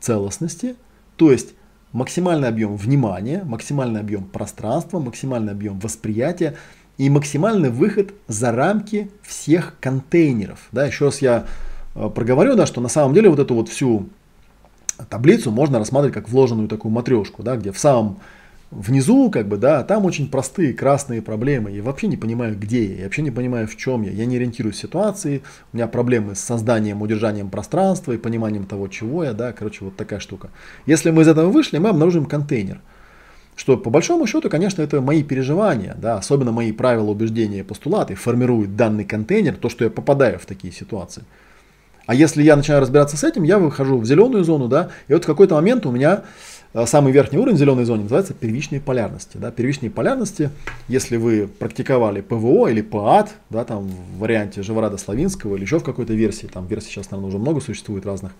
целостности, то есть максимальный объем внимания, максимальный объем пространства, максимальный объем восприятия и максимальный выход за рамки всех контейнеров. Да, еще раз я э, проговорю, да, что на самом деле вот эту вот всю таблицу можно рассматривать как вложенную такую матрешку, да, где в самом внизу, как бы, да, там очень простые красные проблемы. Я вообще не понимаю, где я, я вообще не понимаю, в чем я. Я не ориентируюсь в ситуации, у меня проблемы с созданием, удержанием пространства и пониманием того, чего я, да, короче, вот такая штука. Если мы из этого вышли, мы обнаружим контейнер. Что по большому счету, конечно, это мои переживания, да, особенно мои правила, убеждения и постулаты формируют данный контейнер, то, что я попадаю в такие ситуации. А если я начинаю разбираться с этим, я выхожу в зеленую зону, да, и вот в какой-то момент у меня самый верхний уровень зеленой зоны называется первичные полярности. Да? Первичные полярности, если вы практиковали ПВО или ПАД, да, там в варианте Живорада Славинского или еще в какой-то версии, там версий сейчас, наверное, уже много существует разных,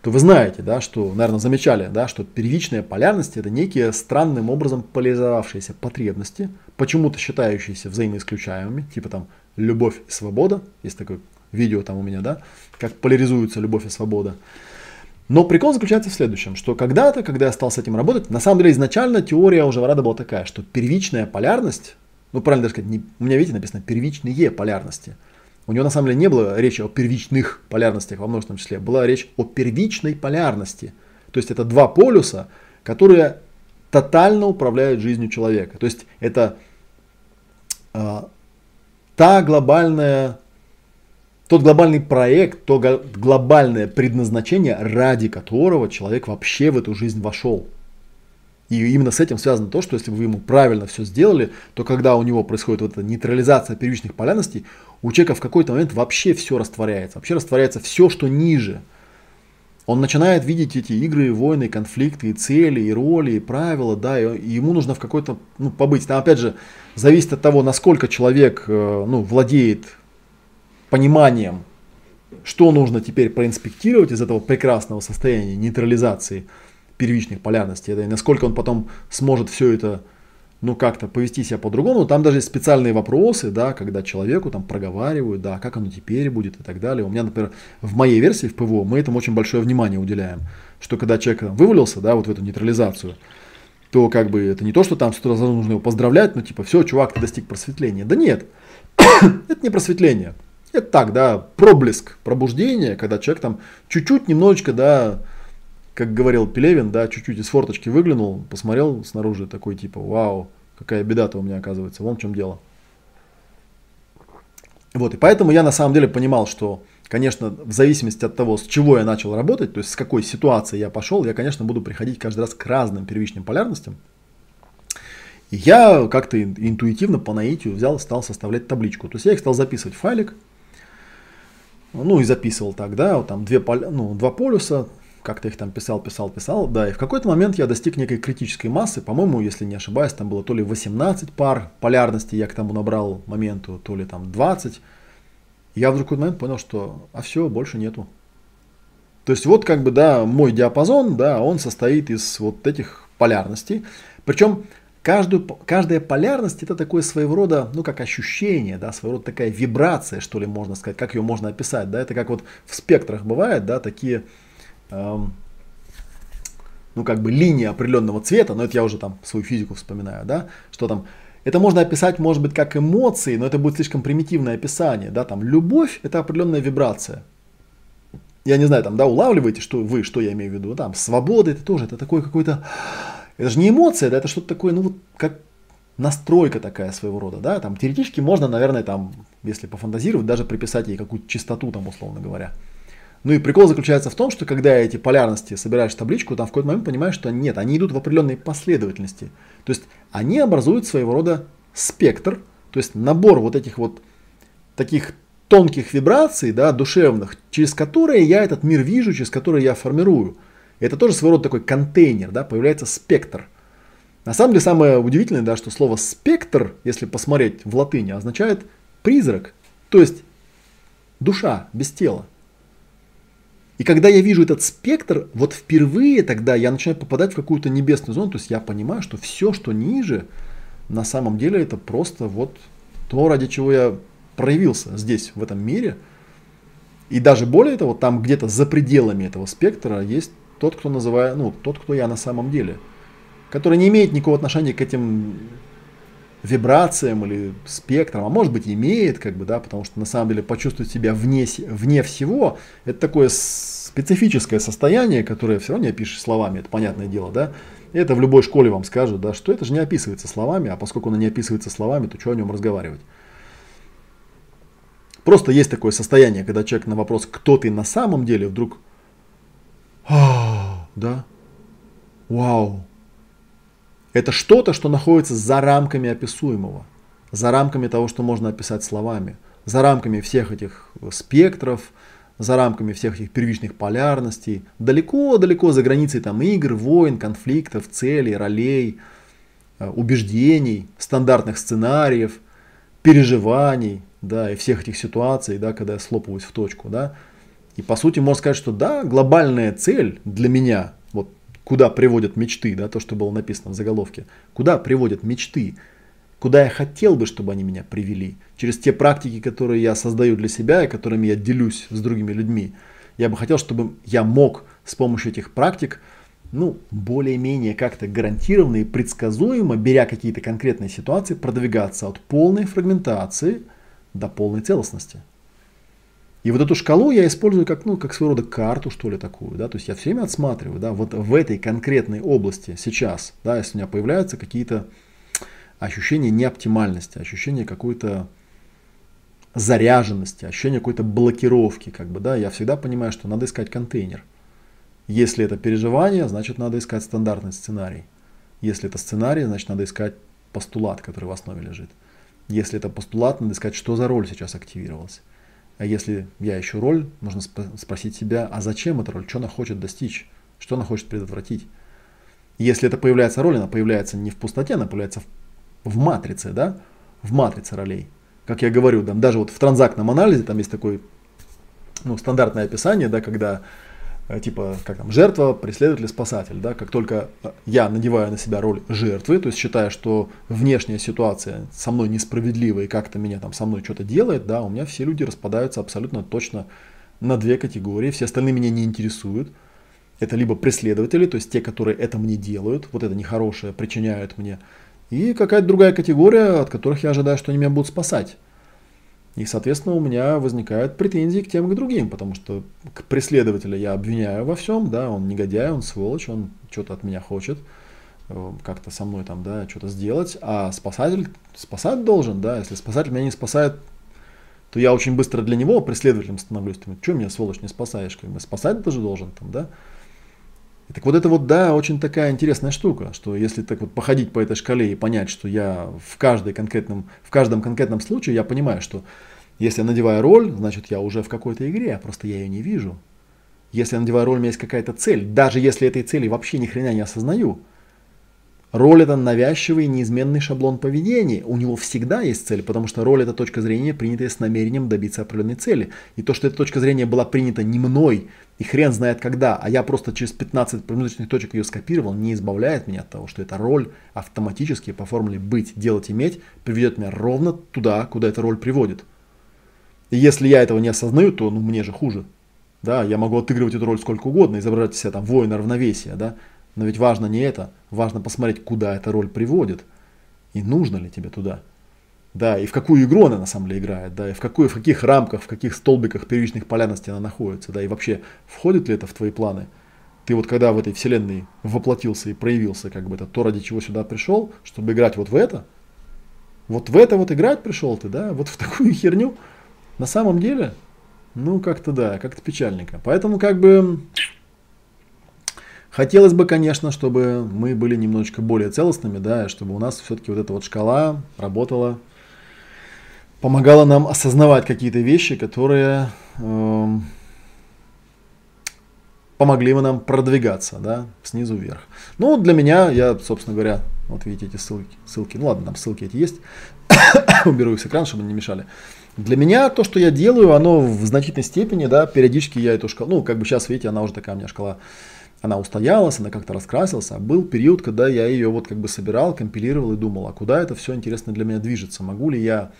то вы знаете, да, что, наверное, замечали, да, что первичные полярности это некие странным образом поляризовавшиеся потребности, почему-то считающиеся взаимоисключаемыми, типа там любовь и свобода, есть такое видео там у меня, да, как поляризуются любовь и свобода. Но прикол заключается в следующем, что когда-то, когда я стал с этим работать, на самом деле изначально теория уже Варада была такая, что первичная полярность, ну правильно даже сказать, не, у меня видите написано первичные полярности. У него на самом деле не было речи о первичных полярностях во множественном числе, была речь о первичной полярности. То есть это два полюса, которые тотально управляют жизнью человека. То есть это э, та глобальная тот глобальный проект, то глобальное предназначение, ради которого человек вообще в эту жизнь вошел. И именно с этим связано то, что если вы ему правильно все сделали, то когда у него происходит вот эта нейтрализация первичных полярностей, у человека в какой-то момент вообще все растворяется. Вообще растворяется все, что ниже. Он начинает видеть эти игры, войны, конфликты, и цели, и роли, и правила, да, и ему нужно в какой-то, ну, побыть. Там, опять же, зависит от того, насколько человек, э, ну, владеет пониманием, что нужно теперь проинспектировать из этого прекрасного состояния нейтрализации первичных полярностей, да, и насколько он потом сможет все это ну, как-то повести себя по-другому. Там даже есть специальные вопросы, да, когда человеку там проговаривают, да, как оно теперь будет и так далее. У меня, например, в моей версии в ПВО мы этому очень большое внимание уделяем. Что когда человек вывалился, да, вот в эту нейтрализацию, то как бы это не то, что там сразу нужно его поздравлять, ну типа, все, чувак, ты достиг просветления. Да нет, это не просветление. Это так, да, проблеск пробуждения, когда человек там чуть-чуть, немножечко, да, как говорил Пелевин, да, чуть-чуть из форточки выглянул, посмотрел снаружи, такой типа, вау, какая беда-то у меня оказывается, вон в чем дело. Вот, и поэтому я на самом деле понимал, что, конечно, в зависимости от того, с чего я начал работать, то есть с какой ситуации я пошел, я, конечно, буду приходить каждый раз к разным первичным полярностям. И я как-то интуитивно по наитию взял, стал составлять табличку. То есть я их стал записывать в файлик, ну и записывал так, да, вот там две, ну, два полюса, как-то их там писал, писал, писал, да, и в какой-то момент я достиг некой критической массы, по-моему, если не ошибаюсь, там было то ли 18 пар полярности я к тому набрал моменту, то ли там 20, я вдруг в какой-то момент понял, что, а все, больше нету. То есть вот как бы, да, мой диапазон, да, он состоит из вот этих полярностей, причем Каждую, каждая полярность это такое своего рода, ну как ощущение, да, своего рода такая вибрация, что ли, можно сказать, как ее можно описать, да, это как вот в спектрах бывает, да, такие, эм, ну как бы линии определенного цвета, но это я уже там свою физику вспоминаю, да, что там, это можно описать, может быть, как эмоции, но это будет слишком примитивное описание, да, там, любовь это определенная вибрация, я не знаю, там, да, улавливаете, что вы, что я имею в виду, там, свобода это тоже, это такой какой-то это же не эмоция, да, это что-то такое, ну вот как настройка такая своего рода, да, там теоретически можно, наверное, там, если пофантазировать, даже приписать ей какую-то частоту, там, условно говоря. Ну и прикол заключается в том, что когда эти полярности собираешь в табличку, там в какой-то момент понимаешь, что нет, они идут в определенной последовательности. То есть они образуют своего рода спектр, то есть набор вот этих вот таких тонких вибраций, да, душевных, через которые я этот мир вижу, через которые я формирую. Это тоже своего рода такой контейнер, да, появляется спектр. На самом деле самое удивительное, да, что слово спектр, если посмотреть в латыни, означает призрак, то есть душа без тела. И когда я вижу этот спектр, вот впервые тогда я начинаю попадать в какую-то небесную зону, то есть я понимаю, что все, что ниже, на самом деле это просто вот то, ради чего я проявился здесь, в этом мире. И даже более того, там где-то за пределами этого спектра есть тот, кто называет, ну, тот, кто я на самом деле, который не имеет никакого отношения к этим вибрациям или спектрам, а может быть имеет, как бы, да, потому что на самом деле почувствовать себя вне, вне всего, это такое специфическое состояние, которое все равно не опишешь словами, это понятное дело, да, это в любой школе вам скажут, да, что это же не описывается словами, а поскольку оно не описывается словами, то что о нем разговаривать? Просто есть такое состояние, когда человек на вопрос, кто ты на самом деле, вдруг, «А, да, вау, это что-то, что находится за рамками описуемого, за рамками того, что можно описать словами, за рамками всех этих спектров, за рамками всех этих первичных полярностей, далеко-далеко за границей там игр, войн, конфликтов, целей, ролей, э, убеждений, стандартных сценариев, переживаний, да, и всех этих ситуаций, да, когда я слопываюсь в точку, да. И по сути можно сказать, что да, глобальная цель для меня, вот куда приводят мечты, да, то, что было написано в заголовке, куда приводят мечты, куда я хотел бы, чтобы они меня привели, через те практики, которые я создаю для себя и которыми я делюсь с другими людьми. Я бы хотел, чтобы я мог с помощью этих практик, ну, более-менее как-то гарантированно и предсказуемо, беря какие-то конкретные ситуации, продвигаться от полной фрагментации до полной целостности. И вот эту шкалу я использую как, ну, как своего рода карту, что ли, такую, да, то есть я все время отсматриваю, да, вот в этой конкретной области сейчас, да, если у меня появляются какие-то ощущения неоптимальности, ощущения какой-то заряженности, ощущение какой-то блокировки, как бы, да, я всегда понимаю, что надо искать контейнер. Если это переживание, значит надо искать стандартный сценарий. Если это сценарий, значит надо искать постулат, который в основе лежит. Если это постулат, надо искать, что за роль сейчас активировалась. А если я ищу роль, нужно спросить себя, а зачем эта роль, что она хочет достичь, что она хочет предотвратить. Если это появляется роль, она появляется не в пустоте, она появляется в, в матрице, да, в матрице ролей. Как я говорю, там, даже вот в транзактном анализе там есть такой ну, стандартное описание, да, когда типа, как там, жертва, преследователь, спасатель, да, как только э, я надеваю на себя роль жертвы, то есть считая, что внешняя ситуация со мной несправедлива и как-то меня там со мной что-то делает, да, у меня все люди распадаются абсолютно точно на две категории, все остальные меня не интересуют, это либо преследователи, то есть те, которые это мне делают, вот это нехорошее причиняют мне, и какая-то другая категория, от которых я ожидаю, что они меня будут спасать. И, соответственно, у меня возникают претензии к тем и к другим, потому что к преследователю я обвиняю во всем, да, он негодяй, он сволочь, он что-то от меня хочет, э, как-то со мной там, да, что-то сделать, а спасатель спасать должен, да, если спасатель меня не спасает, то я очень быстро для него преследователем становлюсь, ты что меня, сволочь, не спасаешь, как бы спасать тоже должен, там, да. Так вот это вот, да, очень такая интересная штука, что если так вот походить по этой шкале и понять, что я в, каждой конкретном, в каждом конкретном случае, я понимаю, что если я надеваю роль, значит я уже в какой-то игре, просто я ее не вижу. Если я надеваю роль, у меня есть какая-то цель, даже если этой цели вообще ни хрена не осознаю – Роль это навязчивый неизменный шаблон поведения. У него всегда есть цель, потому что роль это точка зрения, принятая с намерением добиться определенной цели. И то, что эта точка зрения была принята не мной, и хрен знает когда, а я просто через 15 промежуточных точек ее скопировал, не избавляет меня от того, что эта роль автоматически по формуле быть, делать, иметь приведет меня ровно туда, куда эта роль приводит. И если я этого не осознаю, то ну, мне же хуже. Да, я могу отыгрывать эту роль сколько угодно, изображать себя там воина равновесия, да, но ведь важно не это, важно посмотреть, куда эта роль приводит, и нужно ли тебе туда. Да, и в какую игру она на самом деле играет, да, и в, какую, в каких рамках, в каких столбиках первичных полярностей она находится, да, и вообще входит ли это в твои планы. Ты вот когда в этой вселенной воплотился и проявился, как бы это то, ради чего сюда пришел, чтобы играть вот в это, вот в это вот играть пришел ты, да, вот в такую херню, на самом деле, ну как-то да, как-то печальненько. Поэтому как бы Хотелось бы, конечно, чтобы мы были немножечко более целостными, да, чтобы у нас все-таки вот эта вот шкала работала, помогала нам осознавать какие-то вещи, которые э, помогли бы нам продвигаться, да, снизу вверх. Ну, для меня, я, собственно говоря, вот видите эти ссылки, ссылки, ну ладно, там ссылки эти есть, уберу их с экрана, чтобы не мешали. Для меня то, что я делаю, оно в значительной степени, да, периодически я эту шкалу, ну, как бы сейчас, видите, она уже такая у меня шкала она устоялась, она как-то раскрасилась, а был период, когда я ее вот как бы собирал, компилировал и думал, а куда это все интересно для меня движется, могу ли я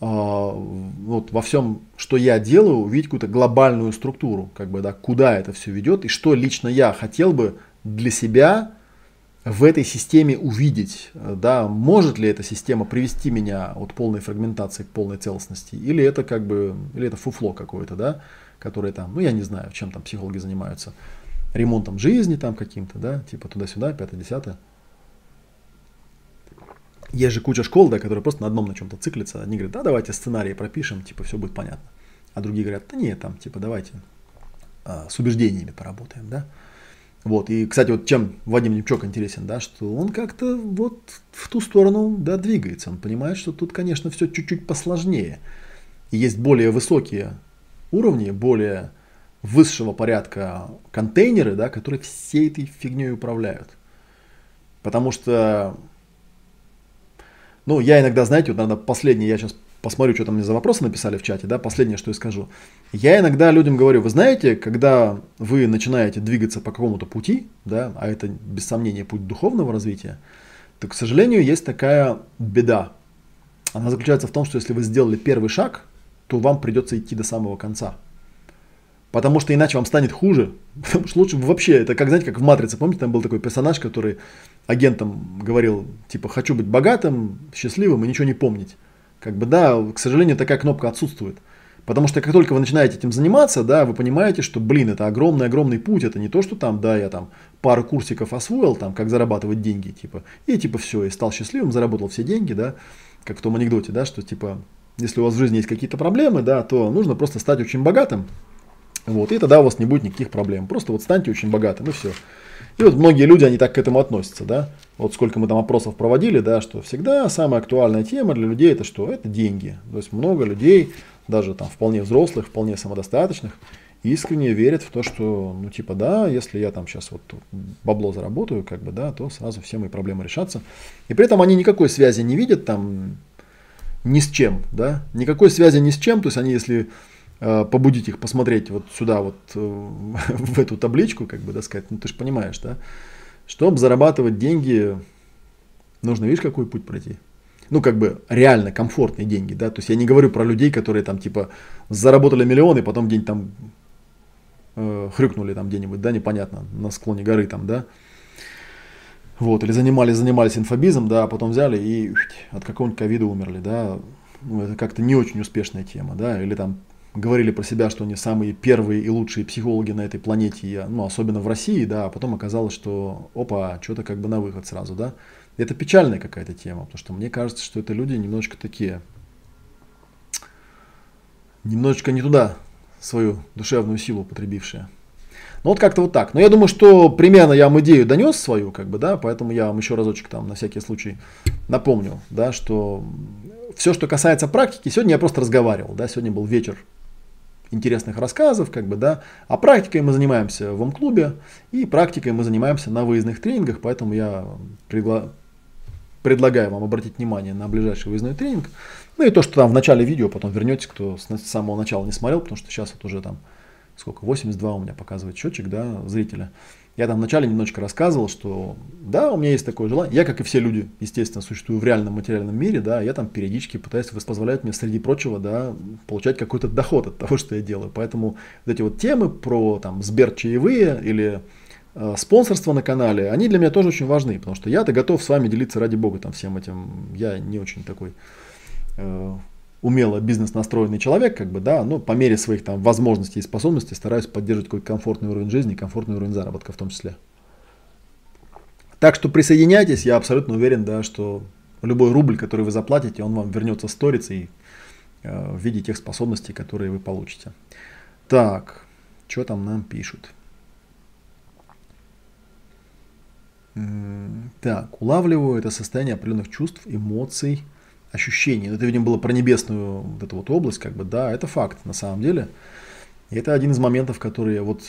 вот во всем, что я делаю, увидеть какую-то глобальную структуру, как бы, да, куда это все ведет и что лично я хотел бы для себя в этой системе увидеть, да, может ли эта система привести меня от полной фрагментации к полной целостности, или это как бы, или это фуфло какое-то, да, которое там, ну я не знаю, чем там психологи занимаются, ремонтом жизни там каким-то, да, типа туда-сюда, пятое-десятое. Есть же куча школ, да, которые просто на одном на чем-то циклятся. Одни говорят, да, давайте сценарий пропишем, типа все будет понятно. А другие говорят, да нет, там, типа, давайте а, с убеждениями поработаем, да. Вот, и, кстати, вот чем Вадим Немчок интересен, да, что он как-то вот в ту сторону, да, двигается. Он понимает, что тут, конечно, все чуть-чуть посложнее. И есть более высокие уровни, более высшего порядка контейнеры, да, которые всей этой фигней управляют. Потому что, ну, я иногда, знаете, вот, наверное, последнее, я сейчас посмотрю, что там мне за вопросы написали в чате, да, последнее, что я скажу. Я иногда людям говорю, вы знаете, когда вы начинаете двигаться по какому-то пути, да, а это без сомнения путь духовного развития, то, к сожалению, есть такая беда. Она заключается в том, что если вы сделали первый шаг, то вам придется идти до самого конца. Потому что иначе вам станет хуже. Потому что лучше вообще, это как, знаете, как в «Матрице». Помните, там был такой персонаж, который агентам говорил, типа, хочу быть богатым, счастливым и ничего не помнить. Как бы, да, к сожалению, такая кнопка отсутствует. Потому что как только вы начинаете этим заниматься, да, вы понимаете, что, блин, это огромный-огромный путь, это не то, что там, да, я там пару курсиков освоил, там, как зарабатывать деньги, типа, и типа все, и стал счастливым, заработал все деньги, да, как в том анекдоте, да, что типа, если у вас в жизни есть какие-то проблемы, да, то нужно просто стать очень богатым, вот, и тогда у вас не будет никаких проблем, просто вот станьте очень богатым, и все. И вот многие люди, они так к этому относятся, да. Вот сколько мы там опросов проводили, да, что всегда самая актуальная тема для людей это что? Это деньги. То есть много людей, даже там вполне взрослых, вполне самодостаточных, искренне верят в то, что, ну, типа, да, если я там сейчас вот бабло заработаю, как бы, да, то сразу все мои проблемы решатся. И при этом они никакой связи не видят там ни с чем, да, никакой связи ни с чем, то есть они, если побудить их посмотреть вот сюда, вот э, в эту табличку, как бы, да, сказать, ну ты же понимаешь, да, чтобы зарабатывать деньги, нужно, видишь, какой путь пройти. Ну, как бы реально комфортные деньги, да, то есть я не говорю про людей, которые там типа заработали миллионы, потом день там э, хрюкнули там где-нибудь, да, непонятно, на склоне горы там, да, вот, или занимались, занимались инфобизом, да, а потом взяли и от какого-нибудь ковида умерли, да, ну, это как-то не очень успешная тема, да, или там говорили про себя, что они самые первые и лучшие психологи на этой планете, ну, особенно в России, да, а потом оказалось, что, опа, что-то как бы на выход сразу, да. Это печальная какая-то тема, потому что мне кажется, что это люди немножечко такие, немножечко не туда свою душевную силу потребившие. Ну вот как-то вот так. Но я думаю, что примерно я вам идею донес свою, как бы, да, поэтому я вам еще разочек там на всякий случай напомню, да, что все, что касается практики, сегодня я просто разговаривал, да, сегодня был вечер интересных рассказов, как бы, да. А практикой мы занимаемся в ОМ-клубе, и практикой мы занимаемся на выездных тренингах, поэтому я пригла... предлагаю вам обратить внимание на ближайший выездной тренинг. Ну и то, что там в начале видео, потом вернетесь, кто с самого начала не смотрел, потому что сейчас вот уже там сколько, 82 у меня показывает счетчик, да, зрителя. Я там вначале немножечко рассказывал, что да, у меня есть такое желание. Я, как и все люди, естественно, существую в реальном материальном мире, да, я там периодически пытаюсь, позволяют мне, среди прочего, да, получать какой-то доход от того, что я делаю. Поэтому вот эти вот темы про там Сбер чаевые или э, спонсорство на канале, они для меня тоже очень важны, потому что я-то готов с вами делиться ради бога там всем этим. Я не очень такой э, умело бизнес настроенный человек, как бы, да, ну, по мере своих там возможностей и способностей стараюсь поддерживать какой-то комфортный уровень жизни, комфортный уровень заработка в том числе. Так что присоединяйтесь, я абсолютно уверен, да, что любой рубль, который вы заплатите, он вам вернется сторицей э, в виде тех способностей, которые вы получите. Так, что там нам пишут? Так, улавливаю это состояние определенных чувств, эмоций, ощущений. Это, видимо, было про небесную вот эту вот область, как бы, да, это факт на самом деле. И это один из моментов, которые вот...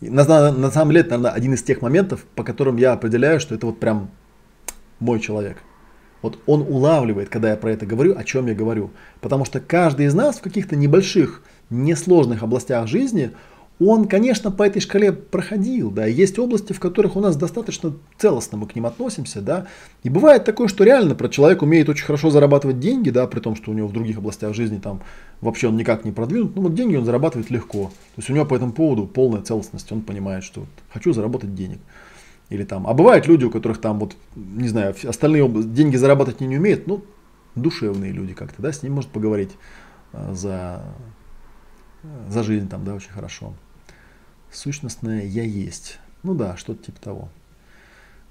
На, на самом деле, это, наверное, один из тех моментов, по которым я определяю, что это вот прям мой человек. Вот он улавливает, когда я про это говорю, о чем я говорю. Потому что каждый из нас в каких-то небольших, несложных областях жизни, он, конечно, по этой шкале проходил, да, есть области, в которых у нас достаточно целостно мы к ним относимся, да, и бывает такое, что реально про человек умеет очень хорошо зарабатывать деньги, да, при том, что у него в других областях жизни там вообще он никак не продвинут, ну вот деньги он зарабатывает легко, то есть у него по этому поводу полная целостность, он понимает, что хочу заработать денег. Или там, а бывают люди, у которых там вот, не знаю, остальные области, деньги зарабатывать не, не умеют, ну, душевные люди как-то, да, с ним может поговорить а, за, за жизнь там, да, очень хорошо. Сущностное я есть. Ну да, что-то типа того.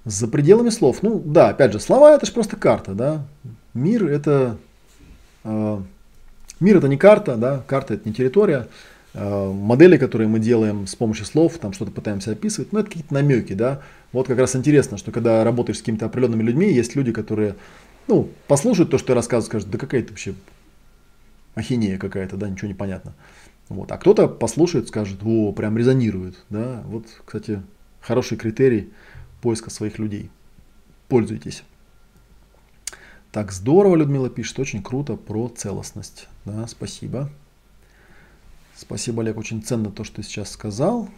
За пределами слов. Ну да, опять же, слова это же просто карта, да. Мир это... Э, мир это не карта, да, карта это не территория. Э, модели, которые мы делаем с помощью слов, там что-то пытаемся описывать, ну это какие-то намеки, да. Вот как раз интересно, что когда работаешь с какими-то определенными людьми, есть люди, которые, ну, послушают то, что я рассказываю, скажут, да какая это вообще ахинея какая-то, да, ничего не понятно. Вот. А кто-то послушает, скажет, о, прям резонирует. Да? Вот, кстати, хороший критерий поиска своих людей. Пользуйтесь. Так, здорово, Людмила пишет, очень круто про целостность. Да, спасибо. Спасибо, Олег, очень ценно то, что ты сейчас сказал.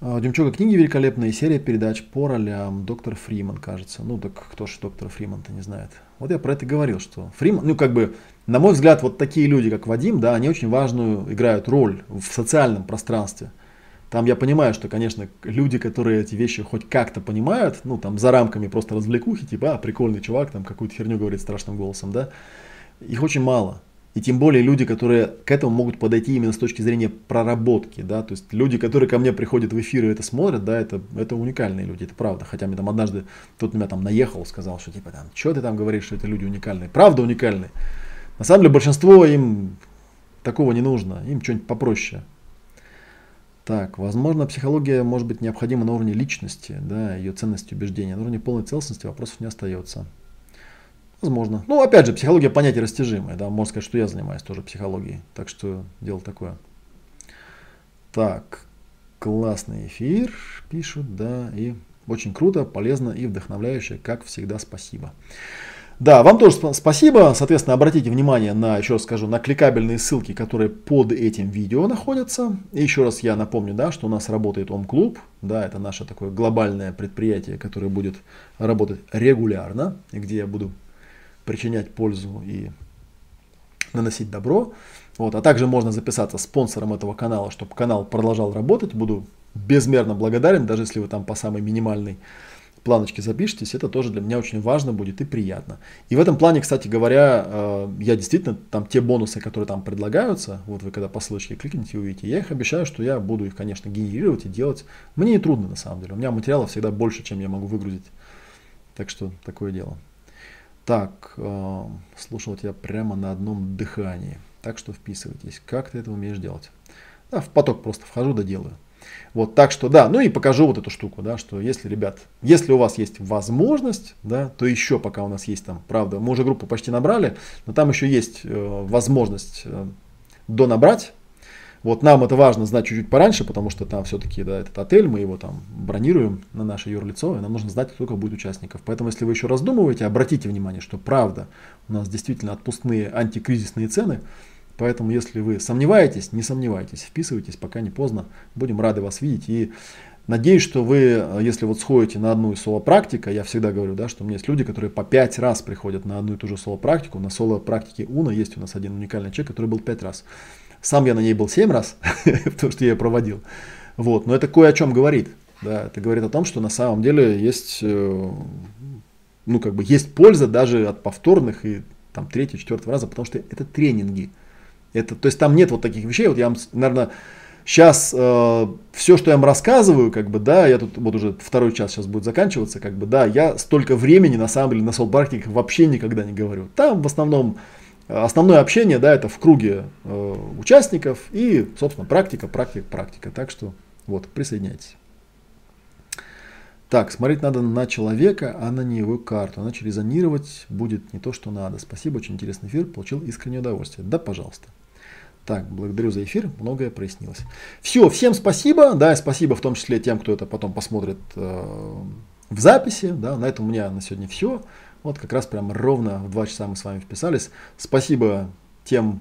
А, Демчуга книги великолепные, серия передач по ролям. Доктор Фриман, кажется. Ну, так кто же доктор Фриман-то не знает. Вот я про это говорил, что Фриман, ну, как бы на мой взгляд, вот такие люди, как Вадим, да, они очень важную играют роль в социальном пространстве. Там я понимаю, что, конечно, люди, которые эти вещи хоть как-то понимают, ну, там, за рамками просто развлекухи, типа, а, прикольный чувак, там, какую-то херню говорит страшным голосом, да, их очень мало. И тем более люди, которые к этому могут подойти именно с точки зрения проработки, да, то есть люди, которые ко мне приходят в эфир и это смотрят, да, это, это уникальные люди, это правда. Хотя мне там однажды кто-то меня там наехал, сказал, что типа там, что ты там говоришь, что это люди уникальные. Правда уникальные. На самом деле большинство им такого не нужно, им что-нибудь попроще. Так, возможно, психология может быть необходима на уровне личности, да, ее ценности убеждения. На уровне полной целостности вопросов не остается. Возможно. Ну, опять же, психология понятие растяжимое, да, можно сказать, что я занимаюсь тоже психологией. Так что дело такое. Так, классный эфир, пишут, да, и очень круто, полезно и вдохновляюще, как всегда, спасибо. Да, вам тоже спасибо. Соответственно, обратите внимание на, еще раз скажу, на кликабельные ссылки, которые под этим видео находятся. И еще раз я напомню, да, что у нас работает Ом-клуб. Да, это наше такое глобальное предприятие, которое будет работать регулярно, где я буду причинять пользу и наносить добро. Вот, а также можно записаться спонсором этого канала, чтобы канал продолжал работать. Буду безмерно благодарен, даже если вы там по самой минимальной планочке запишитесь, это тоже для меня очень важно будет и приятно. И в этом плане, кстати говоря, э, я действительно, там те бонусы, которые там предлагаются, вот вы когда по ссылочке кликните и увидите, я их обещаю, что я буду их, конечно, генерировать и делать. Мне не трудно на самом деле, у меня материалов всегда больше, чем я могу выгрузить. Так что такое дело. Так, э, слушал тебя прямо на одном дыхании. Так что вписывайтесь. Как ты это умеешь делать? Да, в поток просто вхожу да делаю. Вот, так что, да, ну и покажу вот эту штуку, да, что если, ребят, если у вас есть возможность, да, то еще пока у нас есть там, правда, мы уже группу почти набрали, но там еще есть э, возможность э, донабрать. Вот нам это важно знать чуть-чуть пораньше, потому что там все-таки да, этот отель, мы его там бронируем на наше юрлицо, и нам нужно знать, сколько будет участников. Поэтому, если вы еще раздумываете, обратите внимание, что правда, у нас действительно отпускные антикризисные цены, Поэтому, если вы сомневаетесь, не сомневайтесь, вписывайтесь, пока не поздно. Будем рады вас видеть. И надеюсь, что вы, если вот сходите на одну из соло-практика, я всегда говорю, да, что у меня есть люди, которые по пять раз приходят на одну и ту же соло-практику. На соло-практике УНА есть у нас один уникальный человек, который был пять раз. Сам я на ней был семь раз, потому что я ее проводил. Вот. Но это кое о чем говорит. Да, это говорит о том, что на самом деле есть, э, ну, как бы есть польза даже от повторных и там третьего, четвертого раза, потому что это тренинги. Это, то есть там нет вот таких вещей. Вот я наверное, сейчас э, все, что я вам рассказываю, как бы, да, я тут вот уже второй час сейчас будет заканчиваться, как бы, да, я столько времени на самом деле на сол-практиках вообще никогда не говорю. Там в основном основное общение, да, это в круге э, участников и, собственно, практика, практика, практика. Так что вот, присоединяйтесь. Так, смотреть надо на человека, а на не его карту. Иначе резонировать будет не то, что надо. Спасибо, очень интересный эфир, получил искреннее удовольствие. Да, пожалуйста. Так, благодарю за эфир, многое прояснилось. Все, всем спасибо, да, спасибо в том числе тем, кто это потом посмотрит э, в записи, да, на этом у меня на сегодня все. Вот как раз прям ровно в 2 часа мы с вами вписались. Спасибо тем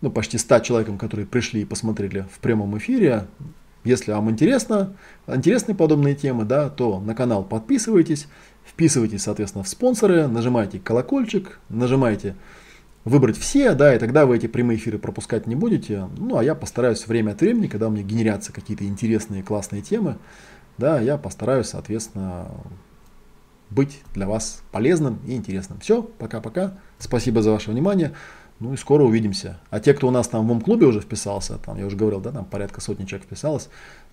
ну, почти 100 человекам, которые пришли и посмотрели в прямом эфире. Если вам интересно, интересны подобные темы, да, то на канал подписывайтесь, вписывайтесь, соответственно, в спонсоры, нажимайте колокольчик, нажимайте выбрать все, да, и тогда вы эти прямые эфиры пропускать не будете. Ну, а я постараюсь время от времени, когда у меня генерятся какие-то интересные, классные темы, да, я постараюсь, соответственно, быть для вас полезным и интересным. Все, пока-пока. Спасибо за ваше внимание. Ну и скоро увидимся. А те, кто у нас там в МОМ-клубе уже вписался, там я уже говорил, да, там порядка сотни человек вписалось,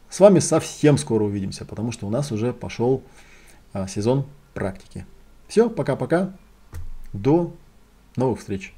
с вами совсем скоро увидимся, потому что у нас уже пошел а, сезон практики. Все, пока-пока. До новых встреч.